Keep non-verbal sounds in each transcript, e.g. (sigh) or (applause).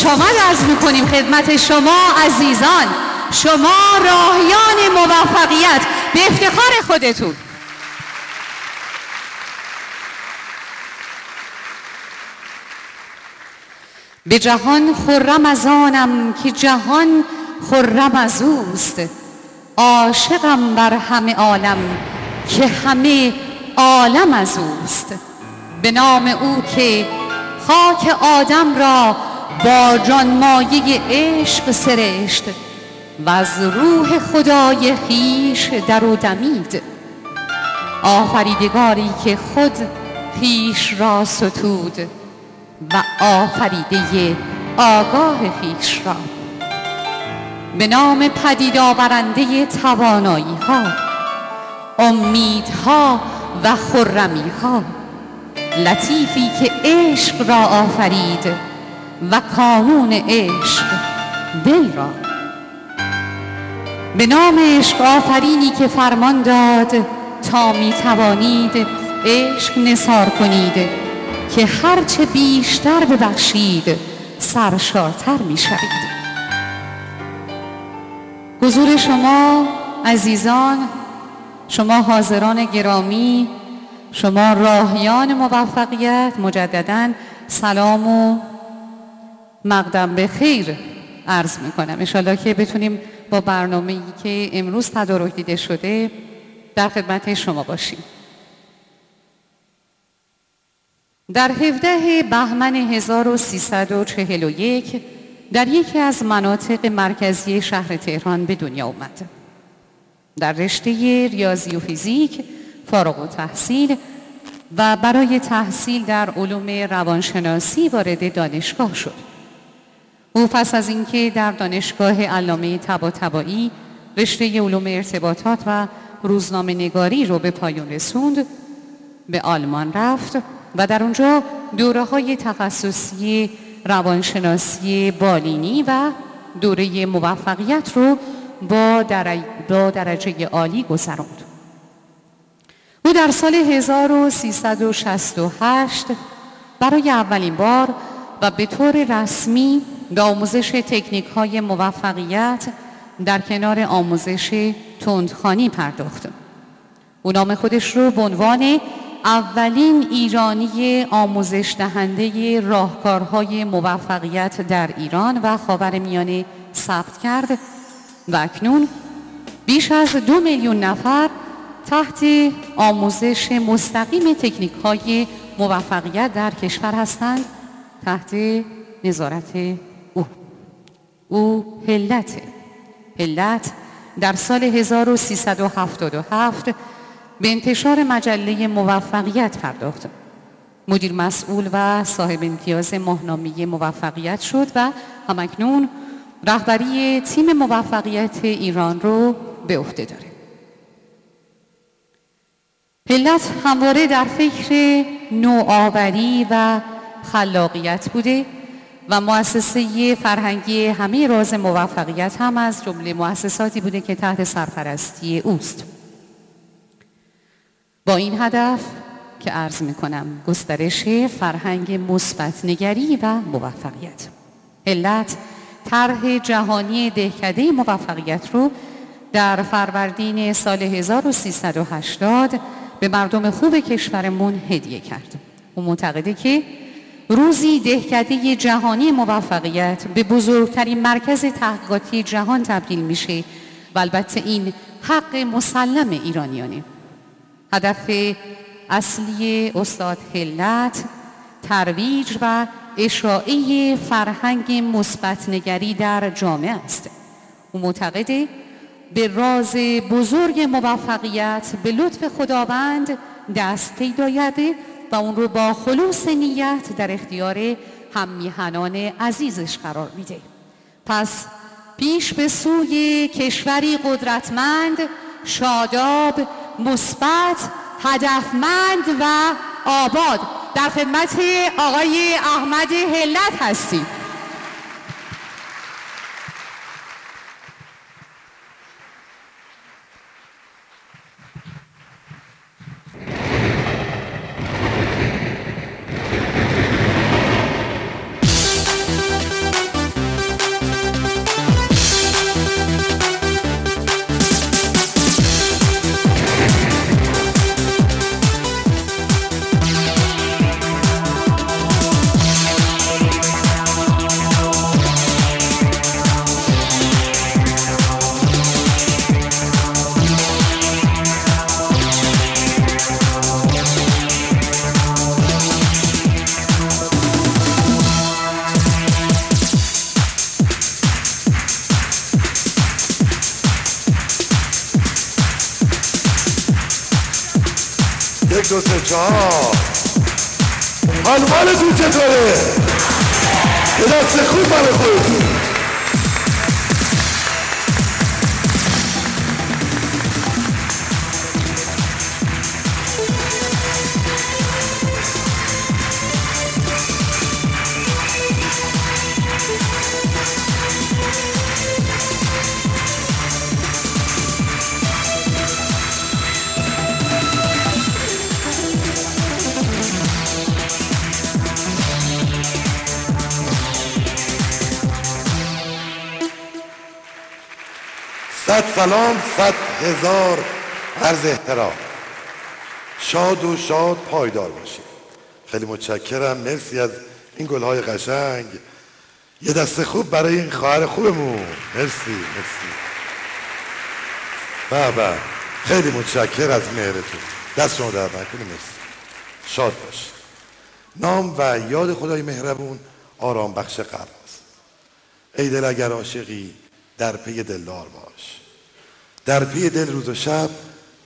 خوش آمد عرض می‌کنیم خدمت شما عزیزان. شما راهیان موفقیت به افتخار خودتون. به جهان خرم از آنم که جهان خرم از اوست. عاشقم بر همه عالم که همه عالم از اوست. به نام او که خاک آدم را با جانمایه عشق سرشت و از روح خدای خیش در او دمید. آفریدگاری که خود خیش را ستود و آفریده آگاه خیش را. به نام پدید آورنده توانایی ها امیدها و خرمی ها لطیفی که عشق را آفرید و کانون عشق دل را. به نام عشق آفرینی که فرمان داد تا می توانید عشق نصار کنید که هرچه بیشتر ببخشید سرشارتر می شوید. حضور شما عزیزان شما حاضران گرامی شما راهیان موفقیت مجددا سلام و مقدم به خیر عرض می‌کنم انشالله که بتونیم با برنامه ای که امروز تدارک دیده شده در خدمت شما باشیم در 17 بهمن 1341 در یکی از مناطق مرکزی شهر تهران به دنیا اومد. در رشته ریاضی و فیزیک فارغ و تحصیل و برای تحصیل در علوم روانشناسی وارد دانشگاه شد. او پس از اینکه در دانشگاه علامه طباطبایی رشته علوم ارتباطات و روزنامه نگاری رو به پایان رسوند به آلمان رفت و در اونجا دوره های تخصصی روانشناسی بالینی و دوره موفقیت رو با, با درجه عالی گذراند. او در سال 1368 برای اولین بار و به طور رسمی آموزش تکنیک های موفقیت در کنار آموزش تندخانی پرداخت. او نام خودش رو به عنوان اولین ایرانی آموزش دهنده راهکارهای موفقیت در ایران و خاورمیانه ثبت کرد و اکنون بیش از دو میلیون نفر تحت آموزش مستقیم تکنیک های موفقیت در کشور هستند تحت نظارت او او هلت هلت در سال 1377 به انتشار مجله موفقیت پرداخت. مدیر مسئول و صاحب امتیاز ماهنامه موفقیت شد و همکنون رهبری تیم موفقیت ایران رو به عهده داره. علت همواره در فکر نوآوری و خلاقیت بوده. و مؤسسه فرهنگی همه راز موفقیت هم از جمله مؤسساتی بوده که تحت سرپرستی اوست. با این هدف که عرض می کنم گسترش فرهنگ مثبت نگری و موفقیت. علت طرح جهانی دهکده موفقیت رو در فروردین سال 1380 به مردم خوب کشورمون هدیه کرد. او معتقده که روزی دهکده جهانی موفقیت به بزرگترین مرکز تحقیقاتی جهان تبدیل میشه و البته این حق مسلم ایرانیانه. هدف اصلی استاد هلت ترویج و اشاعه فرهنگ مثبت نگری در جامعه است. او معتقده به راز بزرگ موفقیت به لطف خداوند دست پیدا و اون رو با خلوص نیت در اختیار هممیهنان عزیزش قرار میده. پس پیش به سوی کشوری قدرتمند شاداب مثبت هدفمند و آباد. در خدمت آقای احمد هلت هستیم. سه چهار حال مالتون چطوره؟ به دست خوب برای خودتون سلام صد هزار عرض احترام. شاد و شاد پایدار باشید. خیلی متشکرم. مرسی از این گلهای قشنگ. یه دست خوب برای این خواهر خوبمون. مرسی مرسی. بابا خیلی متشکر از مهرتون. دست شما در نکنه مرسی. شاد باشید. نام و یاد خدای مهربون آرام بخش قلب است. ای دل اگر عاشقی در پی دلدار باش. در پی دل روز و شب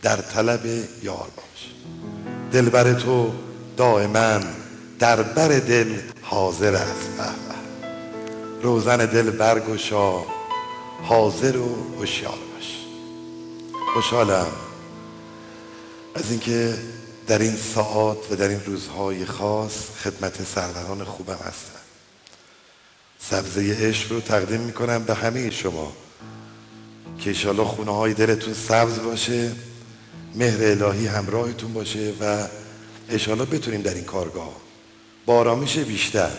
در طلب یار باش. دلبر تو دائما در بر دل حاضر است. روزن دل برگشا حاضر و هوشیار باش. خوشحالم از اینکه در این ساعات و در این روزهای خاص خدمت سروران خوبم هستم. سبزه عشق رو تقدیم می‌کنم به همه شما. که ایشالله خونه های دلتون سبز باشه مهر الهی همراهتون باشه و ایشالله بتونیم در این کارگاه با آرامش بیشتر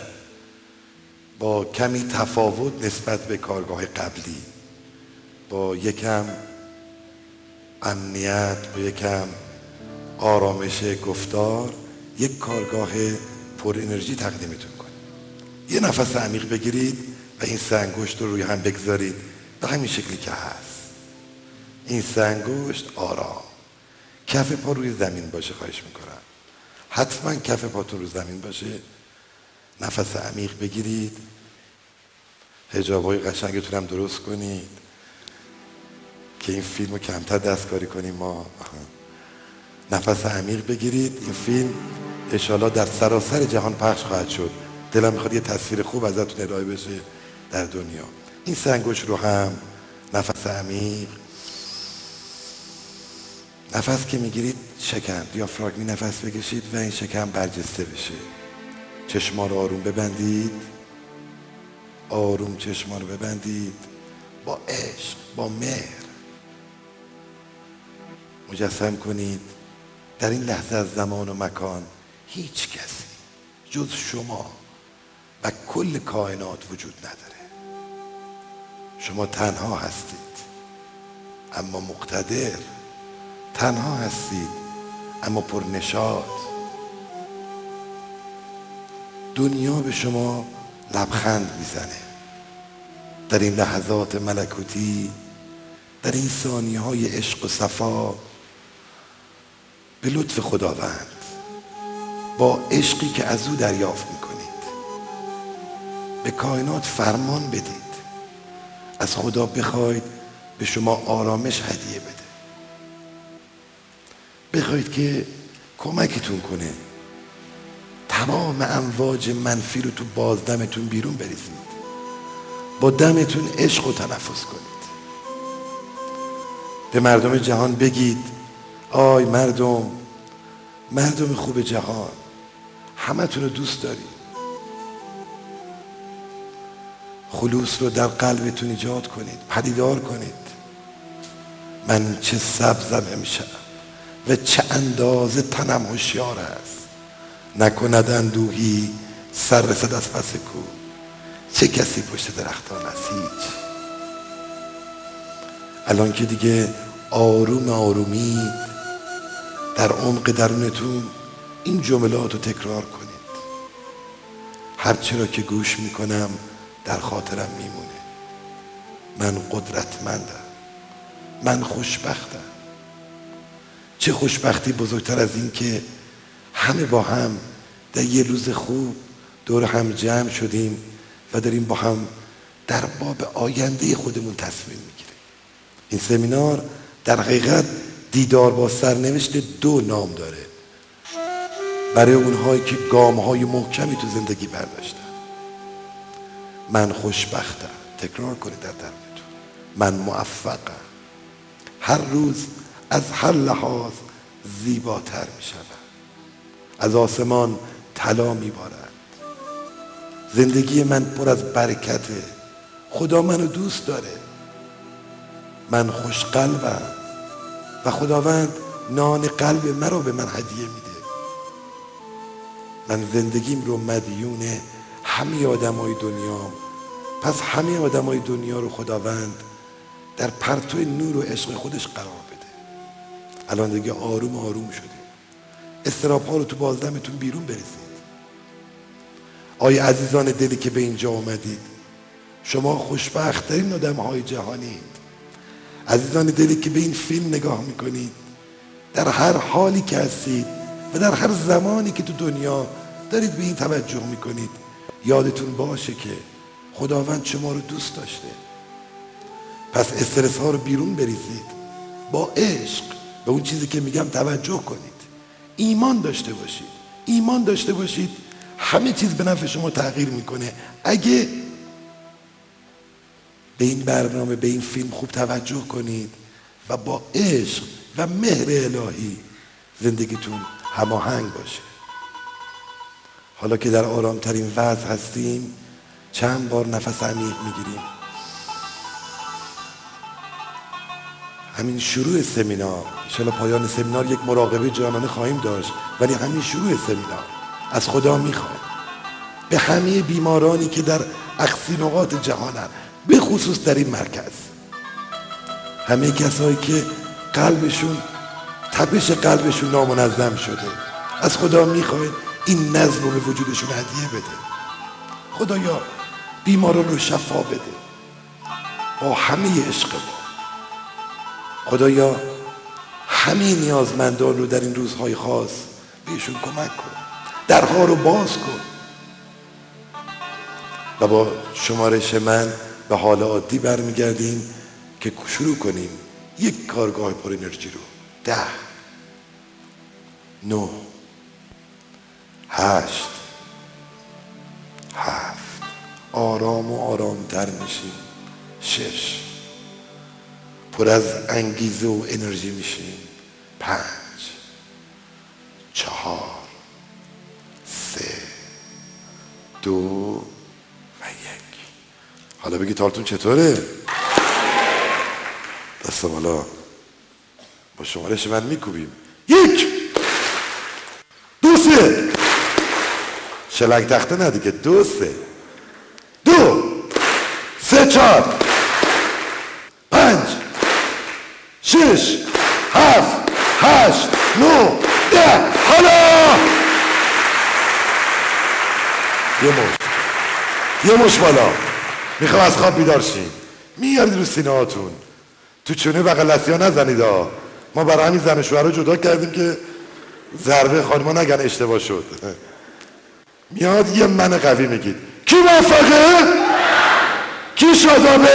با کمی تفاوت نسبت به کارگاه قبلی با یکم امنیت با یکم آرامش گفتار یک کارگاه پر انرژی تقدیمتون کنیم. یه نفس عمیق بگیرید و این سنگشت رو روی هم بگذارید به همین شکلی که هست. این سنگشت آرام. کف پا روی زمین باشه خواهش می‌کنم. حتما کف پاتون رو زمین باشه. نفس عمیق بگیرید. هجاب های قشنگتون هم درست کنید. که این فیلم رو کمتر دستکاری کنیم ما. نفس عمیق بگیرید. این فیلم اشالا در سراسر جهان پخش خواهد شد. دلم می‌خواد یه تصویر خوب ازتون ارائه بشه در دنیا. این سنگوش رو هم نفس عمیق نفس که می‌گیرید شکم یا فراگمی نفس بکشید و این شکم برجسته بشه. چشما رو آروم ببندید. آروم چشما رو ببندید. با عشق با مهر. مجسم کنید. در این لحظه از زمان و مکان هیچ کسی جز شما و کل کائنات وجود نداره. شما تنها هستید. اما مقتدر تنها هستید اما پر نشاد دنیا به شما لبخند می‌زنه. در این لحظات ملکوتی در این ثانیه های عشق و صفا به لطف خداوند با عشقی که از او دریافت می‌کنید. به کائنات فرمان بدید. از خدا بخواید به شما آرامش هدیه بده. بخواید که کمکتون کنه. تمام امواج منفی رو تو بازدمتون بیرون بریزید. با دمتون عشق و تنفس کنید. به مردم جهان بگید آی مردم مردم خوب جهان همتون رو دوست دارید خلوص رو در قلبتون ایجاد کنید پدیدار کنید. من چه سبزم امشب. و چه اندازه تنم هوشیار است. نکند اندوهی سر رسد از پس کو. چه کسی پشت درختان است؟ هیچ. الان که دیگه آروم آرومی در عمق درونتون این جملات رو تکرار کنید. هرچه را که گوش می‌کنم در خاطرم میمونه. من قدرتمندم. من خوشبختم. چه خوشبختی بزرگتر از این که همه با هم در یه روز خوب دور هم جمع شدیم و داریم با هم در باب آینده خودمون تصمیم می‌گیریم. این سمینار در حقیقت دیدار با سرنوشت دو نام داره. برای اونهایی که گام های محکمی تو زندگی برداشتن. من خوشبختم. تکرار کنید در درونتون من موفقم. هر روز از هر لحاظ زیباتر می شود از آسمان طلا می بارد زندگی من پر از برکته خدا منو دوست داره. من خوش قلبم و خداوند نان قلب مرا به من هدیه میده. من زندگیم رو مدیون همه آدمای دنیا پس همه آدمای دنیا رو خداوند در پرتو نور و عشق خودش قرار الان دیگه آروم آروم شدیم. استراب ها رو تو بازدمتون بیرون بریزید آیا عزیزان دلی که به اینجا آمدید شما خوشبختترین آدم های جهانید. عزیزان دلی که به این فیلم نگاه می‌کنید در هر حالی که هستید و در هر زمانی که تو دنیا دارید به این توجه می‌کنید یادتون باشه که خداوند شما رو دوست داشته. پس استرس ها رو بیرون بریزید. با عشق به اون چیزی که میگم توجه کنید. ایمان داشته باشید. ایمان داشته باشید. همه چیز به نفع شما تغییر می‌کنه. اگه به این برنامه به این فیلم خوب توجه کنید و با عشق و مهر الهی زندگیتون هماهنگ باشه. حالا که در آرامترین وضع هستیم چند بار نفس عمیق می‌گیریم. همین شروع سمینار. شالا پایان سمینار یک مراقبه جانانه خواهیم داشت؟ ولی همین شروع سمینار. از خدا می‌خوایم. به همه بیمارانی که در اقصی نقاط جهانن به خصوص در این مرکز. همه کسایی که قلبشون تپش قلبشون نامنظم شده. از خدا می‌خواید این نظم رو به وجودشون هدیه بده. خدایا بیماران رو شفا بده. با همه عشق خدایا همه نیازمندان رو در این روزهای خاص بهشون کمک کن. درها رو باز کن. و با شمارش من به حال عادی برمیگردیم که شروع کنیم یک کارگاه پر انرژی رو. ده نه هشت هفت. آرام و آرام در میشیم. شش. پر از انگیزه و انرژی میشیم. پنج چهار سه دو حالا بگی تالتون چطوره؟ دستم حالا با شمارش من میکوبیم. یک دو سه. شلنگ تخته نه دیگه. دو سه. دو سه چهار. پنج. شش هفت هشت نو ده. حالا! یه مش یه مش بالا. می‌خوام از خواب بیدار شین میارید رو سینه هاتون تو چونه بغل ها نزنید ها ما برای همین زن شوهر جدا کردیم که ضربه خانما نگن اشتباه شد. میاد یه من قوی میگید. کی موفقه؟ کی شادابه؟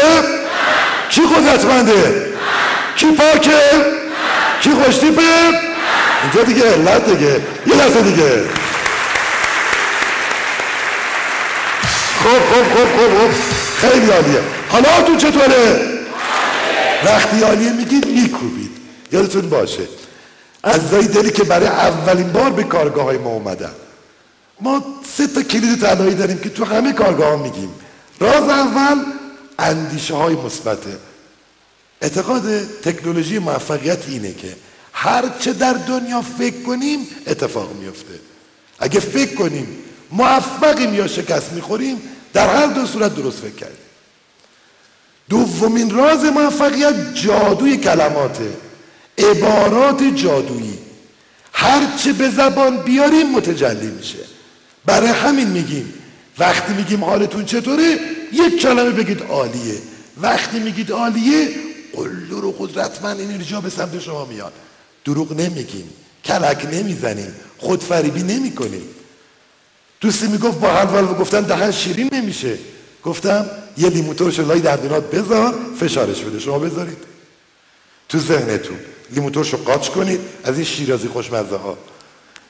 کی قدرتمنده؟ کی پاکه؟ کی خوشتیپه؟ اینجا دیگه علت دیگه یه لحظه دیگه. خب خب خب خب خب. خیلی عالیه. حالا تو چطوره؟ وقتی عالیه میگید میکوبید. یادتون باشه. از دلی که برای اولین بار به کارگاه های ما اومدن. ما سه تا کلید تنهایی داریم که تو همه کارگاه ها میگیم. راز اول اندیشه های مثبته. اعتقاد تکنولوژی موفقیت اینه که هر چه در دنیا فکر کنیم اتفاق میفته. اگه فکر کنیم موفقیم یا شکست می‌خوریم در هر دو صورت درست فکر کردیم. دومین راز موفقیت جادوی کلماته. عبارات جادویی. هرچه به زبان بیاریم متجلی میشه. برای همین میگیم وقتی میگیم حالتون چطوره یک کلمه بگید عالیه. وقتی میگید عالیه قلور و قدرتمند انرژی به سمت شما میاد. دروغ نمیگیم کلک نمی‌زنیم خودفریبی نمی‌کنیم دوستی می‌گفت با حلوال گفتن دهن شیرین نمیشه. گفتم یه لیموتورش لای دندونات بذار فشارش بده. شما بذارید. تو ذهنتون لیموتورشو قاچ کنید از این شیرازی خوشمزه ها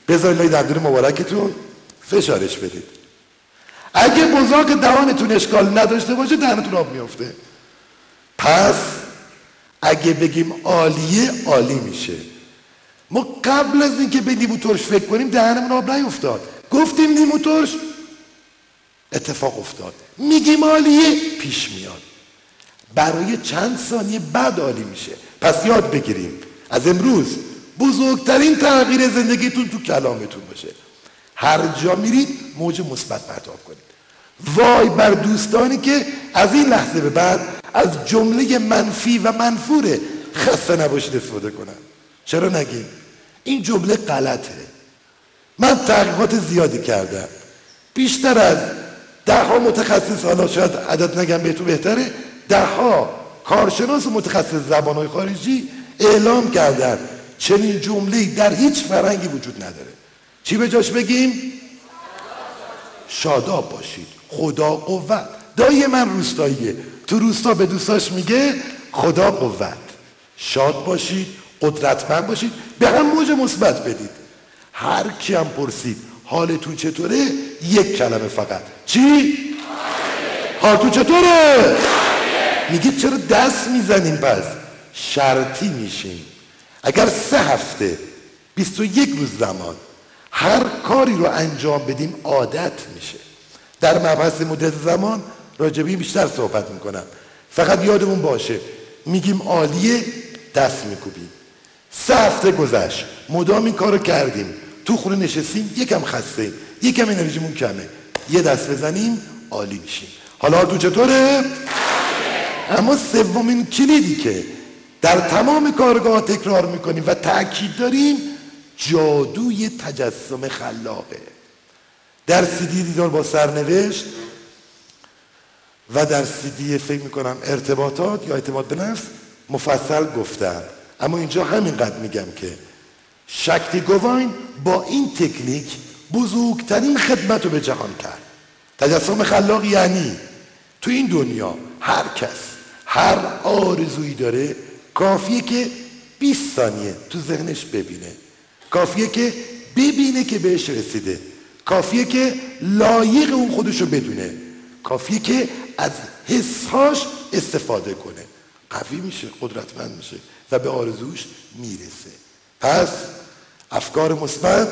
بذارید لای دندون مبارکتون فشارش بدید. اگه بزاق دهانتون اشکال نداشته باشه دهنتون آب میفته پس اگه بگیم عالیه عالی میشه. ما قبل از اینکه به نیمو ترش فکر کنیم دهنمون آب نیفتاد. گفتیم نیمو ترش اتفاق افتاد. میگیم عالیه پیش میاد. برای چند ثانیه بعد عالی میشه. پس یاد بگیریم. از امروز بزرگترین تغییر زندگیتون تو کلامتون باشه. هر جا میرید موج مثبت پرتاب کنید. وای بر دوستانی که از این لحظه به بعد از جمله منفی و منفور خسته نباشید استفاده کنن چرا نگیم این جمله غلطه. من تحقیقات زیادی کردم. بیشتر از ده ها متخصص حالا شاید عدد نگم بهتون بهتره. ده ها کارشناس متخصص زبانهای خارجی اعلام کردن چنین جمله در هیچ فرنگی وجود نداره. چی به جاش بگیم؟ شاداب باشید. خدا قوت. دایی من روستاییه. تو روستا به دوستاش میگه خدا قوت شاد باشید قدرتمند باشید به هم موج مثبت بدید. هر کی هم پرسید حالتون چطوره؟ یک کلمه فقط. چی؟ حالتون چطوره؟ میگه چرا دست می‌زنیم پس؟ شرطی میشیم. اگر سه هفته بیست و یک روز زمان هر کاری رو انجام بدیم عادت میشه. در مبحث مدت زمان راجبی بیشتر صحبت می‌کنم. فقط یادمون باشه میگیم عالیه دست میکوبیم. سه هفته گذشت مدام این کارو کردیم. تو خونه نشستیم یکم خسته یکم انرژیمون کمه. یه دست بزنیم عالی میشیم. حالا تو چطوره؟ اما سومین کلیدی که در تمام کارگاه تکرار می‌کنیم و تاکید داریم جادوی تجسم خلاقه. در سیدی دیدار با سرنوشت و در سیدی فکر می‌کنم ارتباطات یا اعتماد به نفس مفصل گفتم اما اینجا همینقدر میگم که شکتی گواین با این تکنیک بزرگترین خدمت رو به جهان کرد. تجسم خلاق یعنی تو این دنیا هر کس هر آرزویی داره کافیه که 20 ثانیه تو ذهنش ببینه. کافیه که ببینه که بهش رسیده. کافیه که لایق اون خودشو بدونه. کافیه که از حسهاش استفاده کنه. قوی میشه قدرتمند میشه و به آرزوش می‌رسه. پس افکار مثبت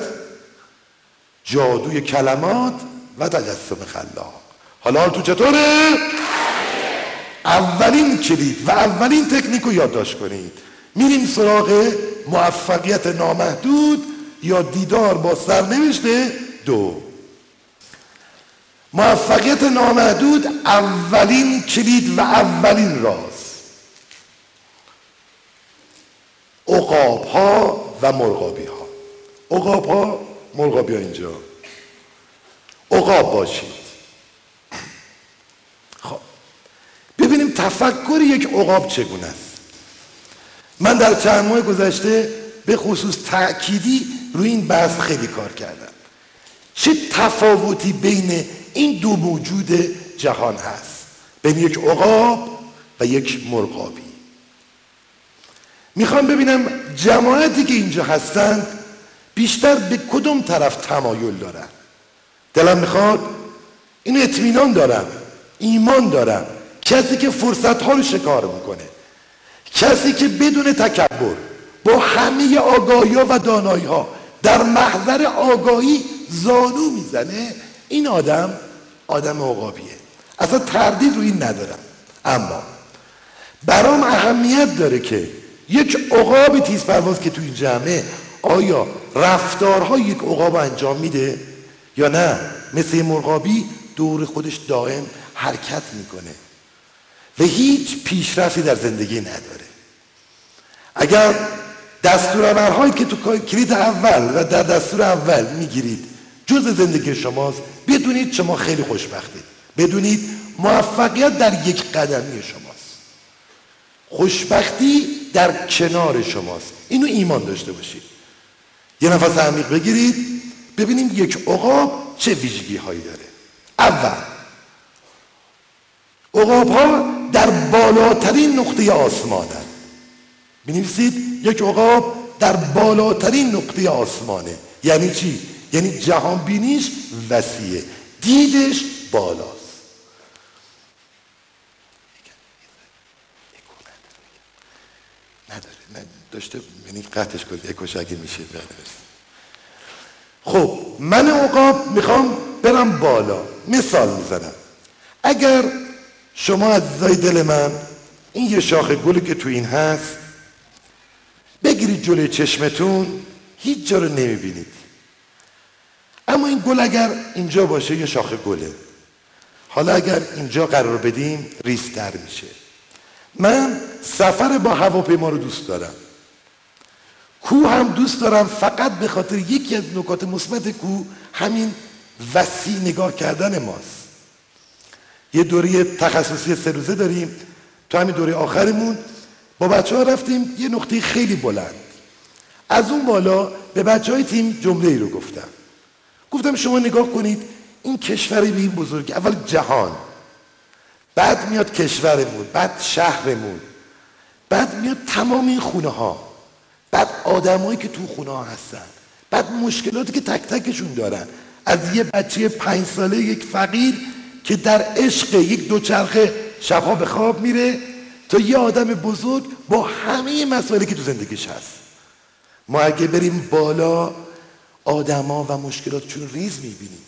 جادوی کلمات و تجسم خلاق. حالا تو چطوره؟ اولین کلید و اولین تکنیک رو یادداشت کنید. میریم سراغ موفقیت نامحدود یا دیدار با سرنوشته دو. موفقیت نامحدود اولین کلید و اولین راز. اقاب ها و مرغابی ها اقاب ها مرغابی ها اینجا. اقاب باشید. خب ببینیم تفکر یک اقاب چگونه است. من در چند ماه گذشته به خصوص تأکیدی روی این بحث خیلی کار کردم. چه تفاوتی بین این دو موجود جهان هست. بین یک عقاب و یک مرغابی. می‌خوام ببینم جماعتی که اینجا هستند بیشتر به کدوم طرف تمایل دارن؟ دلم می‌خواد این اطمینان دارم ایمان دارم. کسی که فرصت ها رو شکار می‌کنه. کسی که بدون تکبر با همه آگاهی ها و دانایی ها در محضر آگاهی زانو می‌زنه. این آدم آدم عقابیه. اصلا تردید رو این ندارم. اما برام اهمیت داره که یک عقاب تیز پرواز که تو این جمعه آیا رفتارهای یک عقاب انجام میده یا نه؟ مثل مرغابی دور خودش دائم حرکت می‌کنه و هیچ پیشرفتی در زندگی نداره. اگر دستورالعملهایی که تو کلید اول و در دستور اول می‌گیرید جز زندگی شماست بدونید شما خیلی خوشبختید. بدونید موفقیت در یک قدمی شماست. خوشبختی در کنار شماست. اینو ایمان داشته باشید. یه نفس عمیق بگیرید ببینیم یک عقاب چه ویژگی هایی داره. اول عقاب ها در بالاترین نقطه آسمانند بنویسید یک عقاب در بالاترین نقطه آسمانه. یعنی چی؟ یعنی جهان بینیش وسیعه. دیدش بالاست. نداره نه داشته یعنی قطعش کنید اکوش اگه میشه خب من اوقاب می‌خوام برم بالا. مثال می‌زنم. اگر شما عزیزای دل من این یه شاخه گلی که تو این هست بگیرید جلوی چشمتون هیچ جا رو نمی‌بینید. اما این گل اگر اینجا باشه یه شاخه گله. حالا اگر اینجا قرار بدیم ریستر میشه. من سفر با هواپیما رو دوست دارم. کوه هم دوست دارم فقط به خاطر یکی از نکات مثبت کوه همین وسیع نگاه کردن ماست. یه دوره تخصصی سه روزه داریم. تو همین دوره آخرمون با بچه ها رفتیم یه نقطه خیلی بلند. از اون بالا به بچه های تیم جمله ای رو گفتم. گفتم شما نگاه کنید این کشوری به این بزرگی اول جهان بعد میاد کشورمون بعد شهرمون بعد میاد تمام این خونه ها بعد آدمایی که تو خونه ها هستن بعد مشکلاتی که تک تکشون دارن. از یه بچه پنج ساله یک فقیر که در عشق یک دوچرخه شبها به خواب میره تا یه آدم بزرگ با همه مسائلی که تو زندگیش هست. ما اگه بریم بالا آدما و مشکلاتشون ریز می‌بینیم.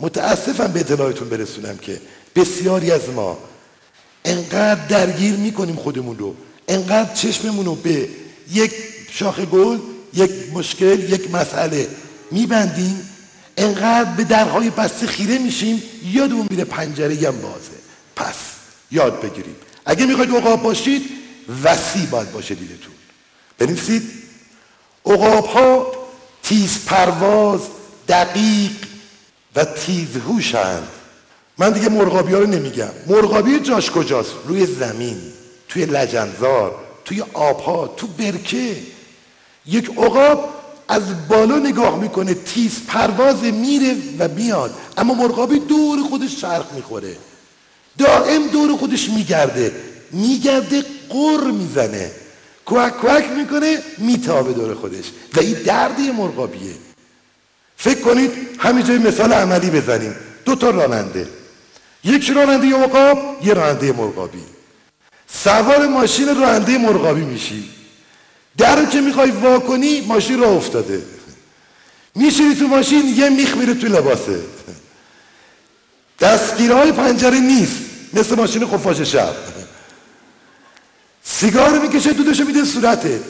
متاسفم به اطلاعتون برسونم که بسیاری از ما انقدر درگیر می‌کنیم خودمون رو. انقدر چشممون رو به یک شاخ گل یک مشکل یک مسئله میبندیم. انقدر به درهای بسته خیره میشیم یادمون میره پنجره هم بازه. پس یاد بگیریم. اگه می‌خواید اوقاب باشید وسیع باید باشه دیدتون بنویسید. اوقاب ها تیز پرواز دقیق و تیز هوشند. من دیگه مرغابی ها رو نمیگم. مرغابی جاش کجاست؟ روی زمین توی لجنزار توی آبها تو برکه. یک عقاب از بالا نگاه می‌کنه تیز پرواز میره و میاد. اما مرغابی دور خودش چرخ می‌خوره. دائم دور خودش میگرده. میگرده قر می‌زنه. کوک کوک می‌کنه میتابه دور خودش. و این دردی مرغابیه. فکر کنید همینجای مثال عملی بزنیم. دو تا راننده. یک راننده عقاب یه راننده مرغابی. سوار ماشین راننده مرغابی میشی. در رو که می‌خوای وا کنی ماشین را افتاده. میشینی تو ماشین یه میخ میره تو لباسه. دستگیرهای پنجره نیست. مثل ماشین خفاش شب سیگار می‌کشه دودشو میده صورته.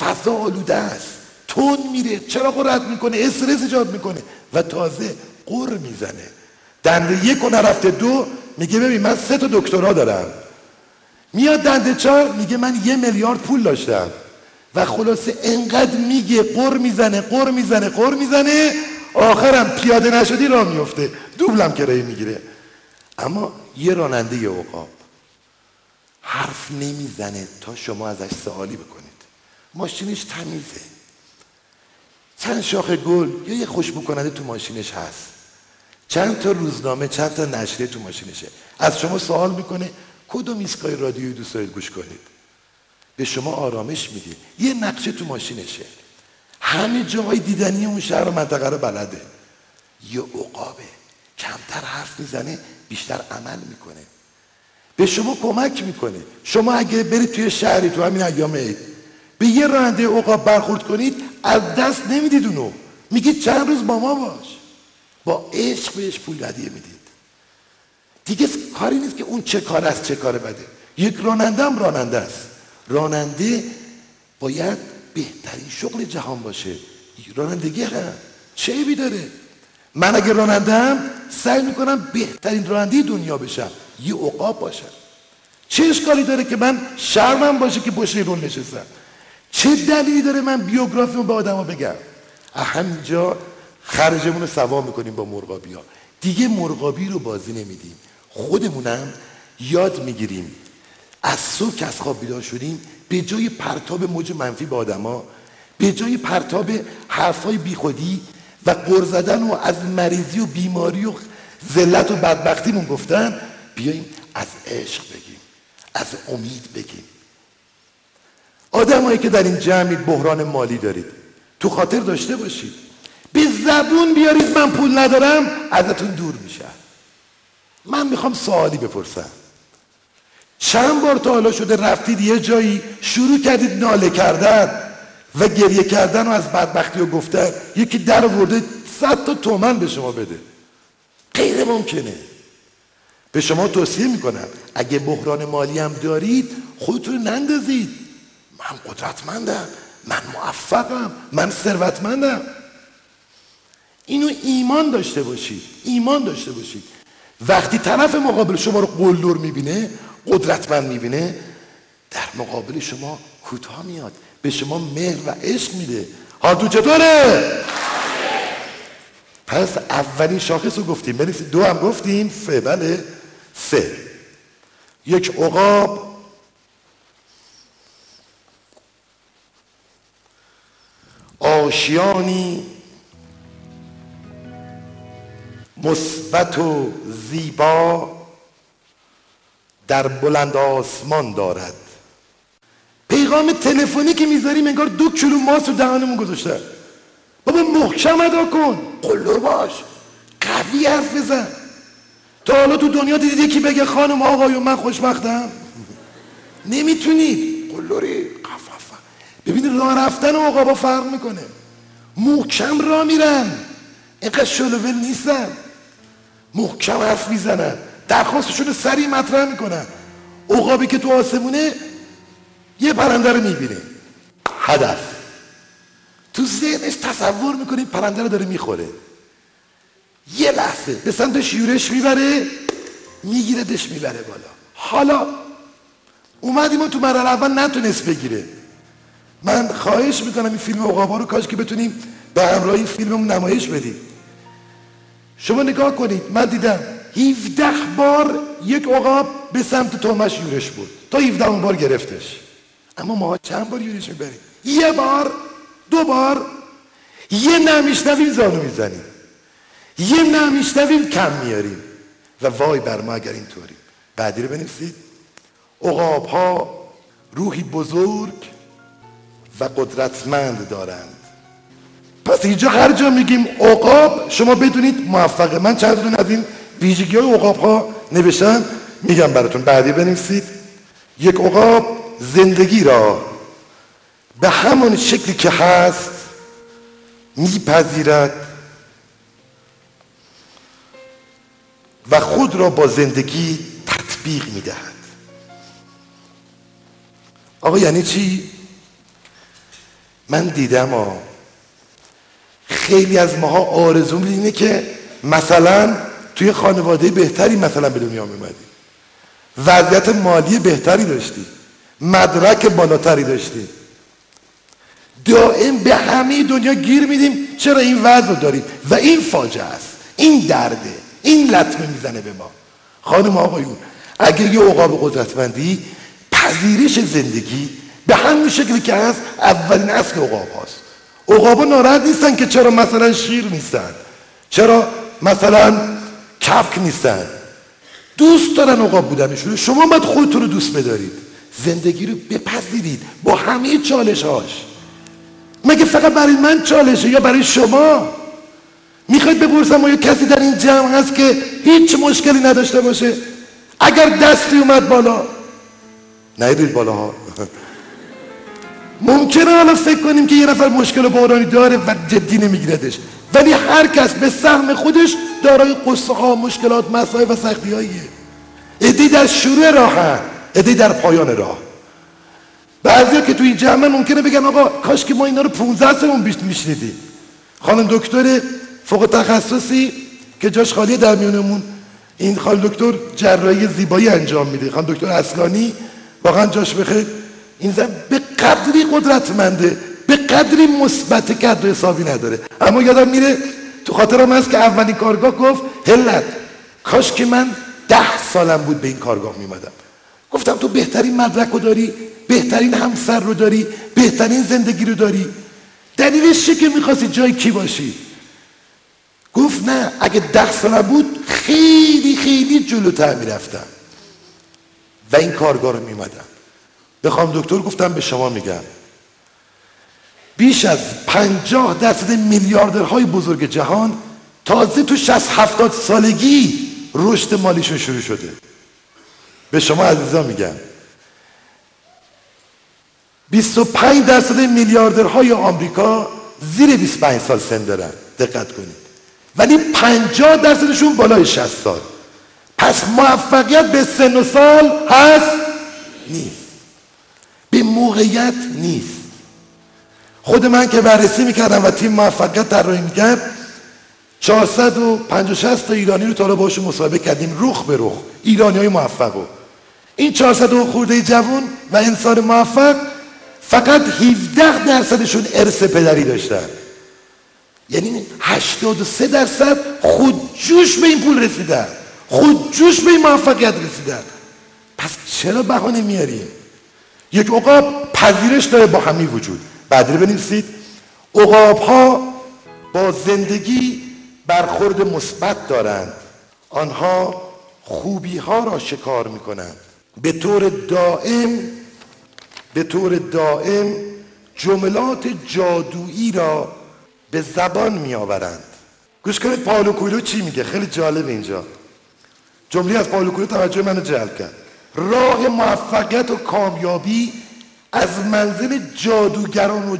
فضا آلوده است. تون میره. چرا رد می‌کنه؟ استرس ایجاد می‌کنه. و تازه قر می‌زنه. دنده یک و نرفته دو میگه ببین من سه تا دکترا دارم. میاد دنده چهار میگه من یه میلیارد پول داشتم. و خلاصه انقدر میگه قر می‌زنه قر می‌زنه قر می‌زنه آخرم پیاده نشدی راه میفته دوبلم کرایه می‌گیره. اما یه راننده یه عقاب حرف نمی‌زنه تا شما ازش سوالی بکنید. ماشینش تمیزه. چند شاخ گل یا یه خوشبو کننده تو ماشینش هست. چند تا روزنامه چند تا نشریه تو ماشینشه. از شما سوال می‌کنه کدوم ایستگاه رادیویی دوست دارید گوش کنید؟ به شما آرامش میده. یه نقشه تو ماشینشه. همه جاهای دیدنی اون شهر و منطقه رو بلده. یه عقابه. کمتر حرف می‌زنه بیشتر عمل می‌کنه. به شما کمک می‌کنه. شما اگه برید توی شهری تو همین ایام عید به یه راننده عقاب برخورد کنید از دست نمی‌دید اونو. میگید چند روز با ما باش. با عشق بهش پول هدیه می‌دید. دیگه کاری نیست که اون چه کار است چه کار بده. یک راننده هم راننده است. راننده باید بهترین شغل جهان باشه. رانندگی هم چه عیبی داره؟ من اگه راننده هم سعی می‌کنم بهترین راننده دنیا بشم. یه عقاب باشم چه اشکالی داره که من شرمم باشه که پشت رول نشستم؟ چه دلیلی داره من بیوگرافیمو به آدما بگم؟ همینجا خرجمون رو سوا می‌کنیم با مرغابی ها دیگه مرغابی رو بازی نمیدیم. خودمونم یاد می‌گیریم. از صبح که از خواب بیدار شدیم به جای پرتاب موج منفی به آدما به جای پرتاب حرفای بیخودی و قر زدن و از مریضی و بیماری و ذلت و بدبختیمون گفتن بیاییم از عشق بگیم از امید بگیم. آدمایی که در این جمعید بحران مالی دارید تو خاطر داشته باشید. به زبون بیارید من پول ندارم ازتون دور میشم من می‌خوام سوالی بپرسم. چند بار تا حالا شده رفتید یه جایی شروع کردید ناله کردن و گریه کردن و از بدبختی و گفتن یکی در ورده صد تا تومن به شما بده. غیر ممکنه. به شما توصیه می‌کنم. اگه بحران مالی هم دارید خودتون نندازید. من قدرتمندم. من موفقم. من ثروتمندم. اینو ایمان داشته باشید. ایمان داشته باشید. وقتی طرف مقابل شما رو قلدر می‌بینه قدرتمند می‌بینه در مقابل شما کوتاه میاد. به شما مهر و عشق میده. تو چطوره؟ پس اولین شاخص رو گفتیم. بنویسید. دو هم گفتیم. سه بله. سه. یک عقاب. آشیانی. مثبت و زیبا در بلند آسمان دارد. پیغام تلفنی که می‌ذاریم انگار دو کیلو ماست رو دهانمون گذاشته. بابا محکم ادا کن. قلور باش. قوی حرف بزن. تا حالا تو دنیا دیدید یکی بگه خانم آقایون من خوشبختم؟ نمی‌تونید قلوری قفافا ببینید راه رفتن با فرق می‌کنه. محکم را میرن. اینقدر شلوول نیستن. محکم حرف می‌زنن. درخواستشون سریع مطرح می‌کنن. عقابی که تو آسمونه یه پرنده رو می‌بینه. هدف. تو ذهنش تصور می‌کنه پرنده رو داره می‌خوره. یه لحظه به سمتش یورش می‌بره می‌گیره دش می‌بره بالا. حالا اومدیم و تو مرحله اول نتونست بگیره. من خواهش می‌کنم این فیلم عقابا رو کاش که بتونیم به همراه این فیلم نمایش بدیم. شما نگاه کنید من دیدم 17 بار یک عقاب به سمت تومش یورش بود. تا 17 بار گرفتش. اما ما چند بار یورش می‌بریم؟ یه بار دو بار. یه نمیشنویم زانو می‌زنیم. یه نمیشنویم کم میاریم. و وای بر ما اگر اینطوری. بعدی رو بنویسید. عقاب ها روحی بزرگ و قدرتمند دارند. پس اینجا هر جا میگیم عقاب شما بدونید موفقه. من چند دون از این ویژگی های عقاب ها نوشتم میگم براتون. بعدی بنویسید. یک عقاب زندگی را به همون شکلی که هست میپذیرد و خود را با زندگی تطبیق می‌دهد. آقا یعنی چی؟ من دیدم ها خیلی از ماها آرزو اینه که مثلا توی خانواده بهتری مثلا به دنیا میمدی وضعیت مالی بهتری داشتی. مدرک بالاتری داشتیم دائم به همه دنیا گیر میدیم. چرا این وضع رو داریم؟ و این فاجعه است. این درده. این لطمه می‌زنه به ما. خانم آقایون اگر یه عقاب قدرتمندی پذیرش زندگی به همین شکلی که هست اولین اصل عقاب هاست. عقابا ناراحت نیستن که چرا مثلا شیر نیستن چرا مثلا کپک نیستن. دوست دارن عقاب بودنشون. شما باید خودتون رو دوست بدارید. زندگی رو بپذیرید با همه چالش هاش مگه فقط برای من چالشه یا برای شما؟ می‌خواید بپرسم آیا کسی در این جمع هست که هیچ مشکلی نداشته باشه؟ اگر دستی اومد بالا. نیدید بالا ها ممکنه حالا فکر کنیم که یه نفر مشکل بارانی داره و جدی نمیگیردش. ولی هر کس به سهم خودش دارای قصه ها مشکلات مسائل و سختی هاییه ادی در شروع راه ادی در پایان راه. بعضیا که تو این جمعه ممکنه بگن آقا کاش که ما اینا رو 15 سالمون بیشتر میشنیدیم. خانم دکتر فوق تخصصی که جاش خالی در میونمون. این خانم دکتر جراحی زیبایی انجام میده. خانم دکتر اصلانی واقعا جاش بخیر این زن به قدری قدرتمنده به قدری مثبت قدر حسابی نداره. اما یادم میره تو خاطرم هست که اولین کارگاه گفت هلت کاش که من ده سالم بود به این کارگاه میمدم گفتم تو بهترین مدرک رو داری بهترین همسر رو داری بهترین زندگی رو داری. دلیلش چیه که می‌خواستی جای کی باشی؟ گفت نه اگه ده ساله بود خیلی خیلی جلوتر می‌رفتم. و این کارگاه رو میمدم به خانم دکتر گفتم به شما میگم. بیش از پنجاه درصد میلیاردرهای بزرگ جهان تازه تو 60 70 سالگی رشد مالیشون شروع شده. به شما عزیزان میگم. 25 درصد میلیاردرهای آمریکا زیر 25 سال سن دارن. دقت کنید. ولی 50 درصدشون بالای 60 سال. پس موفقیت به سن و سال هست؟ نیست. به موقعیت نیست. خود من که بررسی می‌کردم و تیم موفقیت طراحی می‌کرد 450 تا ایرانی رو تا باشون مصاحبه کردیم رخ به رخ. ایرانی های موفق رو. این 400 خورده جوان و انسان موفق فقط 17 درصدشون ارث پدری داشتن. یعنی 83 درصد خودجوش به این پول رسیدن خودجوش به این موفقیت رسیدن پس چرا بهانه میاریم؟ یک عقاب پذیرش داره با همی وجود. بعدی بنویسید. عقاب ها با زندگی برخورد مثبت دارند. آنها خوبی ها را شکار می کنند به طور دائم به طور دائم جملات جادویی را به زبان می آورند گوش کنید پاولو کویلو چی میگه؟ خیلی جالب اینجا. جمله از پاولو کویلو توجه منو جلب کرد. راه موفقیت و کامیابی از منزل جادوگران و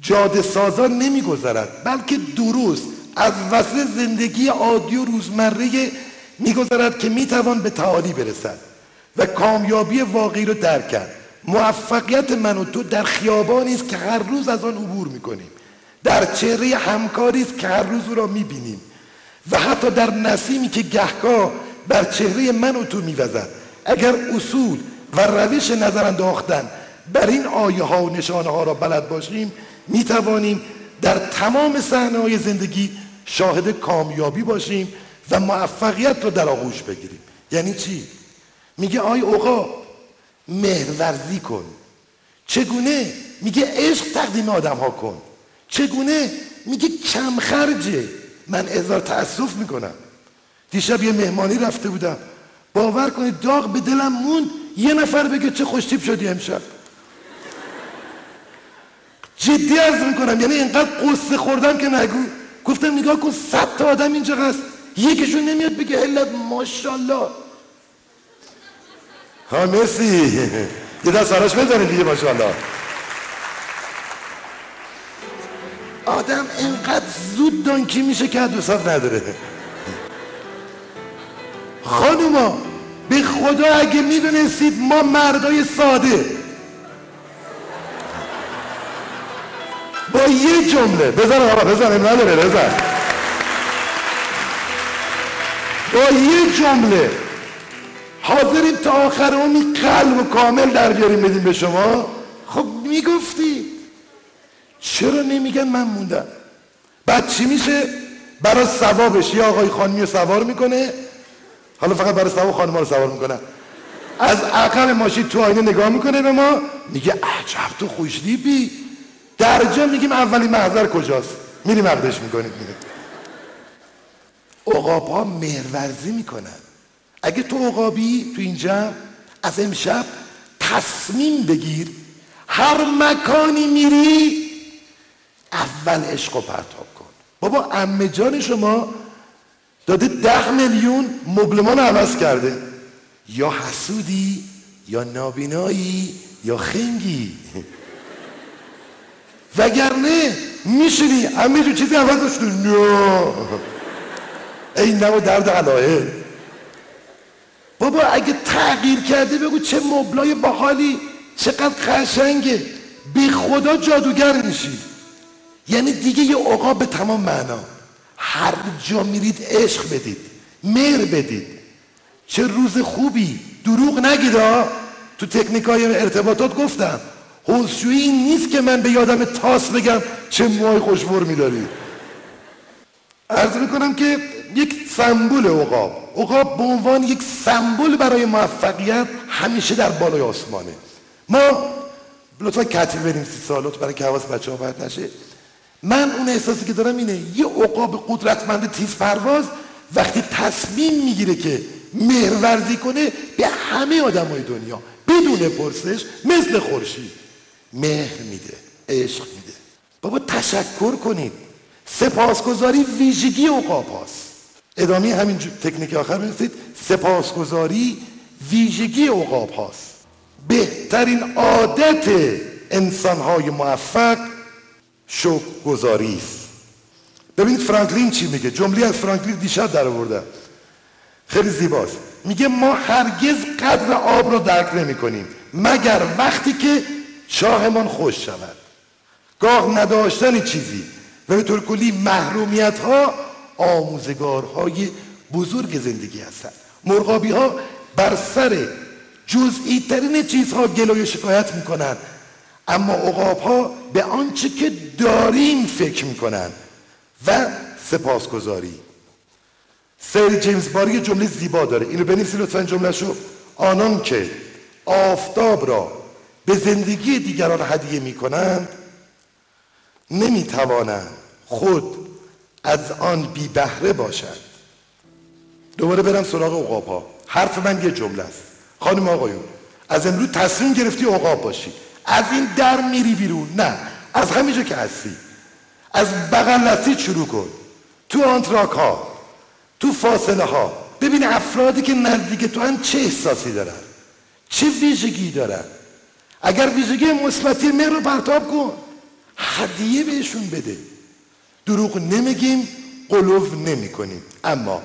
جاده سازان نمیگذرد بلکه درست از وسط زندگی عادی و روزمره میگذرد که می‌توان به تعالی برسد و کامیابی واقعی رو درک کرد. موفقیت من و تو در خیابانی است که هر روز از آن عبور می‌کنیم. در چهره همکاری است که هر روز او را می‌بینیم. و حتی در نسیمی که گهگاه بر چهره من و تو میوزد. اگر اصول و روش نظر انداختن بر این آیه ها و نشانه ها را بلد باشیم می‌توانیم در تمام صحنه های زندگی شاهد کامیابی باشیم و موفقیت رو در آغوش بگیریم. یعنی چی؟ میگه آی اوقا مهرورزی کن. چگونه؟ میگه عشق تقدیم آدم ها کن. چگونه؟ میگه کم خرجه من اظهار تأسف می‌کنم. دیشب یه مهمانی رفته بودم. باور کنید داغ به دلم موند. یه نفر بگه چه خوشتیب شدی امشب. جدی عرض می‌کنم. یعنی اینقدر قصه خوردم که نگو. گفتم نگاه کن صد تا آدم اینجا هست. یکیشون نمیاد بگه علت ماشاءالله. ها مرسی. یه دست سراش بزنید دیگه ماشاءالله. آدم اینقدر زود دانکی میشه که حد نداره. خانوما به خدا اگه می‌دونستید ما مردای ساده. با یه جمله بزن آقا بزن نداره بزن. با یه جمله حاضرین تا آخر اون قلب و کامل در بیاریم بدیم به شما. خب می‌گفتی. چرا نمیگن من موندم؟ بعد چی میشه؟ برای ثوابش یه آقای خانمی رو سوار می‌کنه. حالا فقط برای ثواب خانم رو سوار می‌کنه. از عقل ماشین تو آینه نگاه می‌کنه به ما میگه عجب تو خوشلیبی در جا میگیم اولین محضر کجاست؟ میریم عقدش می‌کنیم. میریم اقاب ها مهرورزی می‌کنن. اگه تو اقابی تو اینجا از امشب تصمیم بگیر هر مکانی میری اول عشق و پرتاب کن. بابا امه جان شما داده ده میلیون مبلمان عوض کرده. یا حسودی یا نابینایی یا خنگی. وگرنه میشینی همه جو چیزی عوض شده نه. این نمو درد علایه بابا اگه تغییر کرده بگو چه مبلای باحالی چقدر قشنگه. بی خدا جادوگر میشی. یعنی دیگه یه عقاب به تمام معنا. هر جا میرید عشق بدید مهر بدید. چه روز خوبی. دروغ نگید تو تکنیک های ارتباطات گفتم. حوزشویی نیست که من به یادم تاس بگم چه موهای خوشبور میداری. عرض می‌کنم که یک سمبول عقاب. عقاب به عنوان یک سمبول برای موفقیت همیشه در بالای آسمانه. ما لطفا کتیل بریم سی سالات برای که حواس بچه ها نشه. من اون احساسی که دارم اینه یه عقاب قدرتمند تیز پرواز وقتی تصمیم می‌گیره که مهرورزی کنه به همه آدم های دنیا بدون پرسش مثل خورشید. مهر میده عشق میده. بابا تشکر کنید. سپاسگزاری ویژگی اوقاب هاست. ادامه همین تکنیک آخر می‌رسید سپاسگزاری ویژگی اوقاب هاست. بهترین عادت انسان های موفق شکر گذاری است ببینید فرانکلین چی میگه؟ جمله از فرانکلین دیشب در آورده خیلی زیباست. میگه ما هرگز قدر آب رو درک نمی کنیم مگر وقتی که چاهمان خوش شود. گاه نداشتن چیزی. و به طور کلی محرومیت ها آموزگارهای بزرگ زندگی هستند. مرغابی ها بر سر جزئی ترین چیزها گلوی شکایت می‌کنن اما عقاب ها به آنچه که داریم فکر می‌کنن و سپاسگزاری. سر جیمز باری جمله زیبا داره. اینو بنویسی لطفا جمله شو آنان که آفتاب را به زندگی دیگران هدیه می‌کنند نمی‌توانند خود از آن بی بهره باشند. دوباره برم سراغ عقاب ها حرف من یه جمله است. خانم آقایون از امروز تصمیم گرفتی عقاب باشی. از این در میری بیرون. نه از همینجا که هستی. از بغل شروع کن. تو آنتراک ها تو فاصله ها. ببین افرادی که نزدیک تو هم چه احساسی دارن؟ چه ویژگی دارن؟ اگر ویژگی مثبتی مهر رو پرتاب کن. هدیه بهشون بده. دروغ نمیگیم قلوف نمی کنیم اما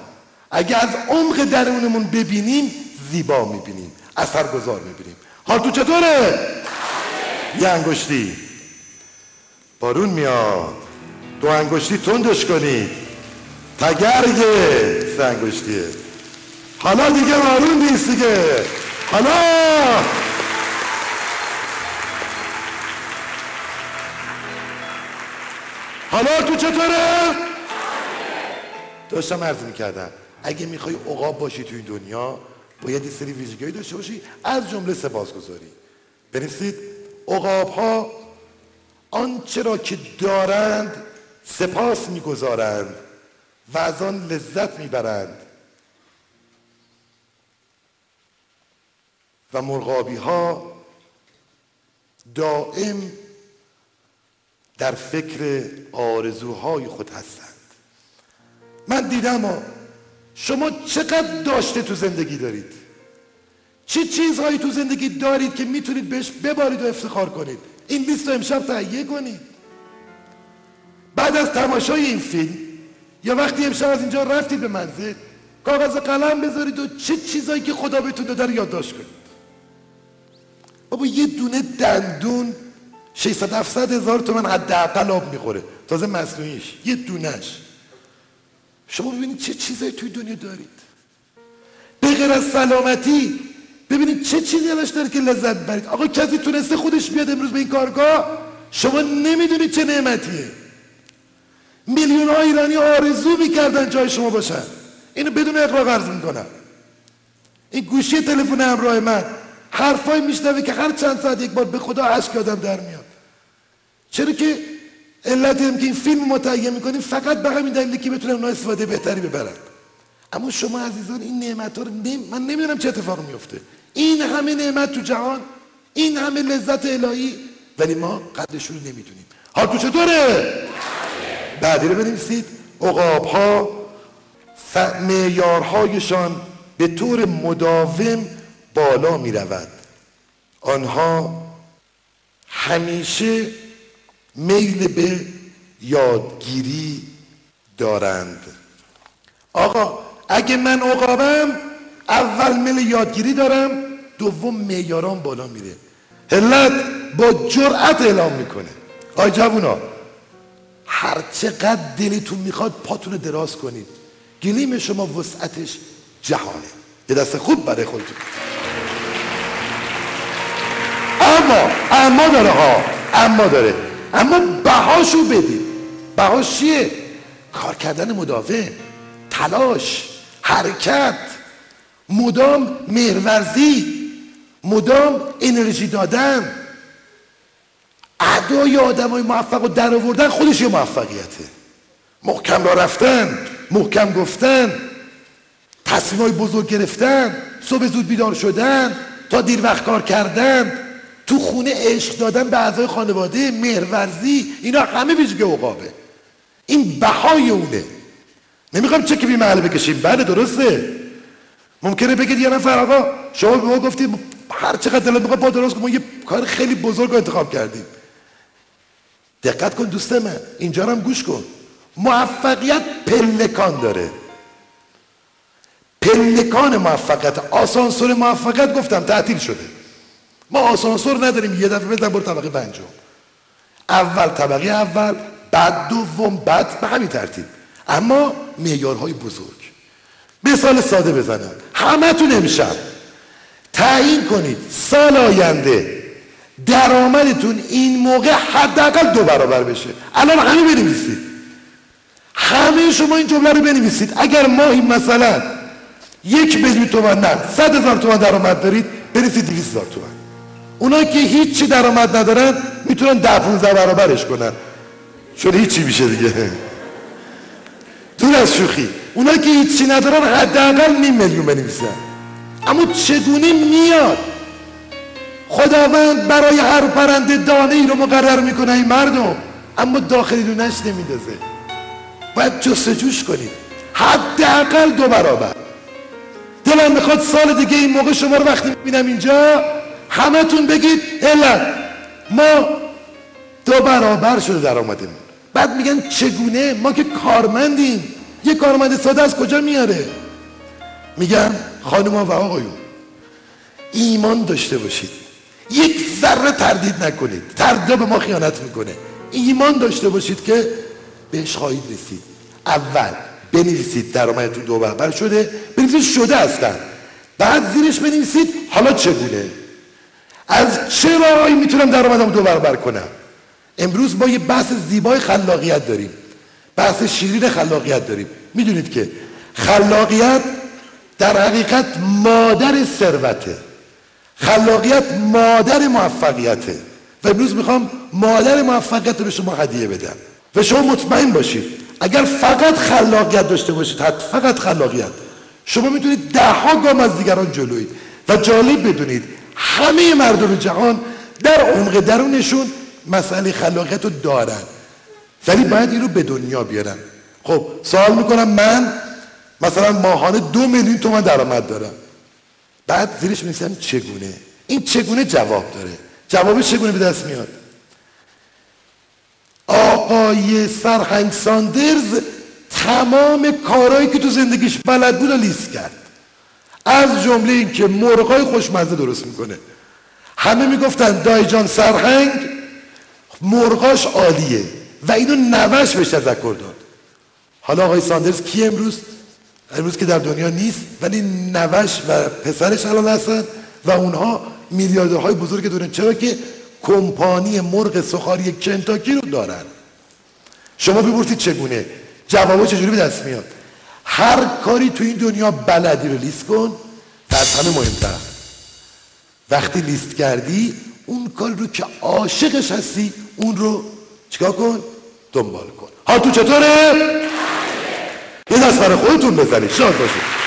اگر از عمق درونمون ببینیم زیبا می‌بینیم اثرگذار می‌بینیم. حال تو چطوره؟ یه انگشتی. بارون میاد. دو انگشتی تندش کنید. تگرگه سه انگشتیه حالا دیگه بارون نیست دیگه. حالا! حالا تو چطوره؟ داشتم عرض می‌کردم. اگه می‌خوای عقاب باشی تو این دنیا باید سری ویژگی داشته باشی از جمله سپاسگزاری. بنویسید. عقاب ها آنچه را که دارند سپاس می‌گذارند و از آن لذت می‌برند. و مرغابی ها دائم در فکر آرزوهای خود هستند. من دیدم شما چقدر داشته تو زندگی دارید؟ چه چیزهایی تو زندگی دارید که می‌تونید بهش ببارید و افتخار کنید؟ این لیست رو امشب تهیه کنید. بعد از تماشای این فیلم یا وقتی امشب از اینجا رفتید به منزل کاغذ قلم بذارید و چه چیزهایی که خدا بهتون داده رو یادداشت کنید. بابا یه دونه دندون 600 700 هزار تومن حداقل آب می‌خوره. تازه مصنوعیش. یه دونش شما ببینید چه چیزایی توی دنیا دارید. به غیر از سلامتی ببینید چه چیزی ازش داره که لذت برید. آقا کسی تونسته خودش بیاد امروز به این کارگاه؟ شما نمی‌دونید چه نعمتیه. میلیون ها ایرانی آرزو می‌کردن جای شما باشن. اینو بدون اقراق عرض می‌کنم. این گوشی تلفن همراه من حرفای میشنوه که هر چند ساعت یک بار به خدا عشق آدم در میاد. چرا که علت هم که این فیلم متعیه می‌کنیم فقط به همین دلیلی که بتونم اونا استفاده بهتری ببرن اما شما عزیزان این نعمت ها رو نم... من نمی‌دونم چه اتفاق میفته این همه نعمت تو جهان این همه لذت الهی ولی ما قدرش رو نمی‌دونیم. حال تو چطوره؟ بعدی رو بنویسید. اقاب ها معیارهایشان به طور مداوم بالا می رود آنها همیشه میل به یادگیری دارند. آقا اگه من عقابم اول میل یادگیری دارم دوم میاران بالا میره. علت با جرأت اعلام می‌کنه. آی جوونا هر چقدر دلتون می‌خواد پاتون دراز کنید. گلیم شما وسعتش جهانه. یه دست خوب برای خودتون. اما اما داره ها. اما داره. اما بهاشو بدید. بهاش چیه؟ کار کردن مداوم تلاش حرکت. مدام مهرورزی مدام انرژی دادن. ادای آدم های موفق و در آوردن خودش یه موفقیته. محکم را رفتن محکم گفتن تصمیم های بزرگ گرفتن صبح زود بیدار شدن تا دیر وقت کار کردن. تو خونه عشق دادن به اعضای خانواده مهرورزی اینا همه ویژگی عقابه. این بهای اونه. نمی‌خوام چه بی محله بکشیم. بله درسته. ممکنه بگید یه نفر آقا شما به ما گفتید هر چقدر دلت می‌خواد با درست ما یه کار خیلی بزرگ انتخاب کردیم. دقت کن دوست من اینجا هم گوش کن. موفقیت پلکان داره. پلکان موفقیت آسانسور موفقیت گفتم تعطیل شده. ما آسانسور نداریم یه دفعه بزن برو طبقه پنجم. اول طبقه اول بعد دوم بعد به همین ترتیب. اما معیارهای بزرگ. مثال ساده بزنم. همه تو امشب. تعیین کنید. سال آینده. درآمدتون این موقع حداقل دو برابر بشه. الان همه بنویسید. همه شما این جمله رو بنویسید. اگر ماهی مثلا یک میلیون تومن نه صد هزار تومن درآمد دارید بنویسید دویست هزار تومن اونا که هیچی درآمد ندارن می‌تونن ده 15 برابرش کنن. چون هیچی میشه دیگه. دور از شوخی. اونا که هیچی ندارن حداقل نیم میلیون بنویسن. اما چگونه میاد؟ خداوند برای هر پرنده دانه ای رو مقرر می‌کنه این مردم. اما داخلی دونش نمیدازه باید جستجوش کنید حداقل دو برابر. دلم می‌خواد سال دیگه این موقع شما رو وقتی می‌بینم اینجا همتون بگید علت ما دو برابر شده در آمدیم بعد میگن چگونه؟ ما که کارمندیم. یه کارمند ساده از کجا میاره؟ میگم خانم و آقایون ایمان داشته باشید. یک ذره تردید نکنید. تردید به ما خیانت می‌کنه. ایمان داشته باشید که بهش خواهید رسید. اول بنویسید درآمدتون دو برابر شده. بنویسید شده هستن بعد زیرش بنویسید حالا چگونه؟ از چه راهی می‌تونم درآمدم دو برابر کنم؟ امروز ما یه بحث زیبای خلاقیت داریم. بحث شیرین خلاقیت داریم. می‌دونید که خلاقیت در حقیقت مادر ثروته. خلاقیت مادر موفقیته. و امروز می‌خوام مادر موفقیت رو به شما هدیه بدم. و شما مطمئن باشید اگر فقط خلاقیت داشته باشید فقط خلاقیت شما می‌تونید ده ها گام از دیگران جلوید و جالب بدونید همه مردم جهان در عمق درونشون مسئله خلاقیت رو دارن. ولی باید این رو به دنیا بیارن خب سوال می‌کنم من مثلا ماهانه دو میلیون تومن درآمد دارم. بعد زیرش میسیم چگونه؟ این چگونه جواب داره؟ جوابش چگونه به دست میاد؟ آقای سرهنگ ساندرز تمام کارهایی که تو زندگیش بلد بود لیست کرد. از جمله اینکه مرغای خوشمزه درست می‌کنه. همه می‌گفتن دایی جان سرهنگ مرغاش عالیه. و اینو نوه‌ش بهش تذکر داد. حالا آقای ساندرز کی امروز؟ امروز که در دنیا نیست ولی نوه‌ش و پسرش الان هستن و اونها میلیاردرهای بزرگ دارن چرا که کمپانی مرغ سخاری کنتاکی رو دارن. شما بپرسید چگونه؟ جوابا چجوری به دست میاد؟ هر کاری تو این دنیا بلدی رو لیست کن. و از همه مهمتر. وقتی لیست کردی اون کار رو که عاشقش هستی اون رو چیکار کن؟ دنبال کن. ها تو چطوره؟ یه دست برای خودتون بزنید. شاد باشید.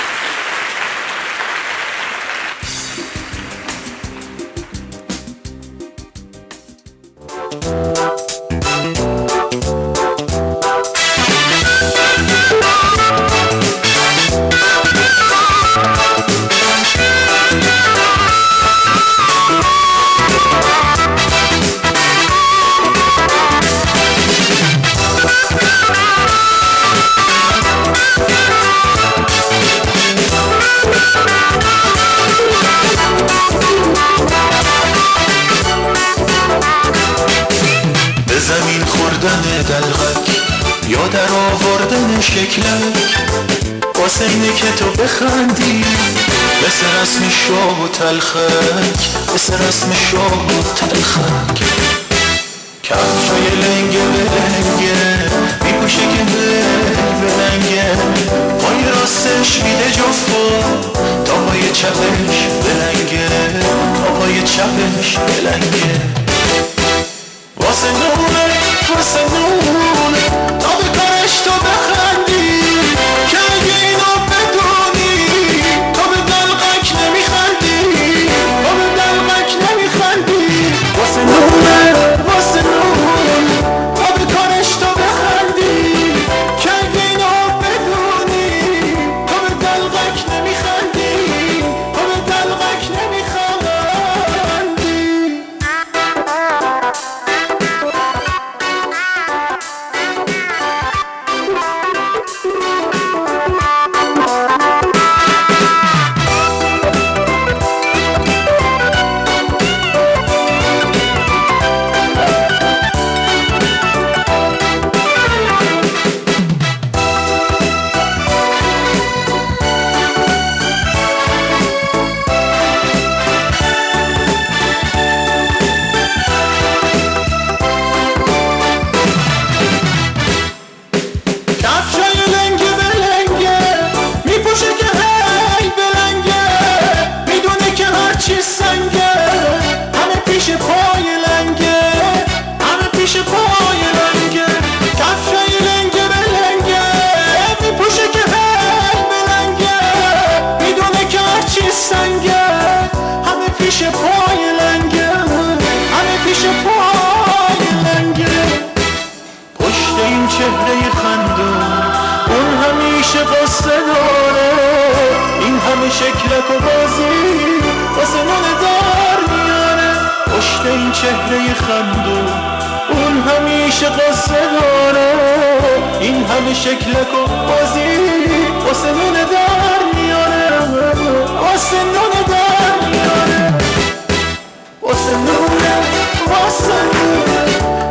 همه شکلک و بازی واسه نونه در میاره واسه نونه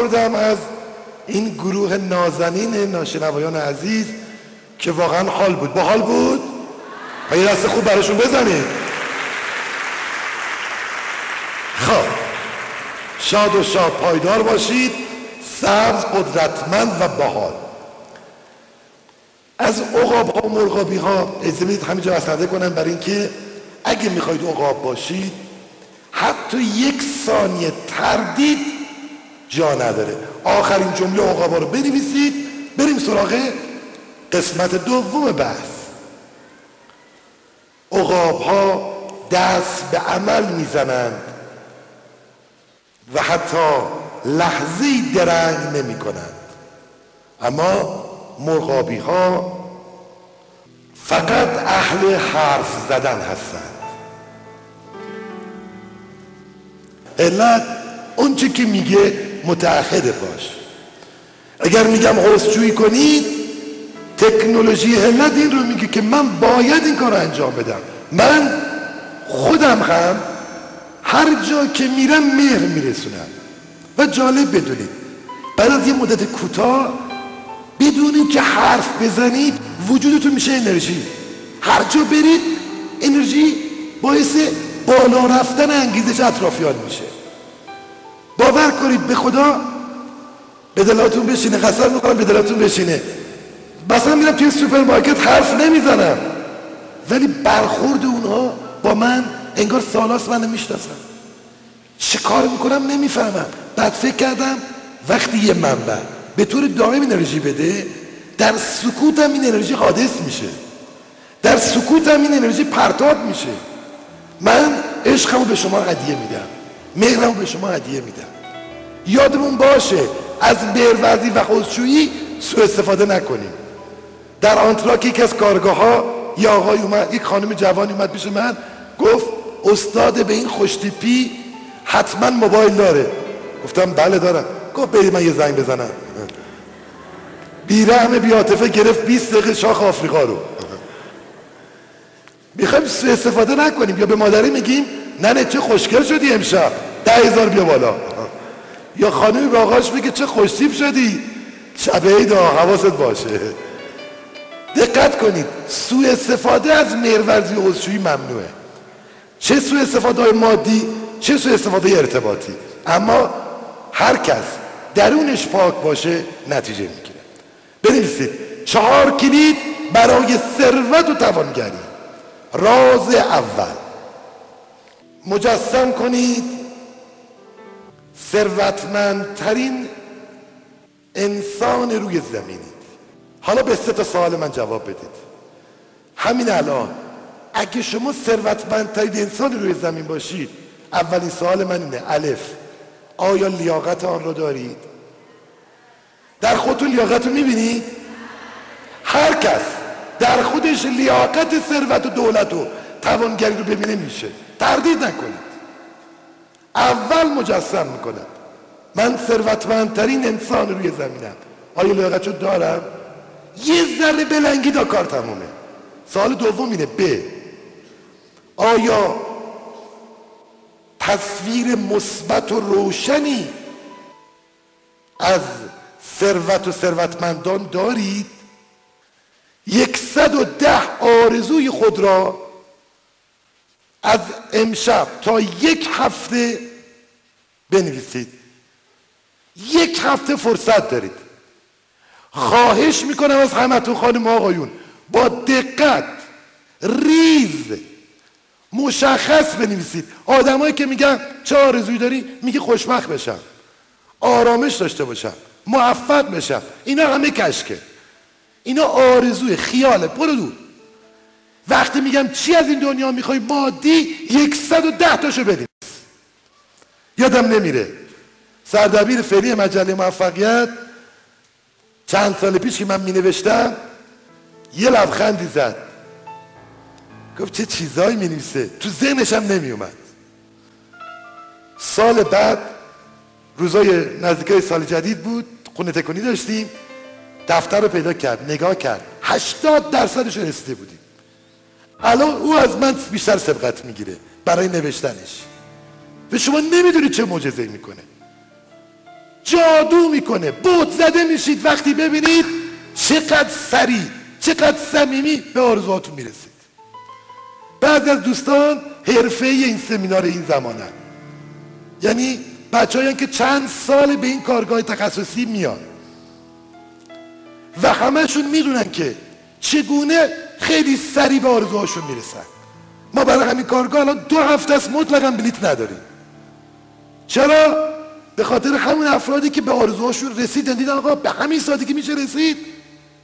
بردم از این گروه نازنین ناشنوایان عزیز که واقعا حال بود. با حال بود؟ و یه دست خوب براشون بزنید. خب. شاد و شاد پایدار باشید. سبز قدرتمند و باحال. از عقاب ها و مرغابی ها اجازه بدید همینجا اسنده کنم برای اینکه اگه می‌خواید عقاب باشید حتی یک ثانیه تردید جا نداره. آخرین جمله عقابا رو بنویسید بریم سراغ قسمت دوم بحث. عقاب ها دست به عمل می‌زنند و حتی لحظه درنگ نمی کنند اما مرغابی ها فقط اهل حرف زدن هستند. علت اون چه که میگه متعهد باش. اگر میگم حوزجویی کنید تکنولوژی علت این رو میگه که من باید این کار رو انجام بدم. من خودم هم هر جا که میرم مهر میرسونم. و جالب بدونید بعد از یه مدت کوتاه بدونید که حرف بزنید وجودتون میشه انرژی. هر جا برید انرژی باعث بالا رفتن انگیزش اطرافیان میشه. باور کنید به خدا به دلاتون بشینه قسم می‌کنم به دلاتون بشینه. مثلا میرم توی سوپرمارکت حرف نمی‌زنم. ولی برخورد اونها با من انگار سالاس من می‌شناسن. چه کار می‌کنم نمی‌فهمم. بعد فکر کردم وقتی یه منبع به طور دائم انرژی بده در سکوتم این انرژی حادث میشه. در سکوتم این انرژی پرتاب میشه. من عشقمو به شما هدیه میدم. مهرمو به شما هدیه میدم. یادمون باشه از بروزی و خودشویی سوء استفاده نکنیم. در آنتراک یکی از کارگاه ها یه آقای اومد یک خانم جوانی اومد پیش من گفت استاد به این خوشتیپی حتما موبایل داره. گفتم بله دارم. گفت برید من یه زنگ بزنم. بیرحم بیاتفه گرفت 20 دقیقه شاخ آفریقا رو. می‌خوایم استفاده نکنیم. یا به مادری میگیم ننه چه خوشگل شدی امشب. ده هزار بیا بالا. یا خانمی به آقاش میگه چه خوشتیب شدی؟ شب عیدا حواست باشه. دقت کنید سوء استفاده از مهرورزی و عضوشویی ممنوعه. چه سوء استفاده های مادی چه سوء استفاده ارتباطی. اما هر کس درونش پاک باشه نتیجه می‌گیره. بنویسید چهار کلید برای ثروت و توانگری. راز اول. مجسم کنید. ثروتمندترین انسان روی زمینید. حالا به سه تا سوال من جواب بدید. همین الان اگه شما ثروتمندترین انسان روی زمین باشید اولین سوال من اینه. الف آیا لیاقت آن رو دارید؟ در خودتون لیاقت رو می‌بینید؟ هر کس در خودش لیاقت ثروت و دولت و توانگری رو ببینه میشه. تردید نکنید. اول مجسم می‌کنم. من ثروتمندترین انسان روی زمینم. آیا لیاقت رو دارم؟ یه ذره بلنگی دا کار تمومه. سال دوم اینه ب. آیا تصویر مثبت و روشنی از ثروت و ثروتمندان دارید؟ یکصد و ده آرزوی خود را از امشب تا یک هفته بنویسید. یک هفته فرصت دارید. خواهش می‌کنم از همتون خانم آقایون با دقت ریز مشخص بنویسید. آدمایی که میگن چه آرزویی داری؟ میگه خوشبخت بشم. آرامش داشته باشم. موفق بشم. اینا همه کشکه. اینا آرزوی خیاله. برو دور. وقتی میگم چی از این دنیا می‌خوای مادی یکصد و ده تاشو بدیم. یادم نمیره. سردبیر فعلی مجله موفقیت چند سال پیش که من مینوشتم یه لبخندی زد. گفت چه چیزایی می نویسه تو ذهنش هم نمی اومد سال بعد روزای نزدیکای سال جدید بود خونه تکونی داشتیم. دفتر رو پیدا کرد نگاه کرد. هشتاد درصدش رسیده بودیم. الان او از من بیشتر سبقت می‌گیره برای نوشتنش. به شما نمی‌دونید چه معجزه‌ای می‌کنه. جادو می‌کنه. بوت زده میشید. وقتی ببینید چقدر سریع چقدر صمیمی به آرزوهاتون می‌رسید. بعض از دوستان حرفه این سمینار این زمانه. یعنی بچه که چند سال به این کارگاه تخصصی میان. و همهشون می‌دونن که چگونه خیلی سریع به آرزوهاشون می‌رسن. ما برای همین کارگاه الان دو هفته است مطلقا بلیت نداریم. چرا؟ به خاطر همون افرادی که به آرزوهاشون رسیدن. دیدن آقا به همین سادگی میشه رسید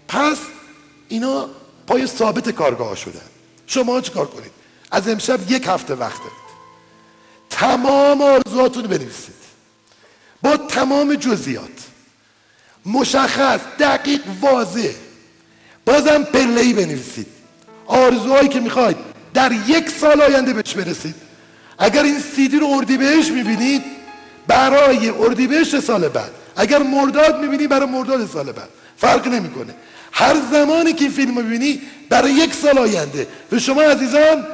پس اینا پای ثابت کارگاه شدن شما کار کنید؟ از امشب یک هفته وقت دارید. تمام آرزوهاتون رو بنویسید. با تمام جزئیات. مشخص دقیق واضح. بازم پله ای بنویسید. آرزوهایی که می‌خواید در یک سال آینده بهش برسید. اگر این سیدی رو اردیبهشت می‌بینید برای اردیبهشت سال بعد. اگر مرداد می‌بینی برای مرداد سال بعد. فرق نمی‌کنه. هر زمانی که این فیلم رو ببینی برای یک سال آینده. و شما عزیزان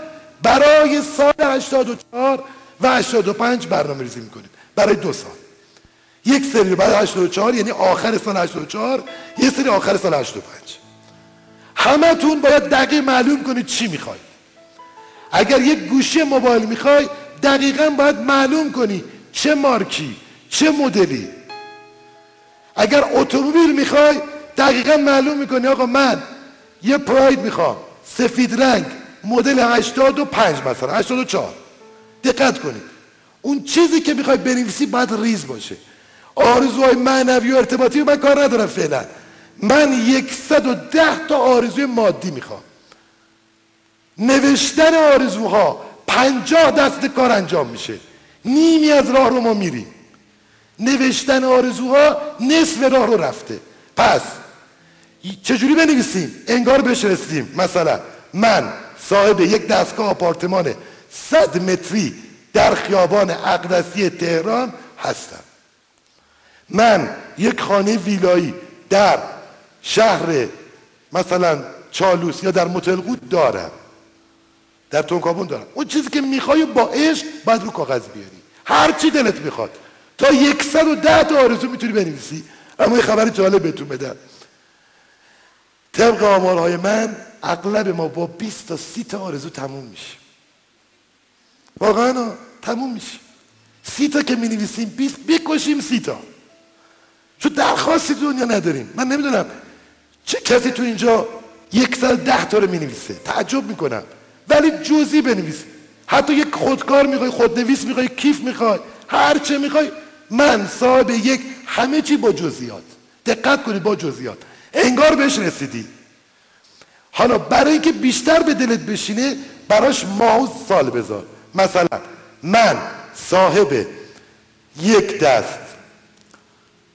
برای سال 84 و 85 برنامه ریزی می‌کنید برای دو سال. یک سری بعد 84 یعنی آخر سال 84 یه سری آخر سال 85 همتون باید دقیق معلوم کنید چی می‌خواید اگر یک گوشی موبایل می‌خوای دقیقا باید معلوم کنی چه مارکی چه مدلی. اگر اتومبیل می‌خوای دقیقا معلوم می‌کنی آقا من یه پراید می‌خوام سفید رنگ مدل 85 مثلا 84 دقت کنید. اون چیزی که می‌خوای بنویسی باید ریز باشه. آرزوهای معنوی و ارتباطی من کار ندارم فعلا. من یکصد و ده تا آرزوی مادی می‌خوام. نوشتن آرزوها پنجاه دست کار انجام میشه. نیمی از راه رو ما میریم. نوشتن آرزوها نصف راه رو رفته. پس چجوری بنویسیم؟ انگار بهش رسیدیم مثلا من صاحب یک دستگاه آپارتمان صد متری در خیابان اقدسی تهران هستم. من یک خانه ویلایی در شهر مثلا چالوس یا در متلقود دارم. در تونکابون دارم. اون چیزی که می‌خوای با عشق باید رو کاغذ بیاری. هر چی دلت می‌خواد. تا یکصد و ده تا آرزو می‌تونی بنویسی. اما یه خبر جالب بهتون بدم. طبق آمارهای من اغلب ما با 20 تا 30 تا آرزو تموم میشه واقعا تموم میشه سی تا که می نویسیم 20 بکشیم سی تا. چون درخواستی دنیا نداریم. من نمی‌دونم چه کسی تو اینجا یک سال ده تا رو می نویسه تعجب می‌کنم. ولی جزئی بنویس. حتی یک خودکار می‌خوای خودنویس می‌خوای کیف می‌خوای هر چه می‌خوای. من صاحب یک همه چی با جزئیات. دقت کنید با جزئیات. انگار بهش رسیدی. حالا برای اینکه بیشتر به دلت بشینه براش ماه سال بذار. مثلا من صاحب یک دست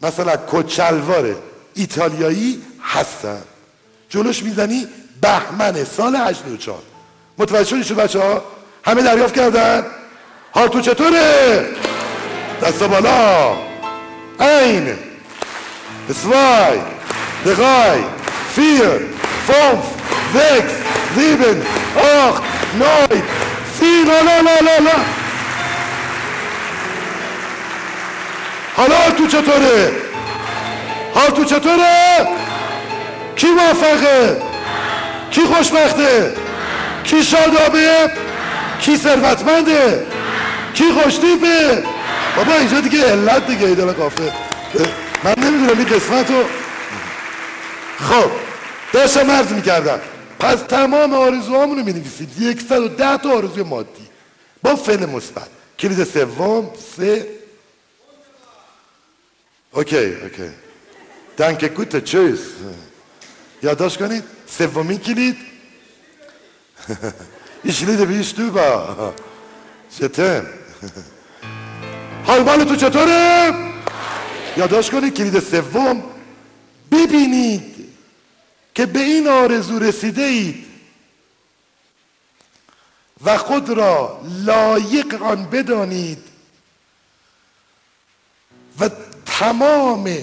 مثلا کچلوار ایتالیایی هستن. جلوش می‌زنی بهمن سال 84 متوجه شدی شد بچه ها همه دریافت کردن؟ حال تو چطوره؟ دست بالا. این zwei drei vier fünf sechs sieben acht neun zehn لا لا لا لا لا حالا تو چطوره حال تو چطوره کی موفقه کی خوشبخته؟ کی شادابه؟ کی ثروتمنده؟ کی خوشتیپه؟ بابا اینجا دیگه علت دیگه ایدال کافه من نمی‌دونم این قسمت رو خب داشتم عرض می‌کردم. پس تمام آرزوهامون رو می‌نویسید. یکصد و ده تا آرزوی مادی. با فعل مثبت. کلید سوم سه. اوکی اوکی. دنک گوت چیز یادداشت کنید؟ سومین کلید. Ich liebe بیش تو با شتم حال تو چطوره؟ یادداشت کنید کلید سوم. ببینید که به این آرزو رسیده اید و خود را لایق آن بدانید. و تمام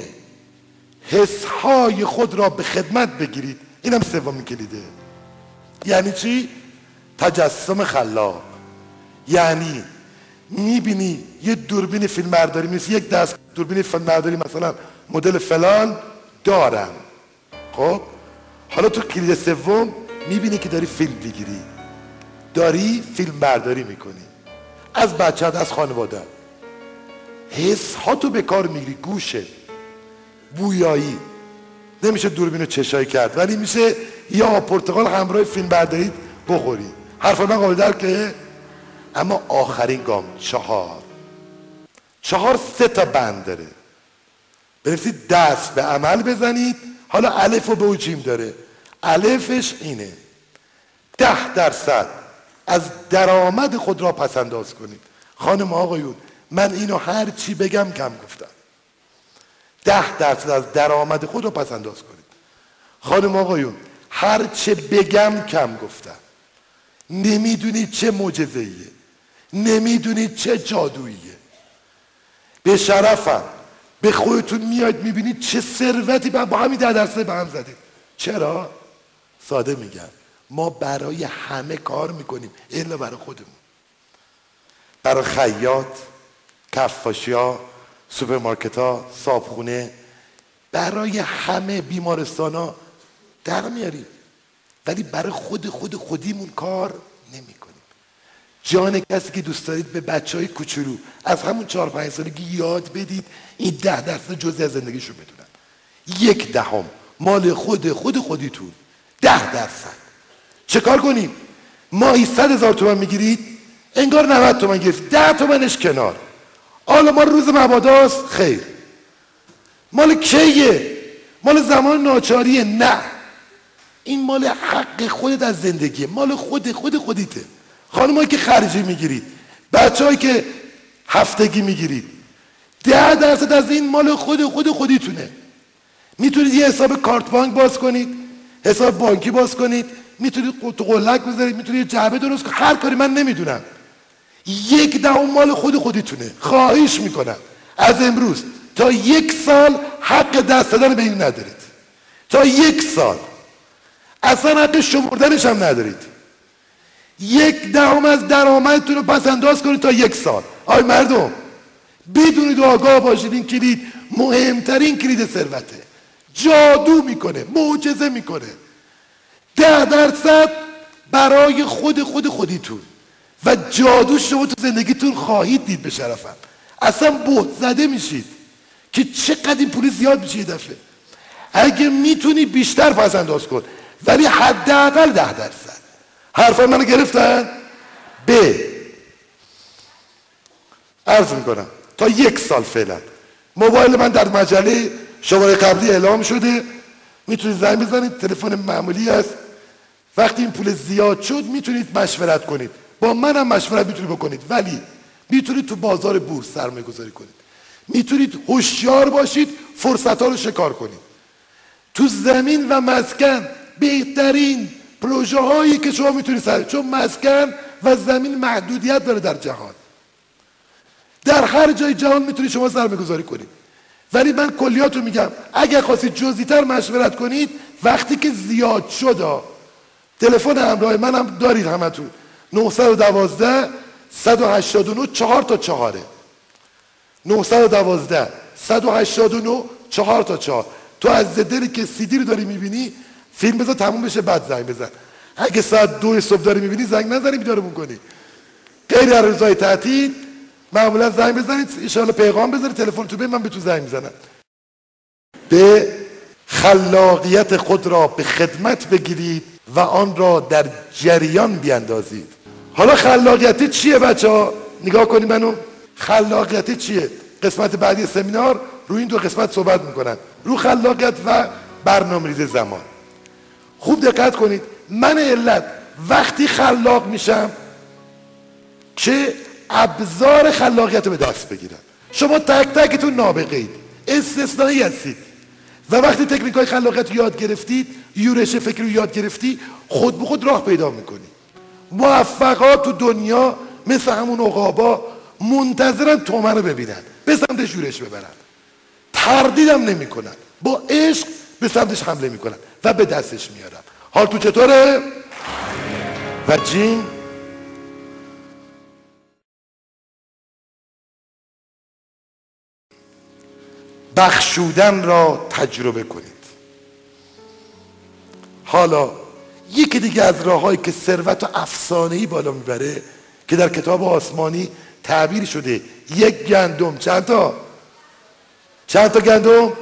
حسهای خود را به خدمت بگیرید. اینم سومین کلیده. یعنی چی؟ تجسم خلاق. یعنی می‌بینی یه دوربین فیلم برداری میسی یک دست دوربین فیلم برداری مثلا مدل فلان دارم خب؟ حالا تو کلید سوم می‌بینی که داری فیلم بگیری داری فیلم برداری می‌کنی. از بچه از خانواده حس ها تو به کار می‌گیری. گوشه بویایی. نمیشه دوربین چشایی کرد. ولی میشه یا پرتقال همراه فیلم برداری بخوری حرف من قابل درکه اما آخرین گام چهار. چهار سه تا بند داره. بنویسید دست به عمل بزنید. حالا الف و به و جیم داره. الفش اینه. ده درصد از درآمد خود را پس انداز کنید. خانم آقایون من اینو هر چی بگم کم گفتم. ده درصد از درآمد خود را پس انداز کنید. خانم آقایون هر چه بگم کم گفتم. نمی‌دونید چه معجزه نمی‌دونید چه جادوییه. به شرفم به خودتون میاد می‌بینید چه ثروتی با همین ده درصد به هم زدید. چرا؟ ساده میگم. ما برای همه کار می‌کنیم الا برای خودمون. برای خیاط کفاشی سوپرمارکت ها صابخونه برای همه بیمارستان ها در میاریم. ولی برای خود خود خودیمون کار نمی کنیم جان کسی که دوست دارید به بچه های کوچولو از همون چهار پنج سالگی یاد بدید این ده درصد جزی از زندگیشو بدونن. یک دهم مال خود خود خودیتون. ده درصد. چه کار کنیم؟ ماهی صد هزار تومن می‌گیرید انگار 90 تومن گرفت ده تومنش کنار. حالا ما روز مباداست؟ خیر. مال کیه؟ مال زمان ناچاریه؟ نه. این مال حق خودت از زندگیه. مال خود خود خودیته خانمایی که خرجی می‌گیرید بچههایی که هفتگی می‌گیرید ده درصد از این مال خود خود خودیتونه. می‌تونید یه حساب کارت بانک باز کنید حساب بانکی باز کنید می‌تونید تو قلک بذارید می‌تونید جعبه درست کنید. هر کاری من نمی‌دونم. یک دهم مال خود خودیتونه خواهش می‌کنم. از امروز تا یک سال حق دست دادن به این ندارید. تا یک سال. اصلا حق شمردنش هم ندارید. یک دهم از درآمدتون رو پس انداز کنید تا یک سال. آی مردم بدونید و آگاه باشید. این کلید مهمترین کلید ثروته. جادو می‌کنه معجزه می‌کنه. ده درصد برای خود خود خودیتون. و جادو شما تو زندگیتون خواهید دید به شرفم. اصلا بود زده میشید که چقدر این پول زیاد میشه یه دفعه. اگه می‌تونی بیشتر پس انداز کن ولی حداقل ده درصد. حرفای منو گرفتن؟ ب. عرض می‌کنم تا یک سال فعلا. موبایل من در مجله شماره قبلی اعلام شده. می‌تونید زنگ بزنید تلفن معمولی است وقتی این پول زیاد شد می‌تونید مشورت کنید. با منم مشورت می‌تونید بکنید ولی می‌تونید تو بازار بورس سرمایه گذاری کنید. می‌تونید هوشیار باشید فرصت ها رو شکار کنید. تو زمین و مسکن بهترین پروژه هایی که شما می‌تونید سر چون مسکن و زمین محدودیت داره در جهان. در هر جای جهان می‌تونید شما سرمایه‌گذاری کنید. ولی من کلیات رو میگم اگر خواستید جزئی‌تر مشورت کنید وقتی که زیاد شد تلفن همراه منم دارید همتون. 912 189 4 تا 4 912 189 4 تا 4 تو از دلی که سیدی رو داری می‌بینی فیلم بذار تموم بشه بعد زنگ بزن. اگه ساعت دو صبح داری می‌بینی زنگ نزنی بیدارمون کنی. غیر از روزای تعطیل معمولا زنگ بزنید ان پیغام بذارید تلفن تو من به تو زنگ می‌زنم. به خلاقیت خود را به خدمت بگیرید و آن را در جریان بیاندازید. حالا خلاقیت چیه بچه ها؟ نگاه کنید منو. خلاقیت چیه؟ قسمت بعدی سمینار روی این دو قسمت صحبت می‌کنن. رو خلاقیت و برنامه ریز زمان. خوب دقت کنید. من علت وقتی خلاق میشم که ابزار خلاقیت رو به دست بگیرم. شما تک تکتون نابغه اید استثنایی هستید. و وقتی تکنیک های خلاقیت یاد گرفتید یورش فکری رو یاد گرفتی خود به خود راه پیدا می‌کنی موفقات تو دنیا مثل همون اقابا منتظرن تومه رو ببینن به سمتش یورش ببرن. تردیدم نمی‌کنن. با عشق به سمتش حمله می‌کنن و به دستش میارن. حال تو چطوره؟ و جین؟ بخشودن را تجربه کنید. حالا یکی دیگه از راههایی که ثروت و افسانه‌ای بالا می‌بره که در کتاب آسمانی تعبیر شده یک گندم. چند تا؟ چند تا گندم؟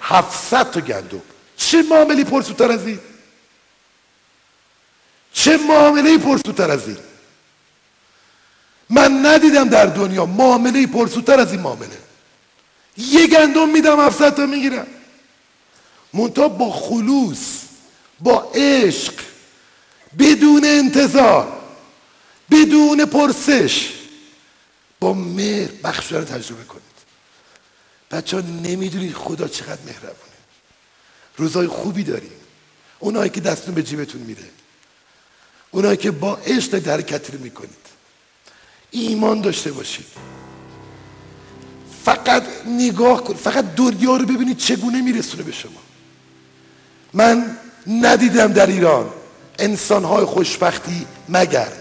هفتصد تا گندم. چه معاملی پرسوتر از این؟ چه معامله پرسوتر از این؟ من ندیدم در دنیا معامله پرسوتر از این معامله. یه گندم میدم 700 تا می‌گیرم. منتها با خلوص با عشق بدون انتظار بدون پرسش با مهر بخش رو تجربه کنید. بچه ها نمی‌دونید خدا چقدر مهربونه. روزای خوبی داریم. اونایی که دستون به جیبتون میره. اونایی که با عشق در حرکت می‌کنید. ایمان داشته باشید. فقط نگاه کن فقط دنیا رو ببینید چگونه میرسونه به شما. من ندیدم در ایران انسانهای خوشبختی مگر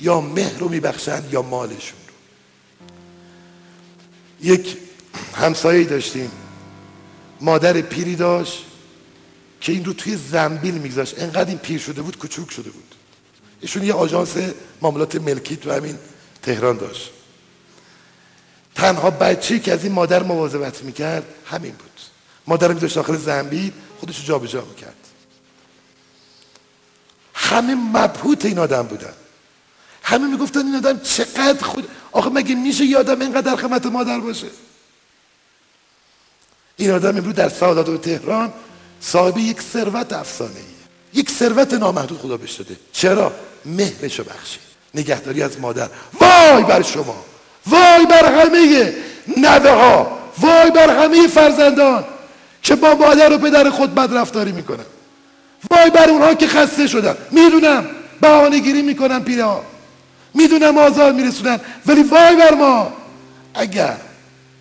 یا مهر رو میبخشند یا مالشون رو. یک همسایه داشتیم. مادر پیری داشت که این رو توی زنبیل میگذاشت. انقدر این پیر شده بود کوچوک شده بود. ایشون یه آژانس معاملات ملکی تو همین تهران داشت. تنها بچه‌ای که از این مادر مواظبت می‌کرد همین بود. مادر میذاشت داخل زنبیل خودش رو جابجا می‌کرد. همه مبهوت این آدم بودن. همه می‌گفتن این آدم چقدر خود آخه مگه میشه یه آدم اینقدر در خدمت مادر باشه؟ این آدم امروز در سعادت و تهران صاحب یک ثروت افسانه یک ثروت نامحدود خدا بهش داده. چرا؟ مهرشو بخشید نگهداری از مادر. وای بر شما. وای بر همه نوه ها وای بر همه فرزندان که با مادر و پدر خود بد رفتاری می‌کنن. وای بر اونها که خسته شدن. می‌دونم. بهانه گیری می‌کنن پیره ها. می‌دونم آزار میرسونن. ولی وای بر ما. اگر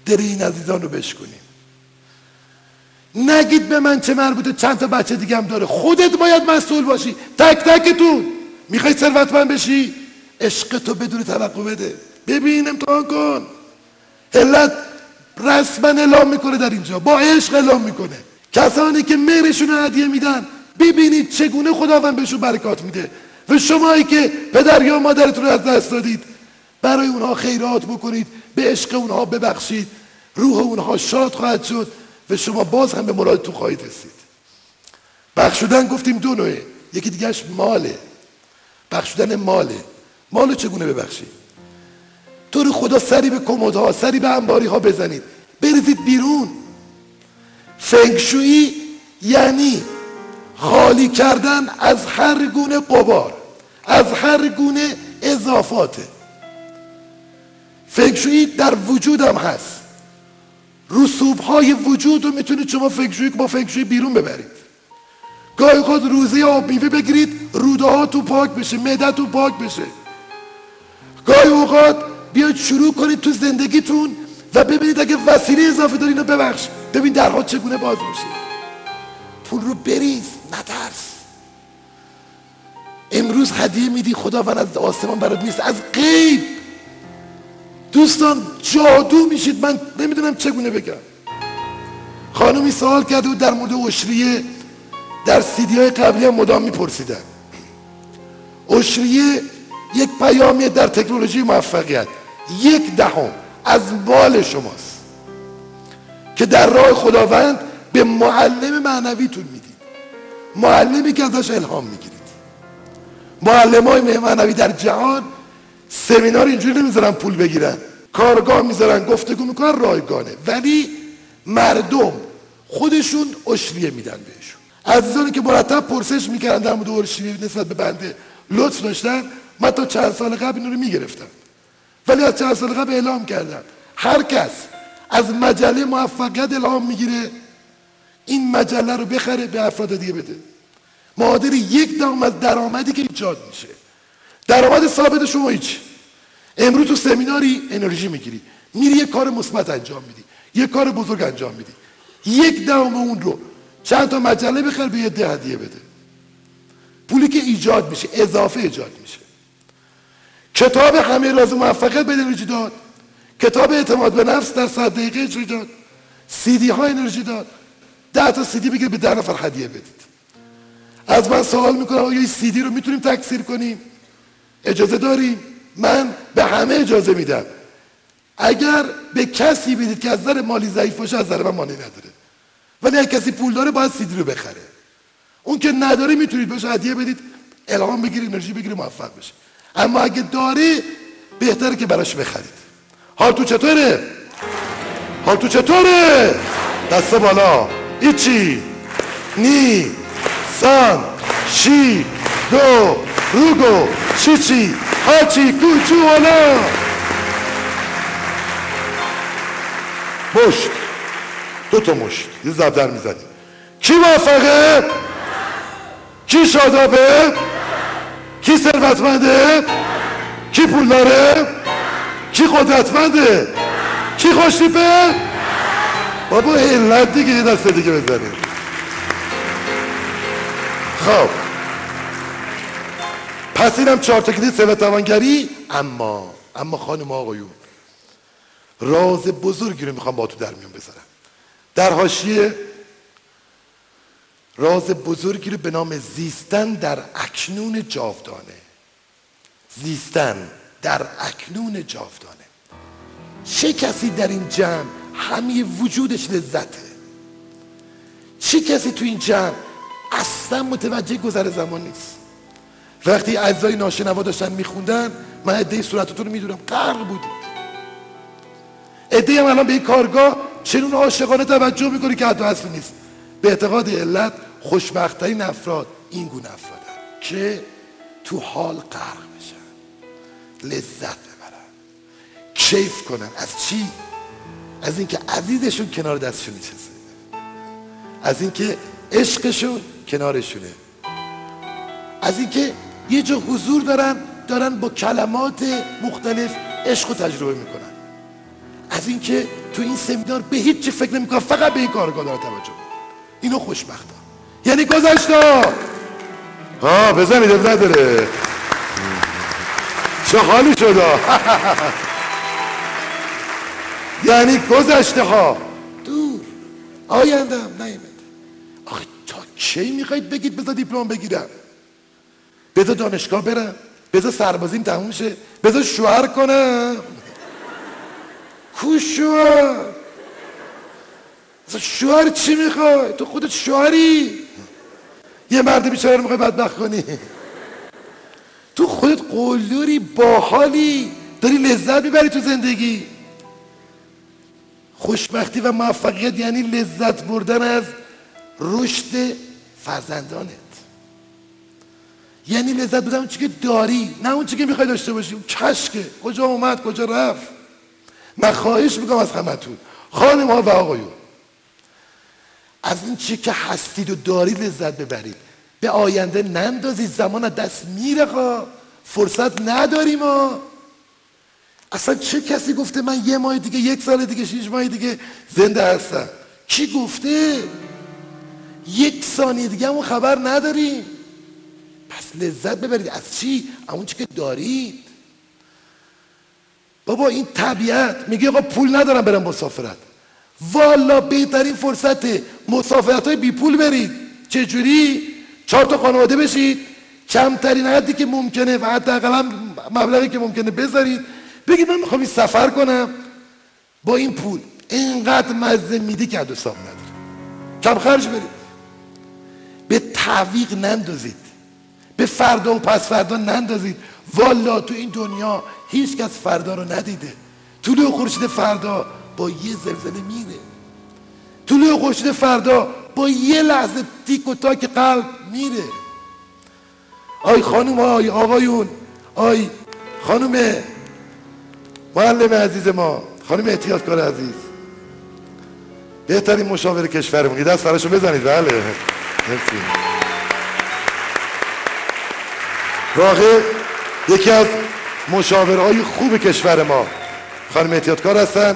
در این عزیزان رو بشکنیم. نگید به من چه مربوطه چند تا بچه دیگه هم داره. خودت باید مسئول باشی. تک تکتون. می‌خوای ثروتمند بشی؟ عشق تو بدون توقع بده. ببین امتحان کن. علت رسما اعلام می‌کنه در اینجا. با عشق اعلام می‌کنه. کسانی که مهرشون رو هدیه میدن ببینید چگونه خداوند بهشون برکات میده. و شمایی که پدر یا مادرتون رو از دست دادید برای اونها خیرات بکنید به عشق اونها ببخشید روح اونها شاد خواهد شد و شما باز هم به مرادتون خواهید رسید. بخشودن گفتیم دو نوعه. یکی دیگهش ماله. بخشودن ماله. مالو چگونه ببخشید؟ تو رو خدا سری به کمدها سری به انباری ها بزنید. بریزید بیرون. فنگشویی یعنی خالی کردن از هر گونه قبار از هر گونه اضافاته فکرشویی در وجودم هست. رسوب های وجود رو می‌تونید شما فکرشویی با فکرشویی بیرون ببرید. گاهی خود روزی آب میوه بگیرید روده ها تو پاک بشه معده تو پاک بشه. گاهی اوقات بیاید شروع کنید تو زندگیتون و ببینید اگه وسیله اضافه داری اینو ببخش ببین درها چگونه باز میشه پول رو بریز. نترس. امروز هدیه میدی خداوند از آسمان برات نیست. از غیب. دوستان جادو میشید. من نمی‌دونم چگونه بگم. خانمی سوال کرده بود در مورد اشریه در سیدی های قبلی هم مدام میپرسیدن. اشریه یک پیامیه در تکنولوژی موفقیت. یک دهم از مال شماست. که در راه خداوند به معلم معنویتون می‌دید. معلمی که ازش الهام می‌گیرید. معلم های معنوی در جهان سمینار اینجوری نمی‌ذارن پول بگیرن. کارگاه می‌ذارن گفتگو می‌کنن رایگانه. ولی مردم خودشون اشریه میدن بهشون. عزیزانی که مرتب پرسش می‌کردن در مورد اشریه نسبت به بنده لطف داشتن من تا چند سال قبل اینو رو می‌گرفتم. ولی از چند سال قبل اعلام کردم. هر کس از مجله موفقیت الهام می‌گیره این مجله رو بخره به افراد دیگه بده. معادل یک دام از درآمدی که ایجاد میشه. درآمد ثابت شما هیچ. امروز تو سمیناری انرژی می‌گیری. میری یه کار مثبت انجام میدی. یه کار بزرگ انجام میدی. یک دهم اون رو چند تا مجله بخر به یه ده هدیه بده. پولی که ایجاد میشه اضافه ایجاد میشه. کتاب همه راز موفقیت به انرژی داد. کتاب اعتماد به نفس در صد دقیقه اجرا داد. سیدی ها انرژی داد. ده تا سیدی بگیر به ده نفر هدیه بدید. از من سوال می‌کنم آیا این سیدی رو می‌تونیم تکثیر کنیم؟ اجازه داریم؟ من به همه اجازه میدم. اگر به کسی بدید که از نظر مالی ضعیف باشه از نظر من مالی نداره. ولی اگر کسی پول داره باید سیدی رو بخره. اون که نداره می‌تونید بهش هدیه بدید الهام بگیرید انرژی بگیرید موفق بشه اما اگه داری بهتره که براش بخرید. حال تو چطوره؟ حال تو چطوره؟ دست بالا. ایچی نی سان شی دو روگو چیچی هاچی کوچو حالا مشت. دو تا مشت. یه زبدر می‌زنیم کی موفقه؟ کی شادابه؟ کی ثروتمنده؟ کی پول داره کی قدرتمنده؟ کی خوشتیپه؟ بابا علت دیگه یه دسته دیگه بزنیم خب. پس اینم چهار تا کلید اما اما خانم آقایون راز بزرگی رو می‌خوام با تو در میون بذارم. در حاشیه راز بزرگی رو به نام زیستن در اکنون جاودانه. زیستن در اکنون جاودانه. چه کسی در این جمع همه وجودش لذته. چه کسی تو این جمع اصلا متوجه گذر زمان نیست؟ وقتی اجزای ناشنوا داشتن میخوندن من عده صورتتون رو می‌دونم. غرق بودید عده هم الان به این کارگاه چنون عاشقانه توجه می‌کنی که حتی اصلی نیست. به اعتقاد علت خوشبختترین افراد این گونه افرادن که تو حال غرق بشن. لذت ببرن. کیف کنن. از چی؟ از اینکه عزیزشون کنار دستشون نشسته. از اینکه عشقشون کنارشونه. از اینکه یه جا حضور دارن دارن با کلمات مختلف عشق و تجربه می‌کنن. از اینکه تو این سمینار به هیچ چی فکر نمی‌کنن فقط به این کارگاه دارن توجه اینو خوشبخت یعنی گذشته ها بزنید نداره. چه حالی شده (laughs) یعنی گذشته ها. دور. آینده هم نیمده آخه تا کی می‌خواید بگید بذار دیپلم بگیرم؟ بذار دانشگاه برم. بذار سربازیم تموم شه. بذار شوهر کنم. کو شوهر. شوهر چی می‌خوای؟ تو خودت شوهری. یه مرد بیچاره رو می‌خوای بدبخت کنی. تو خودت قلدری باحالی. داری لذت می‌بری تو زندگی. خوشبختی و موفقیت یعنی لذت بردن از رشد فرزندانت. یعنی لذت بردن اون چی که داری نه اون چی که می‌خوای داشته باشی. اون کجا اومد کجا رفت. من خواهش می‌کنم از همتون. خانم ها و آقایون از این چی که هستید و دارید لذت ببرید. به آینده نندازید زمان از دست میره خواه. فرصت نداریم ها اصلا چه کسی گفته من یه ماه دیگه یک سال دیگه شیش ماه دیگه زنده هستم؟ کی گفته؟ یک ثانیه دیگه همون خبر نداریم پس لذت ببرید. از چی؟ اون چی که دارید. بابا این طبیعت. میگه آقا پول ندارم برم مسافرت. والا بهترین فرصت مسافرت های بی پول برید. چجوری؟ چهار تا خانواده بشید. کمترین حدی که ممکنه و حداقل مبلغی که ممکنه بذارید. بگید من می‌خوام این سفر کنم. با این پول اینقدر مزه میده که دو نداره کم خرج برید به تعویق نندازید. به فردا و پس فردا نندازید. والا تو این دنیا هیچ کس فردا رو ندیده. طلوع خورشید فردا با یه زلزله میره. طلوع خورشید فردا با یه لحظه تیک و تاک قلب میره. آی خانم آی آقایون آی خانم معلم عزیز ما. خانم احتیاطکار عزیز. بهترین مشاور کشورمون دست فراشو بزنید. بله. مرسی. واقع یکی از مشاورهای خوب کشور ما. خانم احتیاطکار هستن.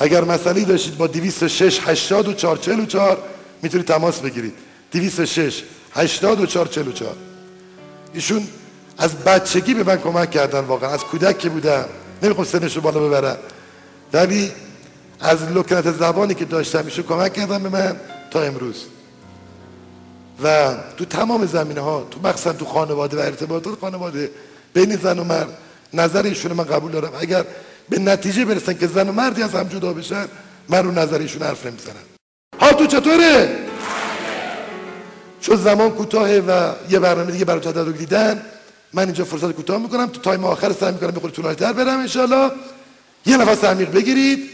اگر مسئله داشتید با 206 84 44 می‌تونید تماس بگیرید. 206 84 44 ایشون از بچگی به من کمک کردن واقعا از کودک که بودم. نمی‌خوام سنش رو بالا ببرم. ولی از لکنت زبانی که داشتم ایشون کمک کردن به من تا امروز. و تو تمام زمینه ها تو مخصوصا تو خانواده و ارتباطات خانواده بین زن و مرد نظر ایشون من قبول دارم. اگر به نتیجه برسن که زن و مردی از هم جدا بشن من رو نظر ایشون حرف نمی‌زنم. حال تو چطوره؟ چون زمان کوتاهه و یه برنامه دیگه برای تدارک دیدن من اینجا فرصت کوتاه می‌کنم تو تایم آخر سعی می‌کنم بخوری طولانی تر برم انشالله یه نفس عمیق بگیرید.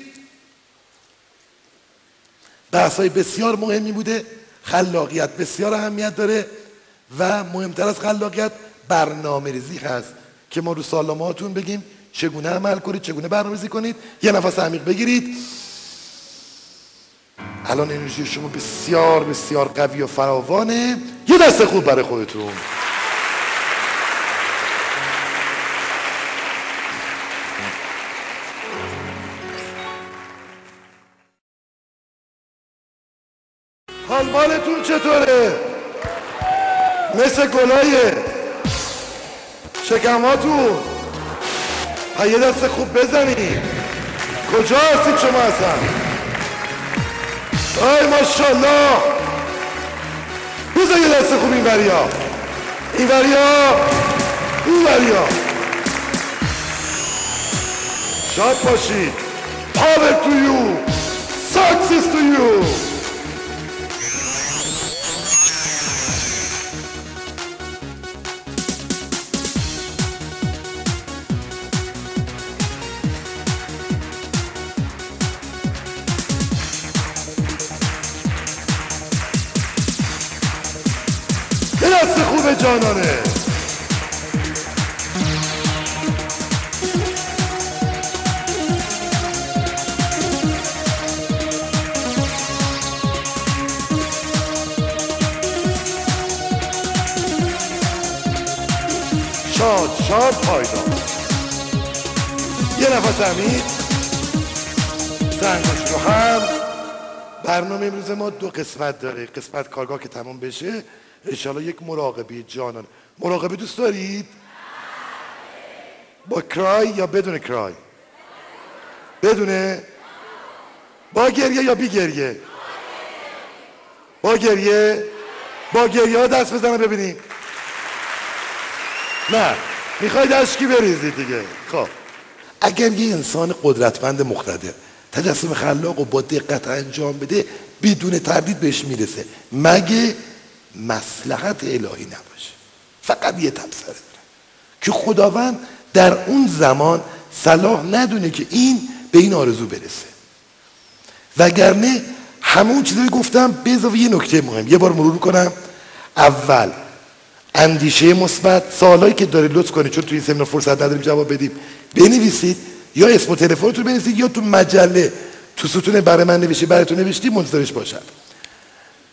بحث بسیار مهمی بوده خلاقیت بسیار اهمیت داره و مهمتر از خلاقیت برنامه ریزی هست که ما رو سالاماتون بگیم چگونه عمل کنید چگونه برنامه ریزی کنید. یه نفس عمیق بگیرید. الان انرژی شما بسیار بسیار قوی و فراوانه. یه دست خوب برای خودتون. حال مالتون چطوره؟ مثل گلایه شکماتون. یه دست خوب بزنید کجا هستید شما اصلا؟ آی ماشالله بزن یه دست خوب این وریا. این وریا. این وریا. شاد باشید power to you success to you خوب جانانه. شاد شاد پایدار. یه نفس امید زنگاش رو هم. برنامه امروز ما دو قسمت داره قسمت کارگاه که تمام بشه انشالله یک مراقبی جانان مراقبه دوست دارید؟ با کرای یا بدون کرای؟ بدونه؟ با گریه یا بی گریه؟ با گریه؟ با گریه دست بزنم ببینیم نه می‌خواید اشکی بریزید دیگه خب اگر یه انسان قدرتمند مقتدر تجسم خلاق و با دقت انجام بده بدون تردید بهش می‌رسه. مگه مسلحت الهی نباشه؟ فقط یه تبصره داره. که خداوند در اون زمان صلاح ندونه که این به این آرزو برسه. وگرنه همون چیزی گفتم به یه نکته مهم. یه بار مرور کنم اول اندیشه مثبت سوالایی که داره لطف کنید چون توی این سمینار فرصت نداریم جواب بدیم. بنویسید. یا اسم و تلفنتون بنویسید یا تو مجله. تو ستون برای من نوشتی برای تو نوشتی منتظرش باشم.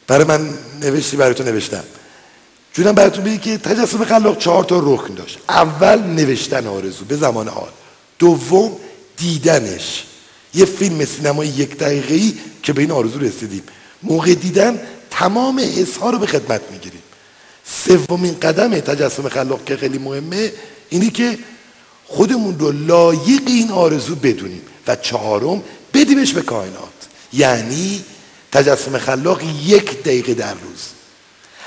برای من نوشتی برای تو نوشتم. جونم براتون بگی که تجسم خلاق چهار تا رکن داشت. اول نوشتن آرزو به زمان حال. دوم دیدنش. یه فیلم سینمایی یک دقیقه ای که به این آرزو رسیدیم. موقع دیدن تمام حس ها رو به خدمت می‌گیریم. سومین قدم تجسم خلاق که خیلی مهمه اینی که خودمون رو لایق این آرزو بدونیم و چهارم بدیمش به کائنات. یعنی تجسم خلاق یک دقیقه در روز.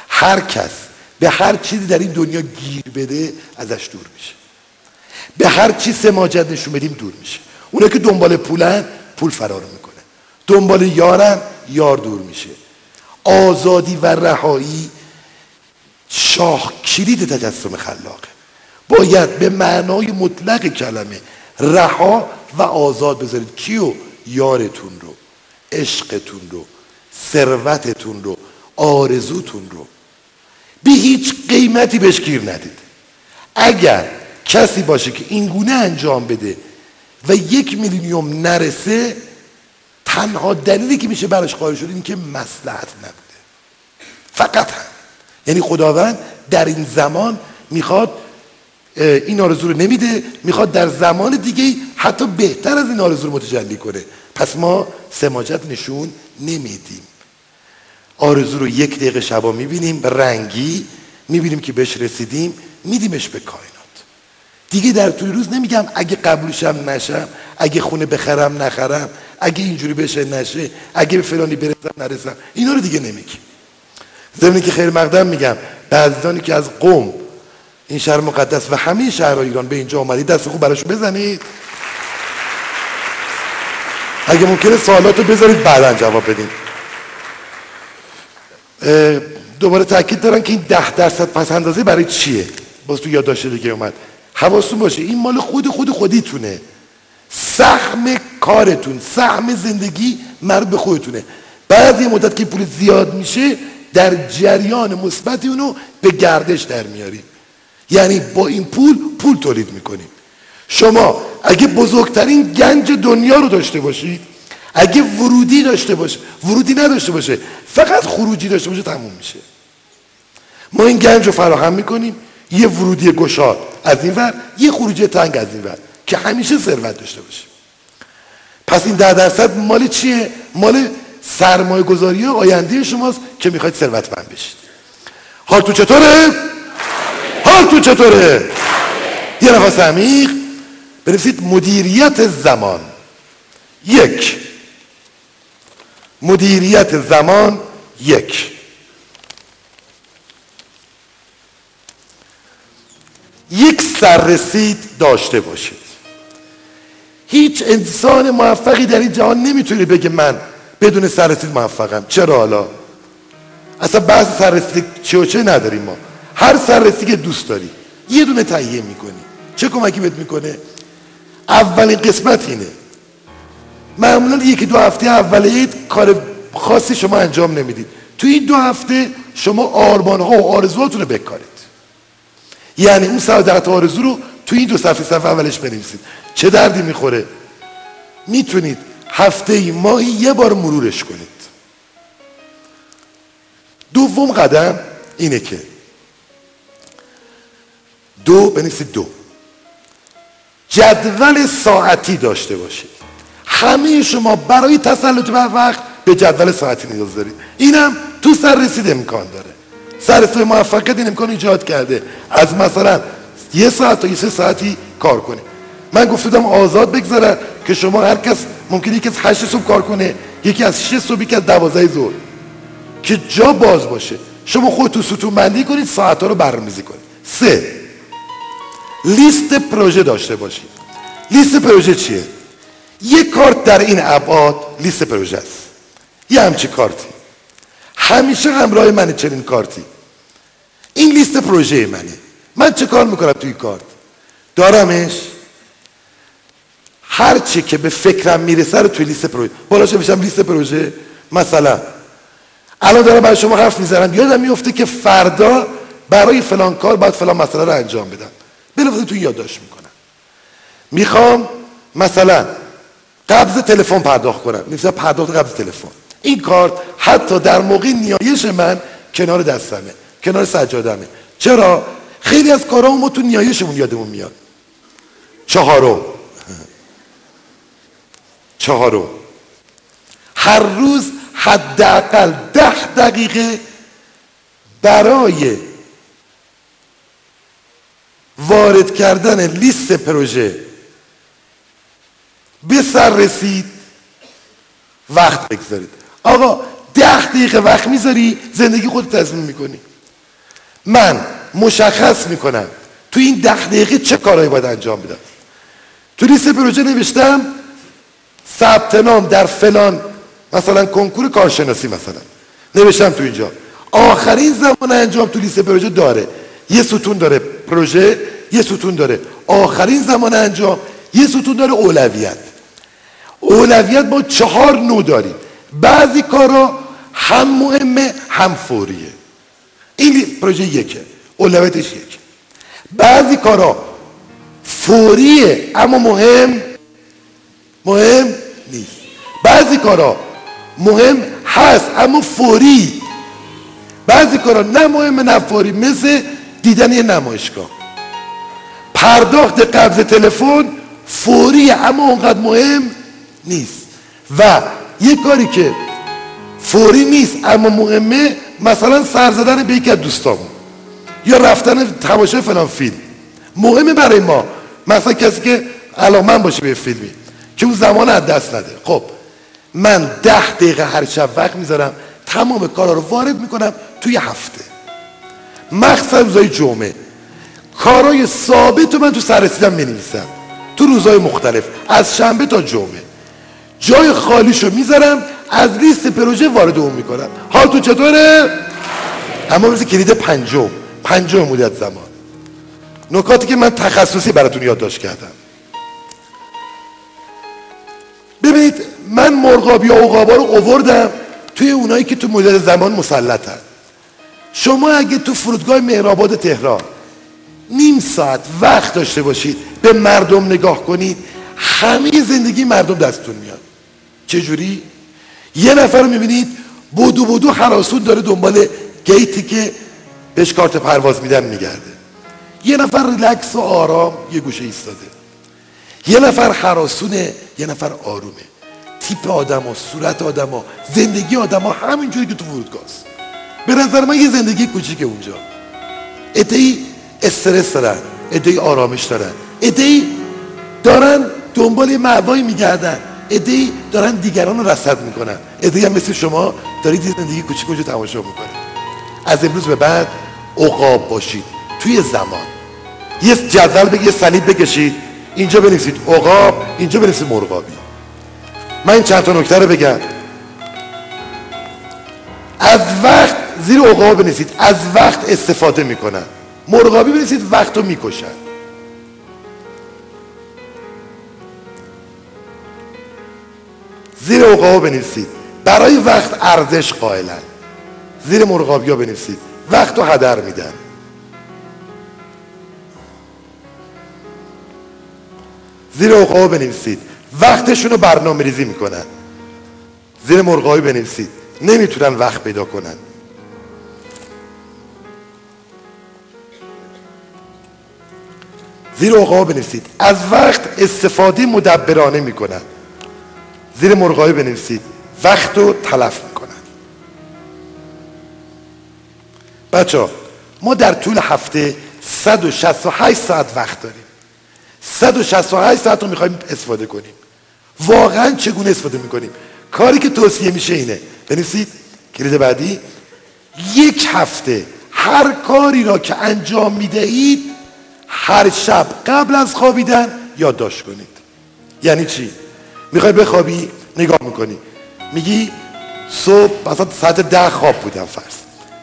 هر کس به هر چیزی در این دنیا گیر بده ازش دور میشه. به هر چی سماجت نشون بدیم دور میشه. اونا که دنبال پولن پول فرار می‌کنه دنبال یارن یار دور میشه. آزادی و رهایی شاه کلید تجسم خلاقه. باید به معنای مطلق کلمه رها و آزاد بذارید. کیو؟ یارتون رو عشقتون رو ثروتتون رو آرزوتون رو. به هیچ قیمتی بهش گیر ندید. اگر کسی باشه که این گونه انجام بده و یک میلیونیوم نرسه تنها دلیلی که میشه براش قائل شد این که مسلحت نبوده. فقط هم. یعنی خداوند در این زمان می‌خواد این آرزو رو نمیده می‌خواد در زمان دیگه حتی بهتر از این آرزو رو متجلی کنه. پس ما سماجت نشون نمیدیم. آرزو رو یک دقیقه شبا می‌بینیم رنگی می‌بینیم که بهش رسیدیم میدیمش به کائنات. دیگه در طول روز نمیگم اگه قبولشم نشم اگه خونه بخرم نخرم اگه اینجوری بشه نشه اگه به فلانی برسم نرسم. اینا رو دیگه نمیگیم. زمینی که خیر مقدم میگم بعضیانی که از قوم این شهر مقدس و همه شهرهای ایران به اینجا آمدید. دست خوب براشون بزنید. اگه ممکنه سوالات رو بذارید بعدا جواب بدین. دوباره تاکید دارم که این ده درصد پس اندازه برای چیه؟ باز تو یادداشت دیگه اومد. حواستون باشه این مال خود خود خودیتونه. سهم کارتون سهم زندگی مرد به خودتونه. بعد یه مدت که پول زیاد میشه در جریان مثبتی اونو به گردش در میاریم یعنی با این پول پول تولید می‌کنیم. شما اگه بزرگترین گنج دنیا رو داشته باشید اگه ورودی داشته باشه ورودی نداشته باشه فقط خروجی داشته باشه تموم میشه. ما این گنج رو فراهم می‌کنیم یه ورودی گشاد از این ور یه خروجی تنگ از این ور که همیشه ثروت داشته باشه. پس این ده درصد مال چیه؟ مال سرمایه گذاری آینده شماست که می‌خواید ثروتمند بشید. حال تو چطوره؟ حال تو چطوره؟ یه نفس عمیق بنویسید مدیریت زمان. یک. مدیریت زمان یک. یک سررسید داشته باشید. هیچ انسان موفقی در این جهان نمی‌تونه بگه من بدون سررسید موفقم. چرا حالا؟ اصلا بعض سررسید چه و چه نداریم ما. هر سررسیدی که دوست داری. یه دونه تهیه می‌کنی. چه کمکی بهت می‌کنه؟ اولین قسمت اینه. معمولا یکی دو هفته اولیه کار خاصی شما انجام نمی‌دید تو این دو هفته شما آرمان ها و آرزوهاتون رو بکارید. یعنی اون سعادت آرزو رو تو این دو صفحه صفحه اولش بنویسید. چه دردی می‌خوره؟ می‌تونید هفته ای ماهی یه بار مرورش کنید. دوم قدم اینه که دو بنویسید دو. جدول ساعتی داشته باشید. همه شما برای تسلط بر وقت به جدول ساعتی نیاز دارید. اینم تو سر رسید امکان داره. سر رسید موفقیت این امکان ایجاد کرده. از مثلا یه ساعت تا یه سه ساعتی کار کنه. من گفتم آزاد بگذارن که شما هر کس ممکنه یکی از هشت صبح کار کنه یکی از شش صبح یکی از دوازده ظهر. که جا باز باشه. شما خود تو ستون بندی کنید ساعت ها رو برنامه‌ریزی کنید. سه لیست پروژه داشته باشید لیست پروژه چیه؟ یک کارت در این ابعاد لیست پروژه است. یه همچی کارتی. همیشه همراه منه چنین کارتی. این لیست پروژه منه. من چه کار می‌کنم توی کارت؟ دارمش هر چی که به فکرم می‌رسه رو توی لیست پروژه. بالاش میشم لیست پروژه. مثلا الان دارم برای شما حرف می‌زنم. یادم میفته که فردا برای فلان کار باید فلان مسئله رو انجام بدم. بلافاصله توی یادداشت می‌کنم. می‌خوام مثلا قبض تلفن پرداخت کنم. میفته پرداخت قبض تلفن. این کارت حتی در موقع نیایش من کنار دستمه کنار سجادمه. چرا؟ خیلی از کارا ما تو نیایشمون یادمون میاد. چهارم. چهارم. هر روز حداقل ده دقیقه برای وارد کردن لیست پروژه. به سر رسید. وقت بگذارید. آقا ده دقیقه وقت می‌ذاری زندگی خود تصمیم می‌کنی. من مشخص می‌کنم تو این ده دقیقه چه کارهایی باید انجام بدم. تو لیست پروژه نوشتم ثبت نام در فلان مثلا کنکور کارشناسی مثلا. نوشتم تو اینجا. آخرین زمان انجام تو لیست پروژه داره. یه ستون داره. پروژه یه ستون داره. آخرین زمان انجام یه ستون داره اولویت. اولویت ما چهار نوع داریم. بعضی کارا هم مهمه هم فوریه. این پروژه یکه. اولویتش یک بعضی کارا فوریه اما مهم مهم نیست. بعضی کارا مهم هست اما فوری. بعضی کارا نه مهم نه فوری. مثل دیدن یه نمایشگاه. پرداخت قبض تلفن فوری اما اونقدر مهم نیست. و یه کاری که فوری نیست اما مهمه مثلا سر زدن به یکی از دوستامون. یا رفتن تماشای فلان فیلم. مهمه برای ما. مثلا کسی که علاقمند باشه به فیلمی. که اون زمان از دست نده. خب من ده دقیقه هر شب وقت می‌ذارم تمام کارا رو وارد می‌کنم توی هفته. مخصوصا روزای جمعه. کارای ثابت رو من تو سررسیدم می‌نویسم. تو روزهای مختلف از شنبه تا جمعه. جای خالیشو می‌ذارم از لیست پروژه وارد اون می‌کنم. حال تو چطوره؟ اما مثل کلید پنجم. پنجم مدت زمان. نکاتی که من تخصصی براتون یادداشت کردم. ببینید من مرغابی و عقابا رو اووردم توی اونایی که تو مدت زمان مسلطن. شما اگه تو فرودگاه مهرآباد تهران نیم ساعت وقت داشته باشید به مردم نگاه کنید همه زندگی مردم دستتون میاد. چجوری؟ یه نفر رو می‌بینید بودو بودو حراسون داره دنبال گیتی که بهش کارت پرواز میدن میگرده. یه نفر ریلکس و آرام یه گوشه ایستاده. یه نفر حراسونه یه نفر آرومه. تیپ آدم ها صورت آدم ها زندگی آدم ها همینجوری که تو فرودگاهست به نظر من یه زندگی کوچیک اونجا. ادهی استرس دارن ادهی آرامش دارن ادهی دارن دنبال معوایی میگردن ادهی دارن دیگران رو رصد می‌کنن. ادهی هم مثل شما دارید یه زندگی کوچیک اونجا تماشا می‌کنید. از امروز به بعد عقاب باشید. توی زمان. یه جدول بگی یه صلیب بکشید اینجا بنویسید عقاب اینجا بنویسید مرغابی. من چند تا نکته رو بگم. از وقت زیر عقاب بنویسید. از وقت استفاده می‌کنن. مرغابی بنویسید وقت رو می‌کشن. زیر عقاب بنویسید. برای وقت ارزش قائلن. زیر مرغابی ها بنویسید. وقت رو هدر میدن. زیر عقاب بنویسید. وقتشون رو برنامه ریزی می‌کنن. زیر مرغابی بنویسید. نمی‌تونن وقت پیدا کنن. زیر عقاب بنویسید. از وقت استفاده مدبرانه می‌کنن. زیر مرغابی بنویسید. وقت رو تلف می‌کنن. بچه ما در طول هفته 168 ساعت وقت داریم. 168 ساعت رو می‌خوایم استفاده کنیم. واقعا چگونه استفاده می‌کنیم؟ کاری که توصیه میشه اینه. بنویسید. کلید بعدی. یک هفته هر کاری را که انجام می‌دهید هر شب قبل از خوابیدن یادداشت کنید. یعنی چی؟ می‌خوای بخوابی؟ نگاه می‌کنی. میگی صبح مثلا ساعت ده خواب بودم فرض.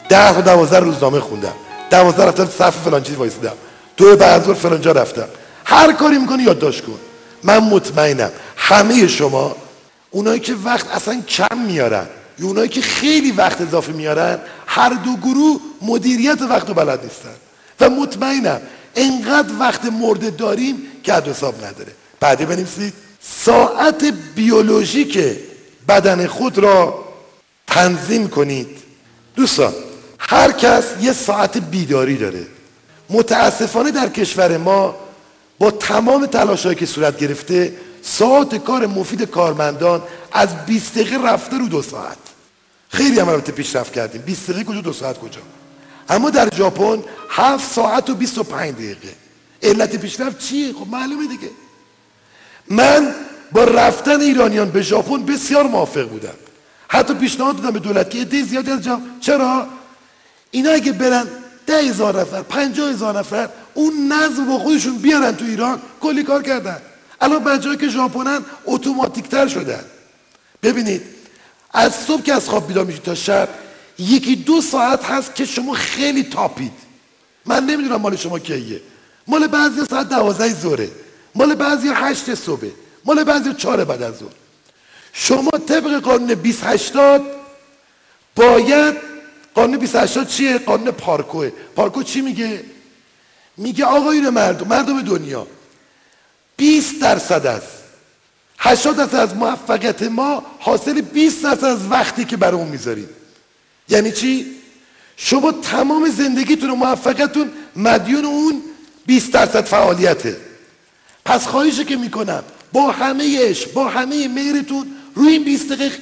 ده تا دوازده روزنامه خوندم. دوازده رفتم صف فلان چیز وایسیدم. دو بعد فلان جا رفتم. هر کاری می‌کنی یادداشت کن. من مطمئنم همه شما اونایی که وقت اصلا کم میارن یا اونایی که خیلی وقت اضافه میارن هر دو گروه مدیریت وقت رو بلد نیستن. و مطمئنم انقدر وقت مرده داریم که حد حساب نداره. بعدی بنویسید. ساعت بیولوژیک بدن خود را تنظیم کنید. دوستان هر کس یه ساعت بیداری داره. متاسفانه در کشور ما با تمام تلاشهایی که صورت گرفته ساعت کار مفید کارمندان از 20 دقیقه رفته رو دو ساعت. خیلی هم البته پیشرفت کردیم. 20 دقیقه کجا؟ دو ساعت کجا؟ اما در ژاپن 7 ساعت و 25 دقیقه. علت پیشرفت چیه؟ خب معلومه دیگه. من با رفتن ایرانیان به ژاپن بسیار موافق بودم. حتی پیشنهاد دادم به دولت که عده زیادی از جمع چرا؟ اینا اگه برن ده هزار نفر پنجاه هزار نفر اون نظم با خودشون بیارن تو ایران کلی کار کردن. الان بچه‌ها که ژاپنن اتوماتیک تر شدن. ببینید از صبح که از خواب بیدار میشید تا شب یکی دو ساعت هست که شما خیلی تاپید. من نمی‌دونم مال شما کیه. مال بعضی ساعت دوازده ظهره. مال بعضی هشت صبح. مال بعضی چهار بعد از ظهر. شما طبق قانون 2080 باید قانون 2080 چیه؟ قانون پارکوه. پارکو چی میگه؟ میگه آقایون مردم مردم دنیا 20 درصد است 80 درصد از موفقیت ما حاصل 20 درصد از وقتی که برای اون می‌ذارید. یعنی چی؟ شما تمام زندگیتون و موفقیتتون مدیون اون 20 درصد فعالیته. پس خواهیشه که می‌کنم با همه عشق با همه میرتون روی این 20 دقیقه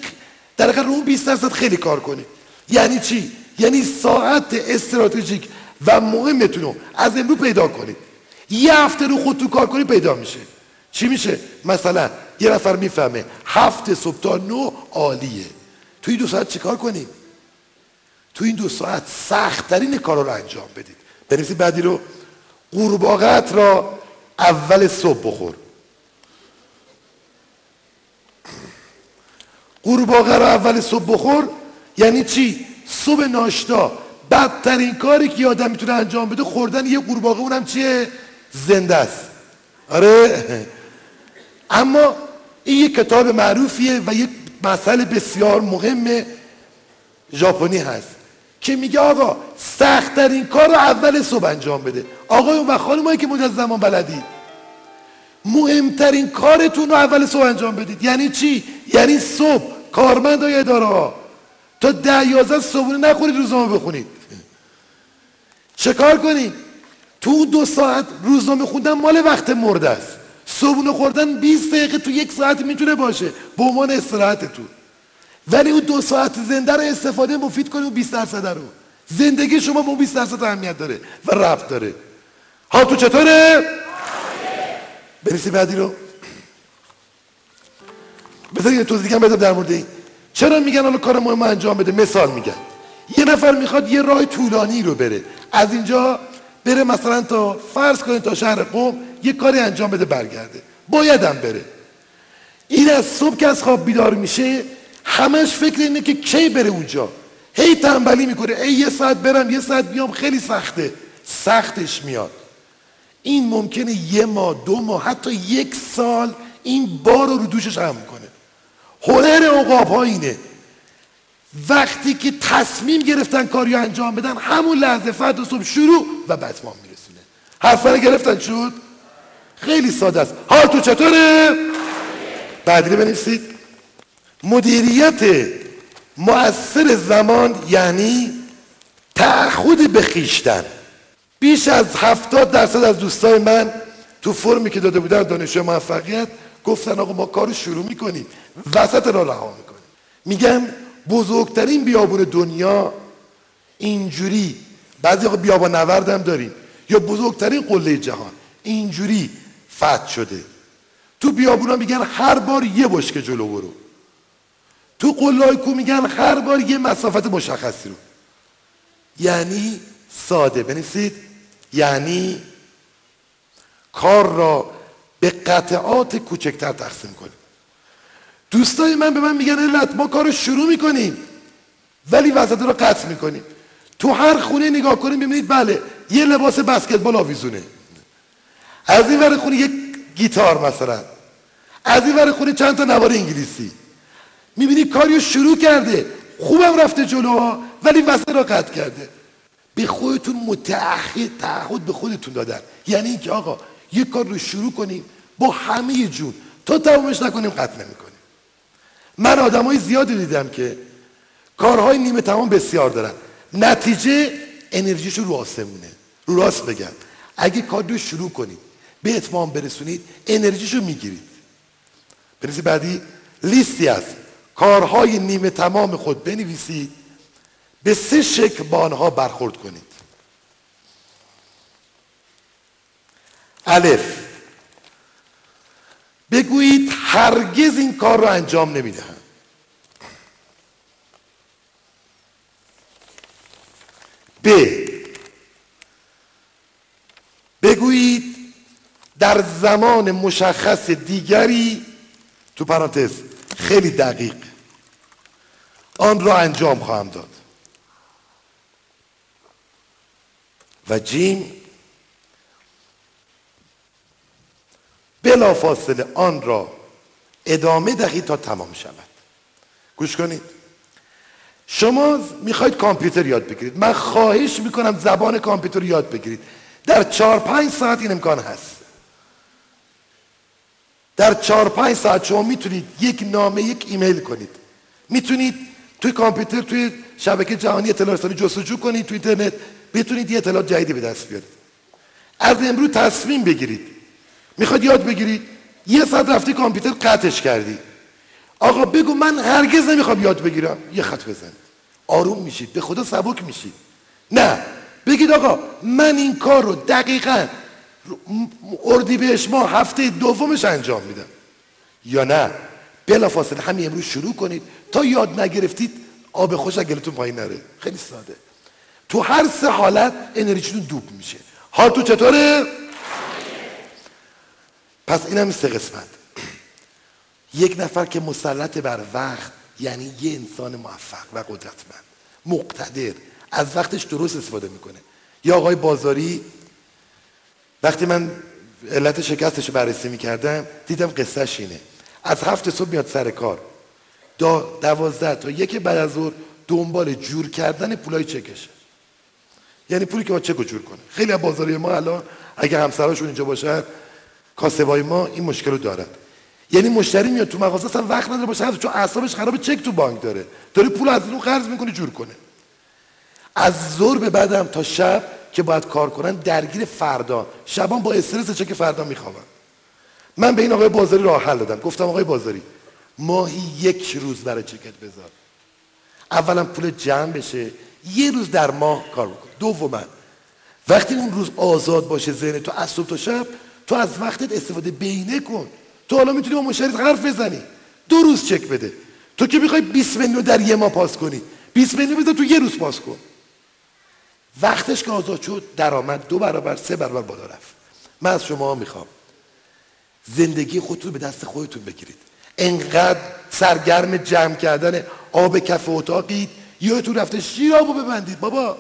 در رو اون 20 درصد خیلی کار کنید. یعنی چی؟ یعنی ساعت استراتژیک و مهمتون رو از امروز پیدا کنید. یه هفته رو خودتون کار کنید پیدا میشه. چی میشه؟ مثلا یه نفر می‌فهمه هفته صبح تا نو عالیه. تو این دو ساعت چیکار کنیم تو این دو ساعت سختترین کارا رو انجام بدید. بنویسید بعدی رو. قورباغت را اول صبح بخور. قورباغه را اول صبح بخور. یعنی چی؟ صبح ناشتا. بدترین کاری که آدم می‌تونه انجام بده خوردن یه قورباغه اونم چیه؟ زنده است. آره. اما این یک کتاب معروفیه و یک مسئله بسیار مهم ژاپنی هست. که میگه آقا سختترین کار رو اول صبح انجام بده. آقایون و خانمایی که مدت زمان بلدید مهمترین کارتون رو اول صبح انجام بدید. یعنی چی؟ یعنی صبح. کارمند های اداره ها. تا ده یازده صبحونه نخورید روزنامه بخونید. چه کار کنید تو دو ساعت روزنامه خوندن مال وقت مرده است. صبحونه خوردن 20 دقیقه تو یک ساعت می‌تونه باشه. به عنوان استراحتتون ولی اون دو ساعت زنده رو استفاده مفید کنید اون 20 درصد رو. زندگی شما با 20 درصد اهمیت داره و رفت داره. ها تو چطوره؟ بنویسی بعدی رو. بذارید یه توضیح بدم در مورد این. چرا میگن حالا کار مهم انجام بده؟ مثال میگن یه نفر می‌خواد یه راه طولانی رو بره. از اینجا بره مثلا تا فرض کنید تا شهر قوم یه کاری انجام بده برگرده. بایدم بره. این از صبح که از خواب بیدار میشه همش فکر اینه که کی بره اونجا؟ هی تنبلی می‌کنه. ای یه ساعت برم یه ساعت بیام خیلی سخته. سختش میاد. این ممکنه یه ماه دو ماه حتی یک سال این بار رو رو دوشش هم می‌کنه هنر عقاب ها اینه. وقتی که تصمیم گرفتن کاری انجام بدن همون لحظه فرد صبح شروع و بتمام میرسونه. حرفانه گرفتن شد؟ خیلی ساده است. حال تو چطوره؟ بعدی بنویسید. مدیریت مؤثر زمان یعنی تعهد به خیشتن. بیش از هفتاد درصد از دوستای من تو فرمی که داده بودن دانشجو موفقیت گفتن آقا ما کارو شروع می‌کنیم. وسط را رها می‌کنیم. میگم بزرگترین بیابون دنیا اینجوری بعضی بیابان نورد هم داریم یا بزرگترین قله جهان اینجوری فتح شده. تو بیابونا میگن هر بار یه بشکه جلو برو. تو قلای کو میگن هر بار یه مسافت مشخصی رو. یعنی ساده. بنویسید. یعنی کار را به قطعات کوچکتر تقسیم کنیم. دوستای من به من میگن علت ما کار رو شروع می‌کنیم ولی وسط رو قطع می‌کنیم. تو هر خونه نگاه کنیم ببینید بله یه لباس بسکتبال آویزونه. از این ور خونه یک گیتار مثلا. از این ور خونه چند تا نوار انگلیسی. می‌بینی کاریو شروع کرده. خوبم رفته جلو ولی وسط را قطع کرده. به خودتون متعهد تعهد به خودتون دادن. یعنی اینکه آقا یک کار رو شروع کنیم با همه جون. تا تمامش نکنیم قطع نمی‌کنیم. من آدمای زیادی دیدم که کارهای نیمه تمام بسیار دارن. نتیجه انرژیشو رو آسمونه. رو راست بگم. اگه کار رو شروع کنید به اتمام برسونید انرژیشو می‌گیرید. برسی بعدی لیستی از کارهای نیمه تمام خود بنویسید. به سه شکل با آنها برخورد کنید. الف. بگویید هرگز این کار رو انجام نمی‌دهم. ب. بگویید در زمان مشخص دیگری تو پرانتز خیلی دقیق. آن را انجام خواهم داد. و جیم بلا فاصله آن را ادامه دهید تا تمام شود. گوش کنید. شما می‌خواید کامپیوتر یاد بگیرید. من خواهش می‌کنم زبان کامپیوتر یاد بگیرید. در چهار پنج ساعت این امکان هست. در چهار پنج ساعت شما می‌تونید یک نامه یک ایمیل کنید. می‌تونید توی کامپیوتر توی شبکه جهانی اطلاع رسانی جستجو کنید توی اینترنت. بتونید یه اطلاعات جدیدی به دست بیارید. از امروز تصمیم بگیرید. می‌خواد یاد بگیرید. یه ساعت رفتی کامپیوتر قطعش کردی. آقا بگو من هرگز نمی‌خوام یاد بگیرم. یه خط بزن آروم میشید. به خدا سبک میشید. نه. بگید آقا من این کار رو دقیقا اردی بهش ما هفته دومش انجام میدم. یا نه؟ بلا فاصله همین امروز شروع کنید. تا یاد نگرفتید آب خوش گلتون پایین نره. خیلی ساده. تو هر سه حالت انرژیتون دوب میشه. حال تو چطوره؟ پس این هم سه قسمت. یک نفر که مسلط بر وقت یعنی یه انسان موفق و قدرتمند مقتدر از وقتش درست استفاده می‌کنه. یا آقای بازاری وقتی من علت شکستش رو بررسی می‌کردم دیدم قصهش اینه. از هفت صبح میاد سر کار. دا دوازده تا یک بعد از ظهر دنبال جور کردن پولای چکشه. یعنی پولی که با چک جور کنه. خیلی از بازاری ما الان اگه همسراشون اینجا باشن کاسبای ما این مشکل رو دارن. یعنی مشتری میاد تو مغازه اصلا وقت نداره باشه چون اعصابش خراب چک تو بانک داره. داره پول از اون قرض می‌کنه جور کنه. از ظهر به بعدم تا شب که باید کار کنن درگیر فردا. شبان با استرس چک فردا میخوابن. من به این آقای بازاری راه حل دادم. گفتم آقای بازاری ماهی یک روز برای چکت بذار. اولا پول جمع بشه یه روز در ماه کار بکن. دوما وقتی اون روز آزاد باشه ذهن تو از صبح تا شب تو از وقتت استفاده بینه کن. تو حالا می‌تونی با مشتریت حرف بزنی. دو روز چک بده. تو که می‌خوای 20 میلیون در یه ماه پاس کنی. 20 میلیون بذار تو یه روز پاس کن. وقتش که آزاد شد درآمد دو برابر سه برابر بالا رفت. من از شما می‌خوام زندگی خودتون به دست خودتون بگیرید. انقدر سرگرم جمع کردن آب کف اتاقید تو رفته شیر آبو ببندید بابا.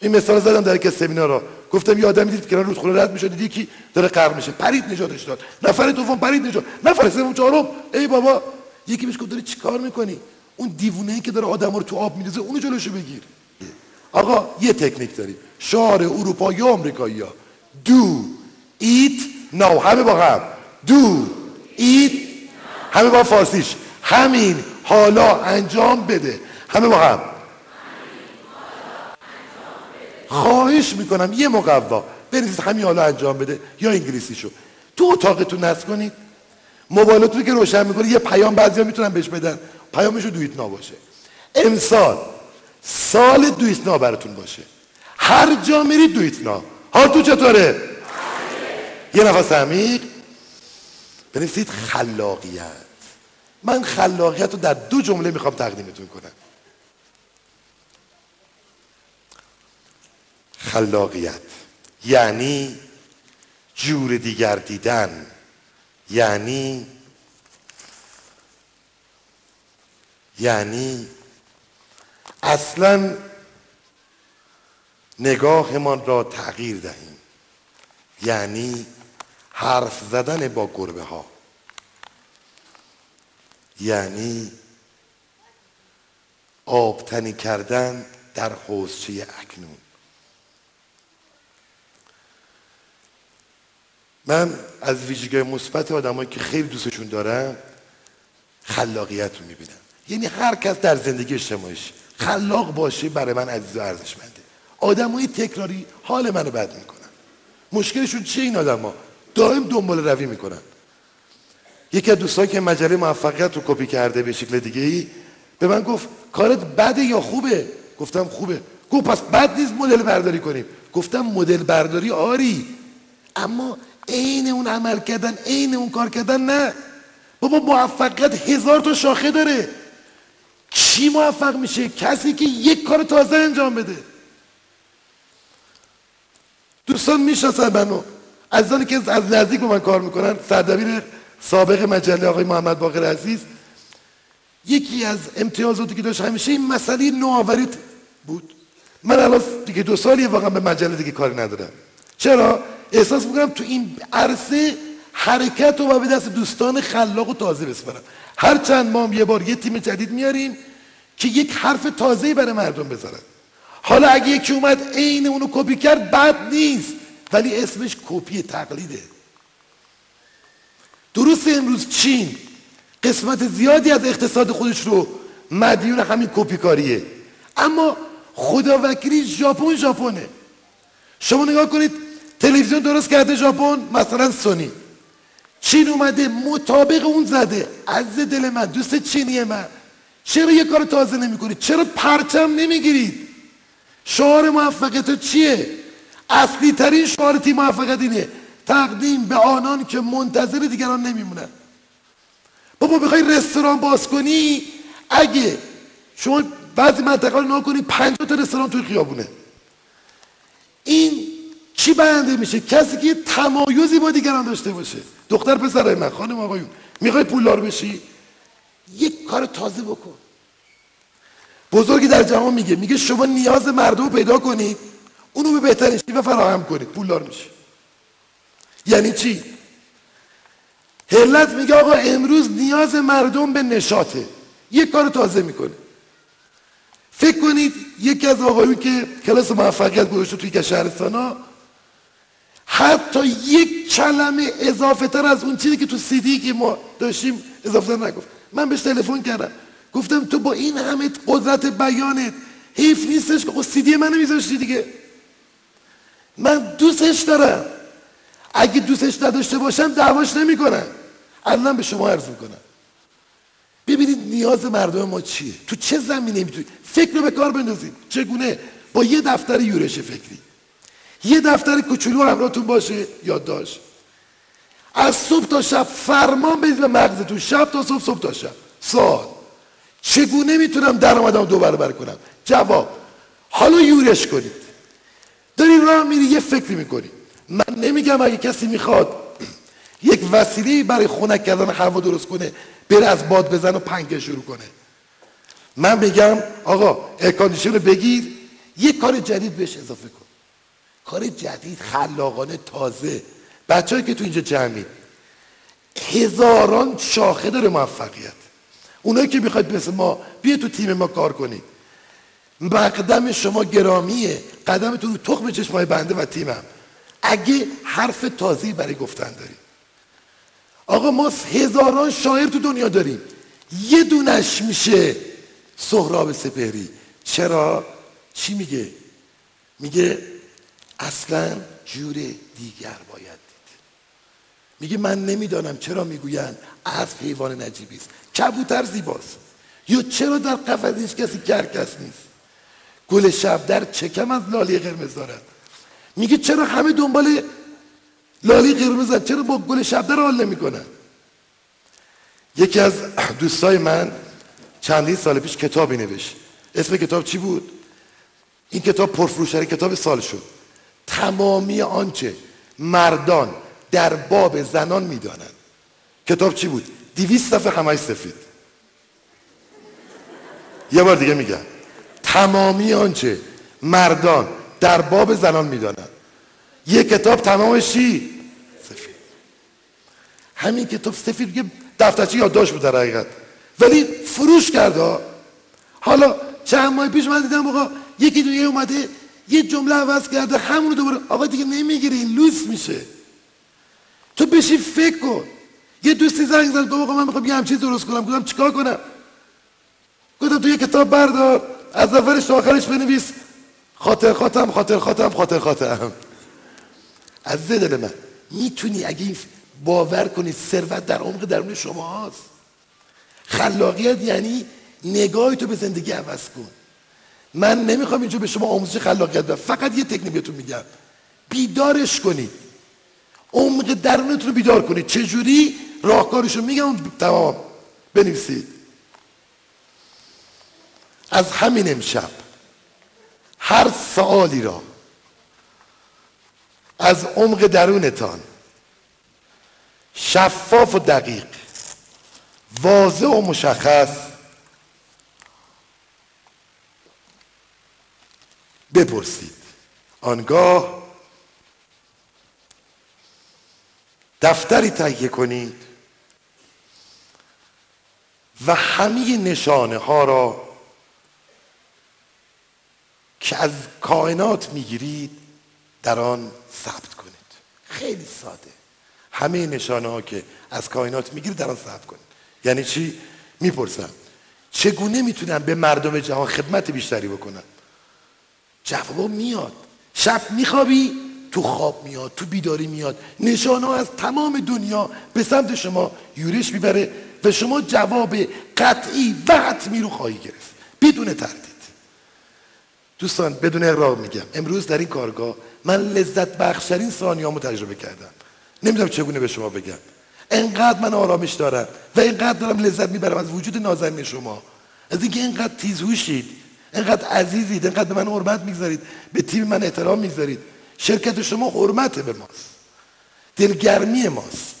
این مثال زدم در یک سمینار گفتم یه آدمی دید که رود خونه رد میشه دیدی کی؟ داره غرق میشه. پرید نجاتش داد. نفر دوم پرید نجات. نفر سوم چهارم. ای بابا یکی بهش گفت داری چیکار می‌کنی؟ اون دیوونه ای که داره آدم رو تو آب میریزه اونو جلوشو بگیر. آقا یه تکنیک داریم. شعار اروپا یا آمریکایی ها. دو ایت نو همه با هم. دو ایت همه با فارسیش. همین حالا انجام بده. همه با هم. خواهش می‌کنم یه مقوا. بنویسید همین حالا انجام بده یا انگلیسیشو. تو اتاقتون نصب کنید. موبایلتون که روشن می‌کنید یه پیام بعضیا می‌تونن بهش بدن. پیامشو دویت باشه. امسال سال دویتنا براتون باشه. هر جا میرید دویتنا حال تو چطوره؟ یه نفس عمیق. بنویسید خلاقیت. من خلاقیت رو در دو جمله می‌خوام تقدیمتون کنم. خلاقیت یعنی جور دیگر دیدن. یعنی یعنی اصلا نگاهمان را تغییر دهیم. یعنی حرف زدن با گربه ها یعنی آبتنی کردن در حوزچه اکنون. من از ویژگی مثبت آدمایی که خیلی دوستشون دارم خلاقیت رو می‌بینم. یعنی هر کس در زندگی اجتماعیش خلاق باشه برای من عزیز و ارزشمنده آدمای تکراری حال منو بد می‌کنن. مشکلشون چیه این آدما دائم دنبال روی می‌کنن. یکی از دوستان که مجله موفقیت رو کپی کرده به شکل دیگه ای به من گفت کارت بده یا خوبه؟ گفتم خوبه. گفت پس بد نیست مدل برداری کنیم. گفتم مدل برداری آری اما عین اون عمل کردن عین اون کار کردن نه. بابا موفقیت هزار تا شاخه داره. کی موفق میشه؟ کسی که یک کار تازه انجام بده. دوستان می‌شناسن منو. عزیزانی که از نزدیک با من کار می‌کنن سردبیر سابق مجله آقای محمد باقر عزیز. یکی از امتیازاتی که داشت همیشه این مسئله نوآوری بود. من الان دیگه دو سالی واقعا به مجله دیگه کاری ندارم. چرا؟ احساس می‌کنم تو این عرصه حرکت رو به دست دوستان خلاق و تازه بسپرم هر چند ماه یه بار یه تیم جدید میاریم که یک حرف تازه برای مردم بذارن حالا اگه یکی اومد عین اونو کپی کرد بد نیست ولی اسمش کپی تقلیده. درست امروز چین قسمت زیادی از اقتصاد خودش رو مدیون همین کپی کاریه اما خدا وکیلی ژاپن ژاپنه. شما نگاه کنید تلویزیون درست کرده ژاپن مثلا سونی. چین اومده مطابق اون زده. از دل من دوست چینی من. چرا یه کار تازه نمی چرا پرچم نمی‌گیرید؟ شعار موفقیت چیه؟ اصلی ترین شعار تیم موفقیت اینه. تقدیم به آنان که منتظر دیگران نمیمونن. بابا بخوای رستوران باز کنی؟ اگه شما بعضی منطقه رو کنی پنجاه تا رستوران توی خیابونه. این چی بنده میشه؟ کسی که تمایزی با دیگران داشته باشه. دختر پسرای من خانم آقایون می‌خوای پولدار بشی؟ یک کار تازه بکن. بزرگی در جهان میگه میگه شما نیاز مردم رو پیدا کنید اونو به بهترین شیوه فراهم کنید پولدار میشه یعنی چی؟ هلت میگه آقا امروز نیاز مردم به نشاطه. یک کار تازه می‌کنه. فکر کنید یکی از آقایون که کلاس موفقیت گذاشته توی که شهرستان ها حتی یک کلمه اضافه تر از اون چیزی که تو سیدی که ما داشتیم اضافه تر نگفت. من بهش تلفن کردم. گفتم تو با این همه قدرت بیانت حیف نیستش که خب سیدی منو میذاشتی دیگه. من دوستش دارم. اگه دوستش نداشته باشم دعواش نمی‌کنم. الان به شما عرض می‌کنم. ببینید نیاز مردم ما چیه؟ تو چه زمینه می‌تونید فکر رو به کار بندازید چگونه؟ با یه دفتر یورش فکری. یه دفتر کوچولو همراهتون باشه یادداشت. از صبح تا شب فرمان بدید به مغزتون. شب تا صبح صبح تا شب. سوال. چگونه می‌تونم درآمدم دو برابر کنم؟ جواب. حالا یورش کنید. داری راه میری یه فکری می‌کنی من نمیگم اگه کسی می‌خواد (clears throat) یک وسیله برای خنک کردن هوا درست کنه بره از باد بزن و پنکه شروع کنه. من میگم آقا اکاندیشن رو بگیر یه کار جدید بهش اضافه کن. کار جدید خلاقانه تازه. بچه‌ای که تو اینجا جمعی. هزاران شاخه داره موفقیت. اونایی که می‌خواید مثل ما بیا تو تیم ما کار کنید مقدم شما گرامیه. قدمتون رو تخم چشمای بنده و تیمم. اگه حرف تازه‌ای برای گفتن داریم. آقا ما هزاران شاعر تو دنیا داریم. یه دونش میشه سهراب سپهری. چرا؟ چی میگه؟ میگه اصلا جور دیگر باید دید. میگه من نمی‌دانم چرا می‌گویند از حیوان نجیبی است. کبوتر زیباست. یا چرا در قفس هیچ کسی کرکس نیست؟ گل شب در چکم از لالی قرمز دارد. میگه چرا همه دنبال لالی قرمز چرا با گل شبدر حال نمی‌کنن یکی از دوستای من چندین سال پیش کتابی نوشت. اسم کتاب چی بود؟ این کتاب پرفروشترین کتاب سال شد. تمامی آنچه مردان در باب زنان می‌دانند. کتاب چی بود؟ دیویست صفحه همش سفید. یه بار دیگه میگم. تمامی آنچه مردان در باب زنان می‌دانند. یه کتاب تمامش چی؟ سفید. همین کتاب سفید دیگه دفترچه یادداشت بود در حقیقت. ولی فروش کرده حالا چند ماه پیش من دیدم یکی دیگه اومده یه جمله عوض کرده همون دوباره آقا دیگه نمی‌گیره این لوس میشه. تو بشی فکر کن. یه دوستی زنگ زد گفت من می‌خوام یه همچین درست کنم. گفتم چیکار کنم؟ گفتم تو یه کتاب بردار از اولش تا آخرش بنویس. خاطر خاتم خاطر خاتم خاطر خاتم از دل من می‌تونی اگه این باور کنی ثروت در عمق درون شما هست خلاقیت یعنی نگاهی تو به زندگی عوض کن. من نمی‌خوام اینجا به شما آموزش خلاقیت بدم. فقط یه تکنیک بهتون میگم. بیدارش کنید. عمق درونتون رو بیدار کنید. چجوری؟ راهکارشو میگم. تمام. بنویسید. از همین امشب هر سوالی را از عمق درونتان شفاف و دقیق واضح و مشخص بپرسید. آنگاه دفتری تهیه کنید و همه نشانه ها را که از کائنات می‌گیرید در آن ثبت کنید. خیلی ساده. همه نشانه ها که از کائنات می‌گیرید در آن ثبت کنید. یعنی چی؟ می‌پرسم. چگونه می‌تونم به مردم جهان خدمت بیشتری بکنم؟ جواب میاد. شب میخوابی تو خواب میاد تو بیداری میاد. نشانه از تمام دنیا به سمت شما یورش می‌بره و شما جواب قطعی و حتمی رو خواهی گرفت. بدون تردید. دوستان بدون اقراق میگم. امروز در این کارگاه من لذت بخشترین ثانیامو تجربه کردم. نمی‌دونم چگونه به شما بگم. انقدر من آرامش دارم و انقدر دارم لذت می‌برم از وجود نازنین شما. از اینکه انقدر تیزهوشید. انقدر عزیزید انقدر به من حرمت می‌گذارید. به تیم من احترام می‌گذارید. شرکت شما حرمته به ماست. دلگرمی ماست.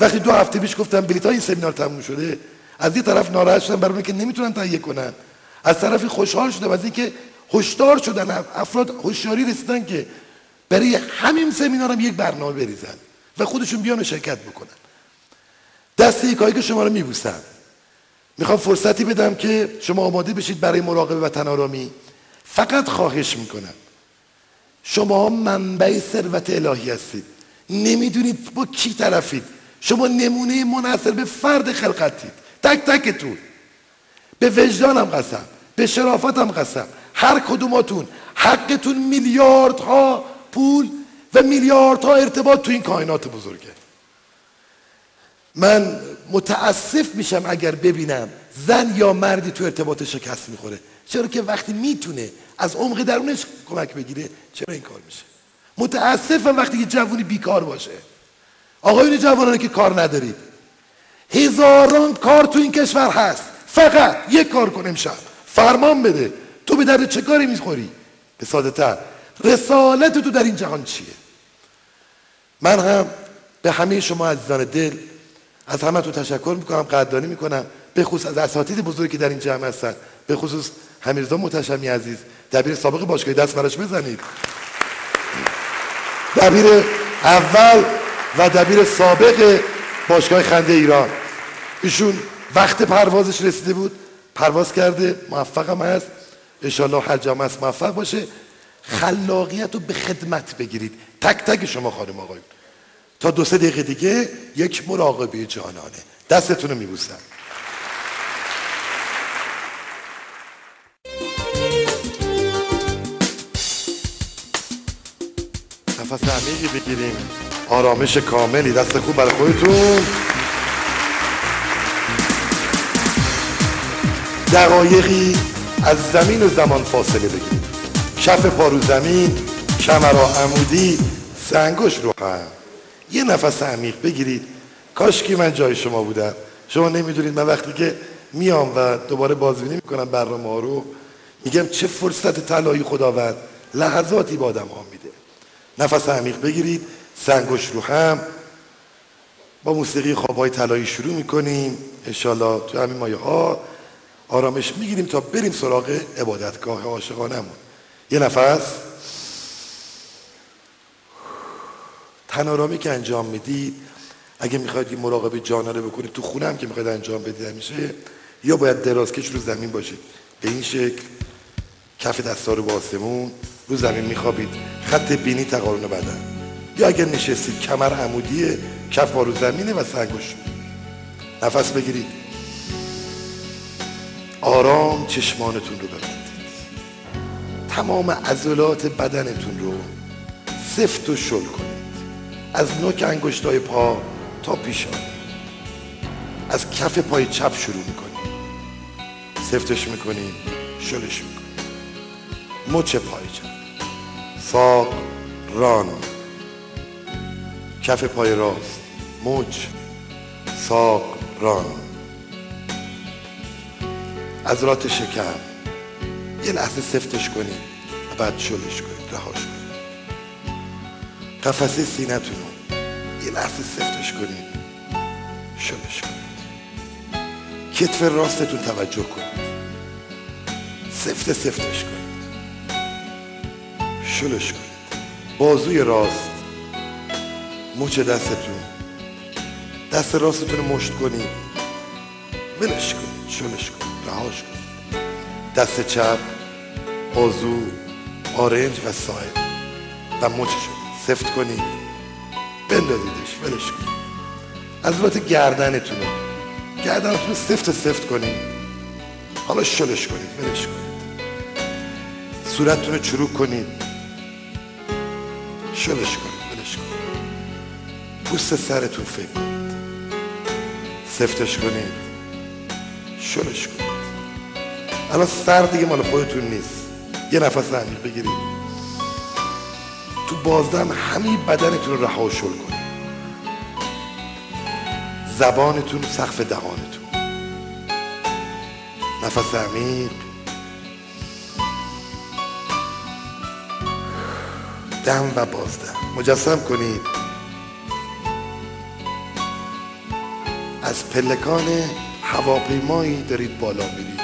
وقتی دو هفته پیش گفتم بلیط این سمینار تموم شده از یه طرف ناراحت شدم برای که نمی‌تونن تهیه کنن. از طرفی خوشحال شدم از اینکه هشدار شدن افراد هوشیاری رسیدن که برای همین سمینار هم یک برنامه بریزن و خودشون بیان و شرکت بکنن. دست یکایی که شما رو میبوسم. می‌خوام فرصتی بدم که شما آماده بشید برای مراقبه و تنارامی فقط خواهش می‌کنم. شما منبع ثروت الهی هستید. نمی‌دونید با کی طرفید. شما نمونه منحصر به فرد خلقتید. تک تکتون. به وجدانم قسم. به شرافتم قسم. هر کدوماتون. حقتون میلیاردها پول و میلیاردها ارتباط تو این کائنات بزرگه. من متاسف میشم اگر ببینم زن یا مردی تو ارتباط شکست می‌خوره. چرا که وقتی می‌تونه از عمق درونش کمک بگیره چرا این کار میشه؟ متاسفم وقتی یه جوونی بیکار باشه. آقایون جوانانی که کار ندارید. هزاران کار تو این کشور هست. فقط یک کار کن امشب. فرمان بده. تو به درد چه کاری می‌خوری؟ به ساده تر. رسالت تو در این جهان چیه؟ من هم به همه شما عزیزان دل از همه تو تشکر می‌کنم قدردانی می‌کنم. به خصوص از اساتید بزرگی که در این جمع هستن. به خصوص حمیرزا متشمی عزیز. دبیر سابق باشگاه دست براش بزنید. دبیر اول و دبیر سابق باشگاه خنده ایران. ایشون وقت پروازش رسیده بود. پرواز کرده. موفقم هست. انشالله هر جمع هست موفق باشه. خلاقیت رو به خدمت بگیرید. تک تک شما خانم آقایون. دو سه دقیقه دیگه یک مراقبه جانانه. دستتون رو میبوسم. نفس عمیقی بگیریم. آرامش کاملی. دست خوب برای خودتون. دقایقی از زمین و زمان فاصله بگیریم. کف پارو زمین کمرا عمودی سنگوش رو هم. یه نفس عمیق بگیرید. کاش که من جای شما بودم. شما نمی‌دونید من وقتی که میام و دوباره بازبینی می‌کنم برنامه ها رو میگم چه فرصت طلایی خداوند لحظاتی با آدم ها میده. نفس عمیق بگیرید سنگوش رو هم. با موسیقی خوابهای طلایی شروع می‌کنیم. انشالله تو همین مایه ها آرامش می‌گیریم تا بریم سراغ عبادتگاه عاشقانمون یه نفس. تنارامی که انجام می‌دید اگه می‌خواید یه مراقبه جانانه بکنید تو خونه هم که می‌خواید انجام بدید میشه یا باید درازکش رو زمین باشید. به این شکل کف دستا رو با آسمون رو زمین میخوابید. خط بینی تقارن بدن. یا اگر نشستید کمر عمودی کف با رو زمینه و سنگوش نفس بگیرید. آرام چشمانتون رو ببندید. تمام عضلات بدنتون رو سفت و شل کنید. از نوک انگشتای پا تا پیشان از کف پای چپ شروع می‌کنید سفتش می‌کنید شلش می‌کنید مچ پای چپ. ساق ران. کف پای راست مچ. ساق ران. عضلات شکم یه لحظه سفتش کنید و بعد شلش کنید رهاش کنید قفسه سینتون رو یه لحظه سفتش کنید شلش کنید کتف راستتون توجه کنید. سفت سفتش کنید. شلش کنید. بازوی راست. مچ دستتون. دست راستتون رو مشت کنید. ولش کنید. شلش کنید. رهاش کنید. دست چپ بازو آرنج و ساید و مچشو سفت کنید بندازیدش ولش کنید عضلات گردنتون رو. گردنتون رو سفت سفت کنید حالا شلش کنید ولش کنید صورتتون رو چروک کنید. شلش کنید ولش کنید پوست سرتون فکر کنید. سفتش کنید. شلش کنید. الان سر دیگه مال خودتون نیست. یه نفس عمیق بگیرید. تو بازدم همه بدنتون رو رها شل کنید. زبانتون سقف دهانتون. نفس عمیق. دم و بازدم. مجسم کنید. از پلکان هواپیمایی دارید بالا میرید.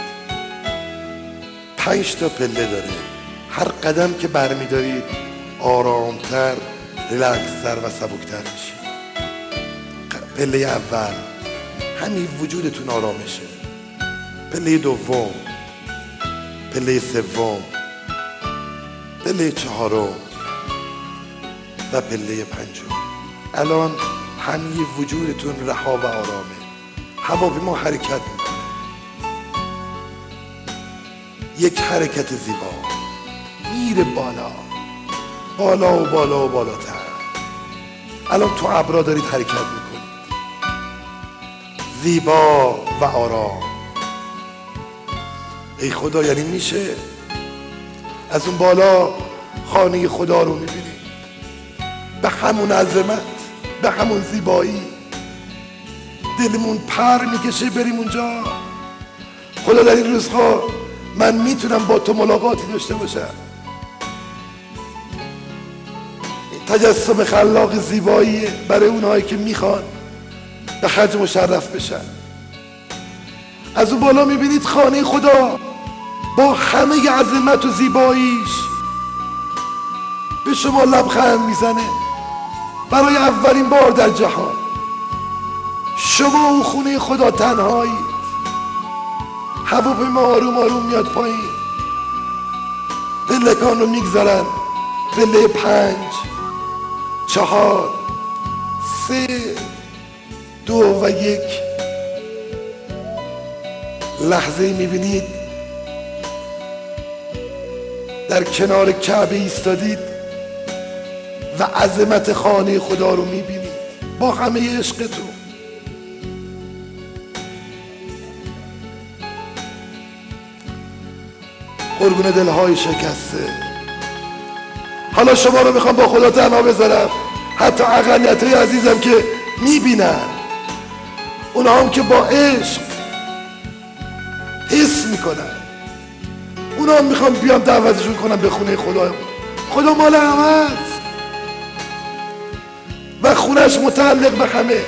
پنج تا پله داره هر قدم که برمیدارید آرامتر ریلکستر و سبکتر میشید پله اول همین وجودتون آرامشه. پله دوم پله سوم پله چهارم و پله پنجم. الان همه وجودتون رها و آرامه. هواپیما حرکت می‌کنه. یک حرکت زیبا میره بالا. بالا و بالا و بالاتر. الان تو ابرا دارید حرکت می‌کنید. زیبا و آرام. ای خدا یعنی میشه؟ از اون بالا خانه خدا رو می‌بینی. به همون عظمت به همون زیبایی. دلمون پر می‌کشه بریم اونجا. خدا در این روزها من می‌تونم با تو ملاقاتی داشته باشم. تجسم خلاق زیبایی برای اونهایی که می‌خوان به خرج مشرف بشن. از اون بالا می‌بینید خانه خدا با همه عظمت و زیباییش به شما لبخند می‌زنه برای اولین بار در جهان. شما و خونه خدا تنهایید هواپیما آروم آروم میاد پایین. پلکان رو می‌گذارن. پله پنج. چهار سه دو و یک. لحظه می‌بینید؟ در کنار کعبه ایستادید و عظمت خانه خدا رو می‌بینید. با همه عشقتون. قربون دلهای شکسته. حالا شما رو می‌خوام با خدا تنها بذارم. حتی اقلیت های عزیزم که می‌بینن. اونا هم که با عشق حس می‌کنن. اونا هم می‌خوام بیام دعوتشون کنم به خونه خدا. خدا مال همه و خونش متعلق به همه.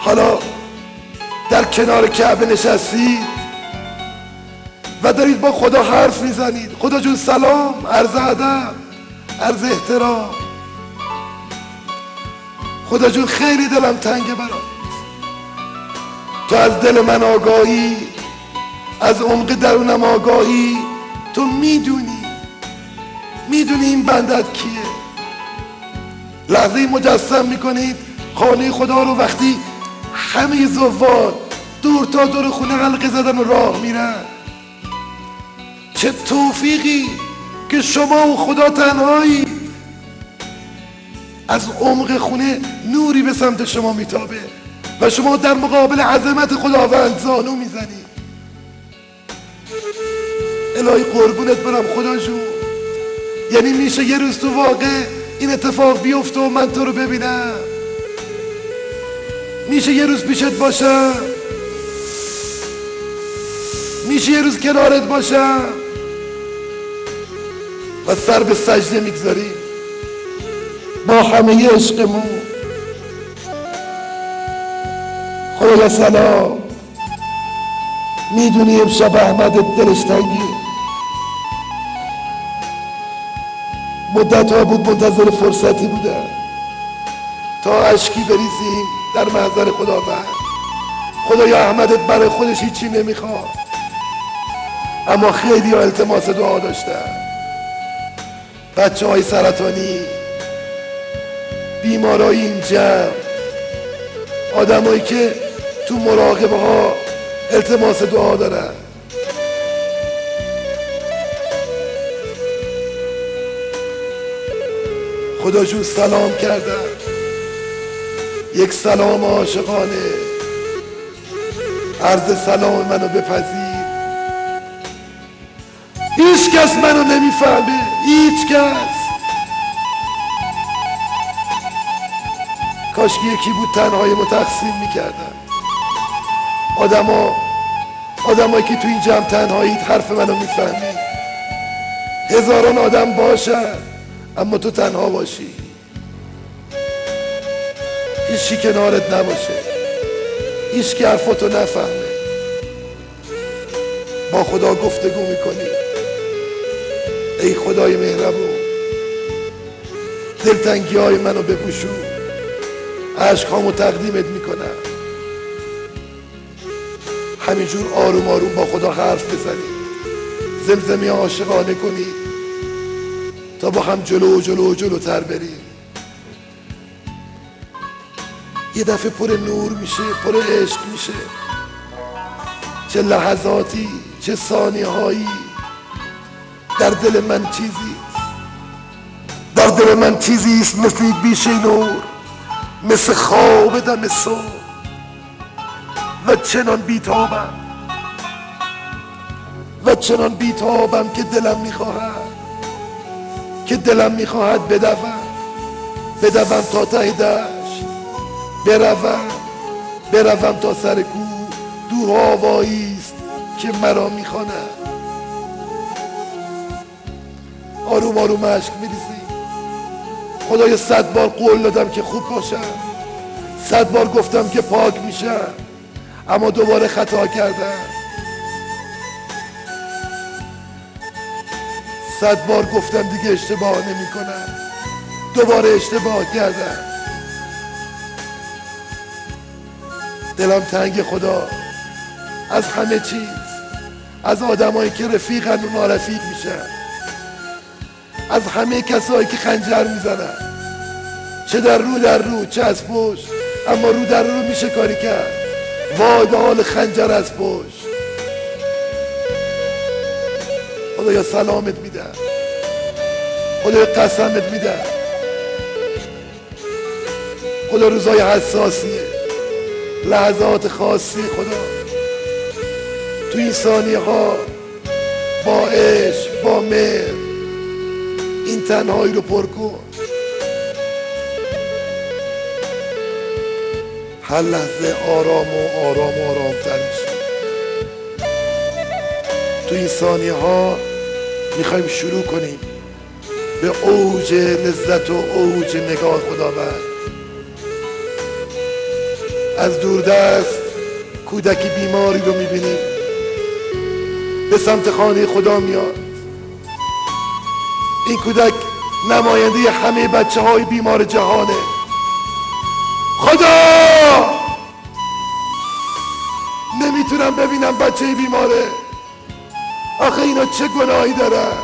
حالا در کنار کعبه نشستید و دارید با خدا حرف می‌زنید. خدا جون سلام عرض ادب عرض احترام. خدا جون خیلی دلم تنگه برات. تو از دل من آگاهی از عمق درونم آگاهی. تو می‌دونی می‌دونی این بندت کیه. لحظه مجسم می‌کنید خانه خدا رو وقتی همه زوار دور تا دور خونه حلقه زدن و راه میرن. چه توفیقی که شما و خدا تنهایی؟ از عمق خونه نوری به سمت شما میتابه و شما در مقابل عظمت خداوند زانو می‌زنید الهی قربونت برم خدا جون. یعنی میشه یه روز تو واقع این اتفاق بیفته و من تو رو ببینم. میشه یه روز پیشت باشم. میشه یه روز کنارت باشم. و سر به سجده می‌گذاریم. با همه عشقمون. خدایا سلام. می‌دونی امشب احمد دلش تنگی مدت ها بود منتظر فرصتی بودم. تا اشکی بریزیم در محضر خداوند. خدایا احمدت برای خودش هیچی نمی‌خواد. اما خیلی ها التماس دعا داشتن. بچه های سرطانی بیمارای این جمع آدمایی که تو مراقبه ها التماس دعا دارن. خدا جون سلام کردم یک سلام عاشقانه. عرض سلام منو بپذیر. هیچ کس منو نمی‌فهمه. هیچ کس. کاش یکی بود تنهای متقسیم می‌کردم آدما آدمایی که تو این جمع تنهایید حرف منو می‌فهمید هزاران آدم باشن اما تو تنها باشی. هیچی کنارت نباشه. هیچ که حرفاتو نفهمه. با خدا گفتگو می‌کنی. ای خدای مهربون. دلتنگی های منو بپوشون عشقامو تقدیمت می‌کنم. همینجور آروم آروم با خدا حرف بزنید زمزمی عاشقانه کنید تا با هم جلو و جلو و جلوتر بریم. یه دفعه پر نور میشه پر عشق میشه. چه لحظاتی چه ثانیه هایی در دل من چیزی در دل من چیزی است مثل بیشه نور مثل خواب دم صبح. و چنان بیتابم و چنان بیتابم که دلم می‌خواهد که دلم می‌خواهد بدوم بدوم تا ته دشت بروم بروم تا سر کو دور آوایی است که مرا می‌خواند. آروم آروم عشق میریزی. خدای صد بار قول دادم که خوب باشم. صد بار گفتم که پاک میشم. اما دوباره خطا کردم. صد بار گفتم دیگه اشتباه نمی کنم دوباره اشتباه کردم. دلم تنگ خدا. از همه چیز. از آدمایی که رفیقن و نارفیق میشن. از همه کسایی که خنجر می‌زنن. چه در رو در رو چه از پشت. اما رو در رو میشه کاری کرد. وای به حال خنجر از پشت. خدایا سلامت میدم خدایا قسمت میدم خدا روزای حساسیه. لحظات خاصی خدا. تو این ثانیه ها با عشق با مهر این تنهایی رو پر کن. هر لحظه آرام و آرام و آرام تر میشه. تو این ثانیه ها می‌خوایم شروع کنیم به اوج لذت و اوج نگاه خداوند. از دوردست کودکی بیماری رو می‌بینیم. به سمت خانه خدا میاد. این کودک نماینده همه بچه های بیمار جهانه. خدا! نمی‌تونم ببینم بچه بیماره. آخه اینا چه گناهی دارن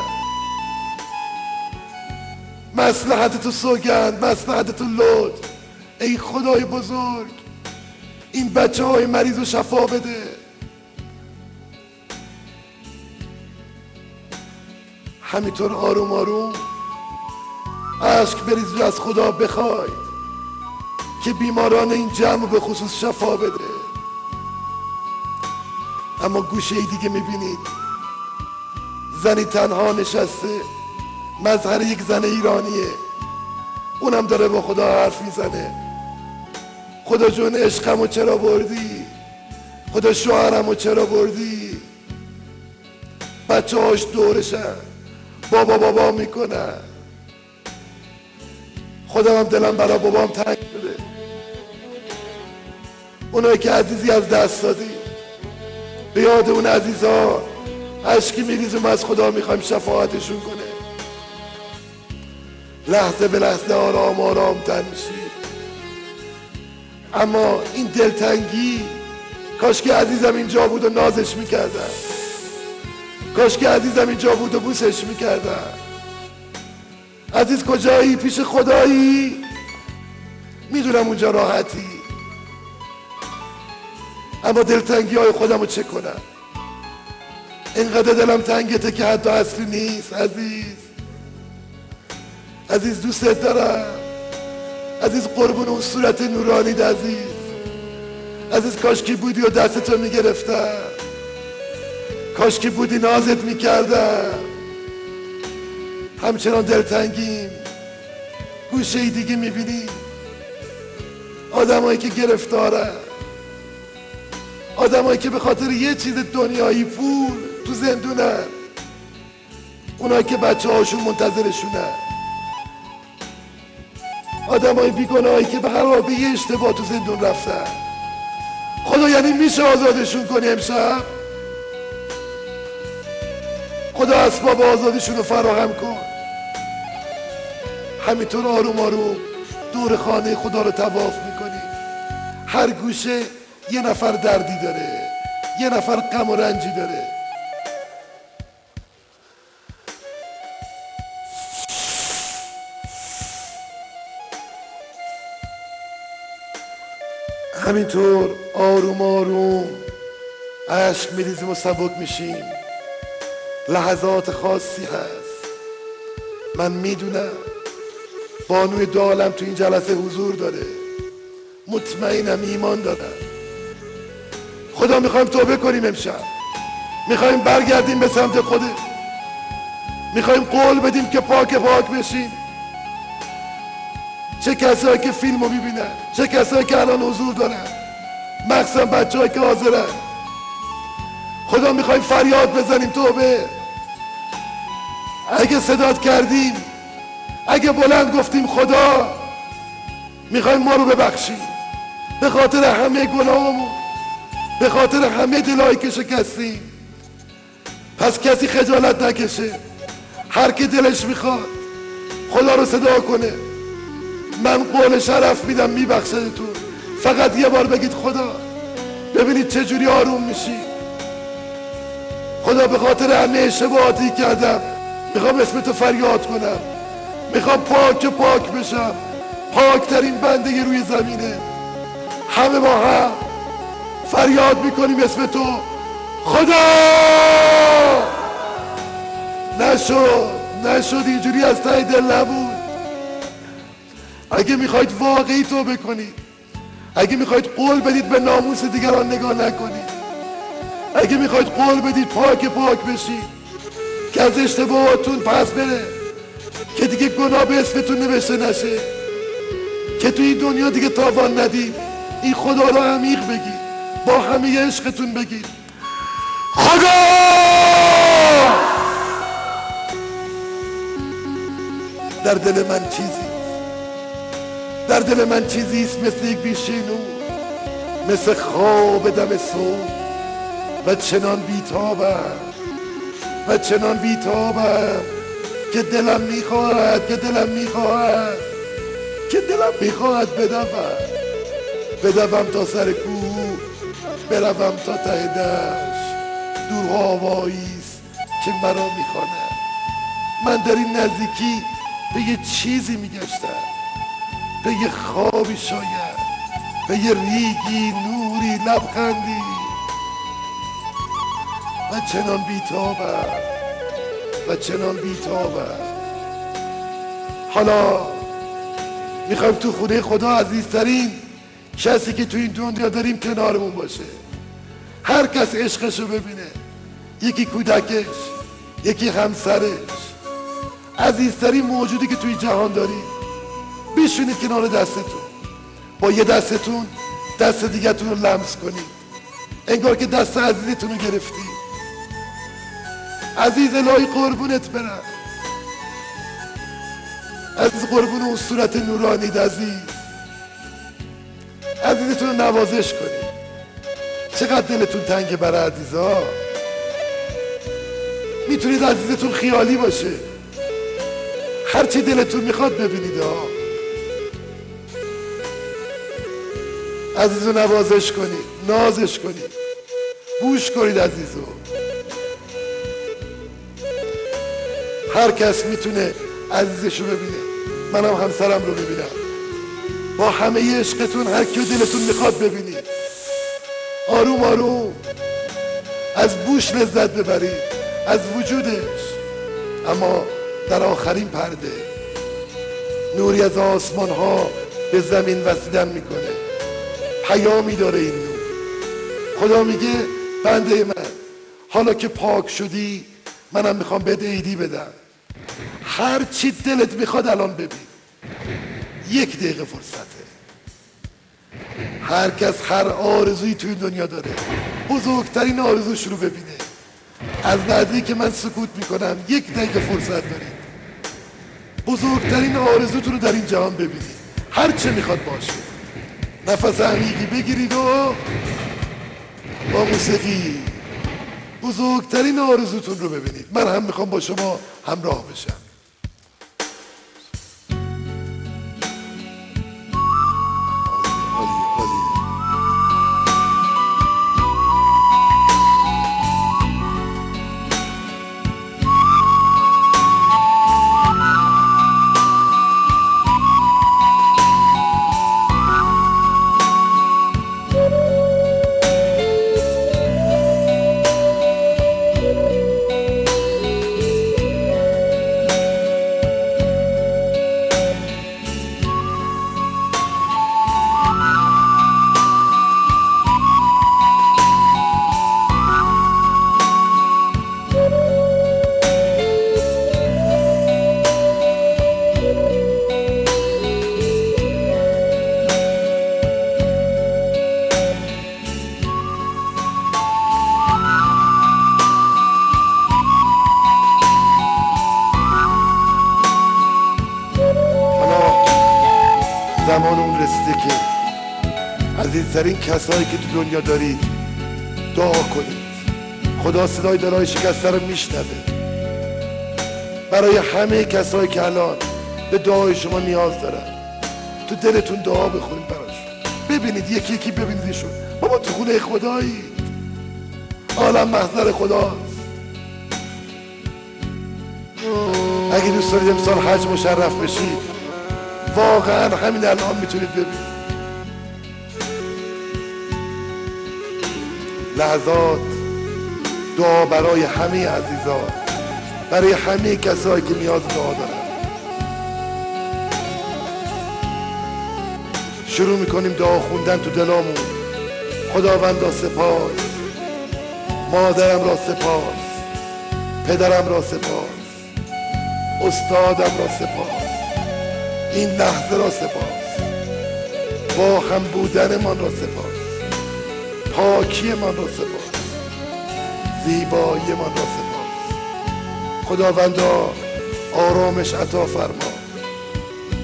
مسلحت تو سوگند مسلحت تو لود ای خدای بزرگ این بچه های مریض رو شفا بده. همینطور آروم آروم عشق بریز از خدا بخواید که بیماران این جمع به خصوص شفا بده. اما گوشه ای دیگه می‌بینید. زنی تنها نشسته. مظهر یک زن ایرانیه. اونم داره با خدا حرف می‌زنه. خدا جون عشقمو چرا بردی؟ خدا شوهرمو چرا بردی؟ بچه هاش دورشن. بابا بابا می‌کنن خودم هم دلم برا بابام تنگ شده. اونایی که عزیزی از دست دادی به یاد اون عزیزا عشقی میریزم از خدا می‌خوایم شفاعتشون کنه. لحظه به لحظه آرام آرام تن اما این دلتنگی کاش که عزیزم اینجا بود و نازش می‌کردم کاش که عزیزم اینجا بود و بوسش می‌کردم. عزیز کجایی؟ پیش خدایی؟ می‌دونم اونجا راحتی. اما دلتنگی های خودم رو چه کنم. اینقدر دلم تنگته که حتی اصلی نیست عزیز. عزیز دوستت دارم. عزیز قربون اون صورت نورانی عزیز. عزیز کاش کی بودی و دستتو می‌گرفتم. کاش کی بودی نازت می‌کردم. همچنان دلتنگیم. گوشه ای دیگه می‌بینی. آدمایی که گرفتارن. آدمایی که به خاطر یه چیز دنیایی پول تو زندونن. اونایی که بچه هاشون منتظرشونن. آدمای بیگناهی که به هر یه اشتباه تو زندون رفتن. خدا یعنی میشه آزادشون کنی امشب؟ خدا اسباب آزادیشون رو فراهم کن. همینطور آروم آروم دور خانه خدا رو تواف می‌کنی. هر گوشه یه نفر دردی داره یه نفر غم و رنجی داره. همینطور آروم آروم عشق میریزیم و سبک میشیم. لحظات خاصی هست. من می‌دونم بانوی دالم تو این جلسه حضور داره. مطمئنم ایمان دارم. خدا می‌خوایم توبه کنیم امشب. می‌خوایم برگردیم به سمت خوده می‌خوایم قول بدیم که پاک پاک بشیم. چه کسایی که فیلمو می‌بینن چه کسایی که الان حضور دارن. مخصوصا بچه که حاضرن. خدا می‌خوایم فریاد بزنیم توبه. اگه صدات کردیم اگه بلند گفتیم خدا می‌خوایم ما رو ببخشیم. به خاطر همه گناهمون به خاطر همه دلایی که شکستیم. پس کسی خجالت نکشه. هر که دلش می‌خواد خدا رو صدا کنه. من قول شرف میدم میبخشدتون فقط یه بار بگید خدا ببینید چه جوری آروم میشی. خدا به خاطر همه اشتباهاتی کردم می‌خوام اسم تو فریاد کنم. می‌خوام پاک پاک بشم. پاکترین بنده روی زمینه. همه با هم فریاد می‌کنیم اسم تو. خدا! نشد. نشد اینجوری از ته دل نبود. اگه می‌خواید واقعی تو بکنید. اگه می‌خواید قول بدید به ناموس دیگران نگاه نکنید. اگه می‌خواید قول بدید پاک پاک بشید. که از اشتباهاتون پس بره. که دیگه گناه به اسمتون نوشته نشه. که تو این دنیا دیگه تاوان ندید این خدا رو عمیق بگید با همه عشقتون بگید خدا! در دل من چیزی در دل من چیزی است مثل یک بیشینو مثل خواب دم صبح و چنان بیتابم و چنان بیتابم که دلم می‌خواهد که دلم می‌خواهد که دلم می‌خواهد بدوم. بدوم تا سر کوه بروم تا ته دشت. دور است که مرا می‌خواند. من در این نزدیکی به یه چیزی میگشتن به یه خوابی شاید به یه ریگی نوری لبخندی. و چنان بیتابم و چنان بیتابم حالا می‌خوایم تو خونه خدا عزیزترین کسی که تو این دنیا داریم کنارمون باشه. هر کس عشقش رو ببینه. یکی کودکش یکی همسرش. عزیزترین موجودی که توی جهان داریم بشونید کنار دستتون. با یه دستتون دست دیگتون رو لمس کنید. انگار که دست عزیزتون رو گرفتی عزیز الهی قربونت برم. از قربون اون صورت نورانید عزیز عزیزتون رو نوازش کنید. چقدر دلتون تنگه برای عزیزا؟ می‌تونید عزیزتون خیالی باشه. هرچی دلتون می‌خواد ببینید ها عزیز رو نوازش کنید. نازش کنید. گوش کنید عزیزو. هر کس می‌تونه عزیزش رو ببینه. منم همسرم رو ببینم با همه عشقتون هر کیو دلتون می‌خواد ببینید. آروم آروم. از بوش لذت ببرید. از وجودش. اما در آخرین پرده نوری از آسمان ها به زمین وسیدن می‌کنه. پیامی داره این نور. خدا میگه بنده من حالا که پاک شدی منم می‌خوام بده ایدی بدم. هر چی دلت می‌خواد الان ببین. یک دقیقه فرصته. هر کس هر آرزویی توی دنیا داره بزرگترین آرزوش رو ببینه. از نزدیک من سکوت می‌کنم یک دقیقه فرصت دارید. بزرگترین آرزوتون رو در این جهان ببینید. هر چه می‌خواد باشه. نفس عمیقی بگیرید و با موسیقی. بزرگترین آرزوتون رو ببینید. من هم می‌خوام با شما همراه بشم. کسایی که تو دنیا دارید دعا کنید خدا صدای دلای شکسته رو میشنوه. برای همه کسایی که الان به دعای شما نیاز دارن. تو دلتون دعا بخونید براشون ببینید یکی یکی ببینیدشون بابا تو خونه خدایی. عالم محضر خداست. اگه دوست دارید امسال حج مشرف بشید واقعا همین الان می‌تونید ببینید. لحظات دعا برای همه عزیزان برای همه کسایی که نیاز دعا دارن. شروع می‌کنیم دعا خوندن تو دلامون. خداوندا سپاس. مادرم را سپاس. پدرم را سپاس. استادم را سپاس. این لحظه را سپاس. با هم بودن من را سپاس. پاکی من را سپاس زیبایی من را سپاس خداوندا آرامش عطا فرما.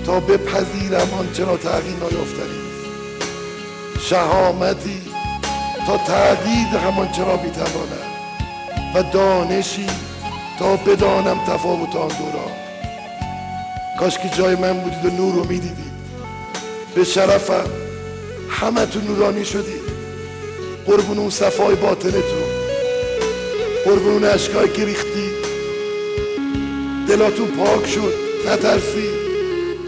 تا بپذیرم آنچه را تغییر نیافتنی. شهامتی تا تعدید همان چرا می‌توانم و دانشی تا بدانم تفاوت آن دوران کاش که جای من بودید و نور رو می‌دیدید. به شرفم همه تو نورانی شدید. قربون اون صفای باطنتون قربون اون عشقایی که ریختی. دلاتون پاک شد نترسید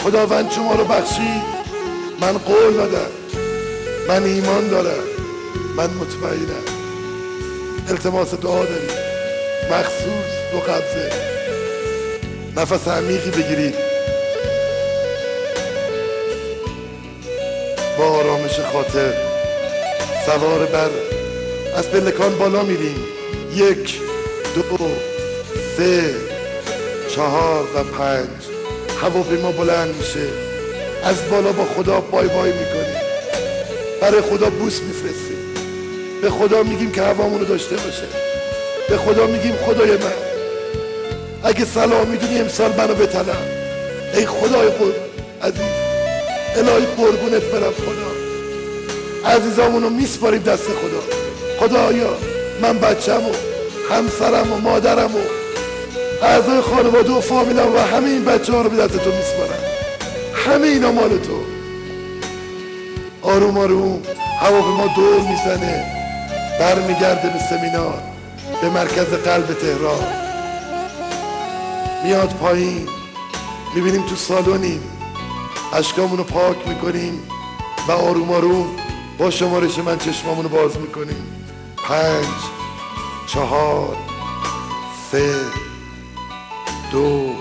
خداوند شما رو بخشید من قول دادم. من ایمان دارم. من مطمئنم. التماس دعا داریم. مخصوص دو قبضه. نفس عمیقی بگیرید. با آرامش خاطر. سوار بر از پلکان بالا میریم. یک دو سه چهار و پنج. هواپیما بلند میشه. از بالا با خدا بای بای می‌کنیم. برای خدا بوس میفرستیم. به خدا میگیم که هوامونو داشته باشه. به خدا میگیم خدای من. اگه سلام می‌دونی امسال منو بتنم. ای خدای قربون عزیز الهی قربونت برم خدا. عزیزامونو میسپاریم دست خدا. خدایا من بچم و همسرم و مادرم و اعضای خانواده و فامیلم و همه این بچه ها رو به دست تو میسپارم. همه اینا مال تو. آروم آروم هواپیما دور می‌زنه. برمیگرده به سمینار به مرکز قلب تهران. میاد پایین می‌بینیم تو سالونیم اشکامونو پاک می‌کنیم و آروم آروم با شمارش من چشمامونو باز می‌کنیم. پنج چهار سه دو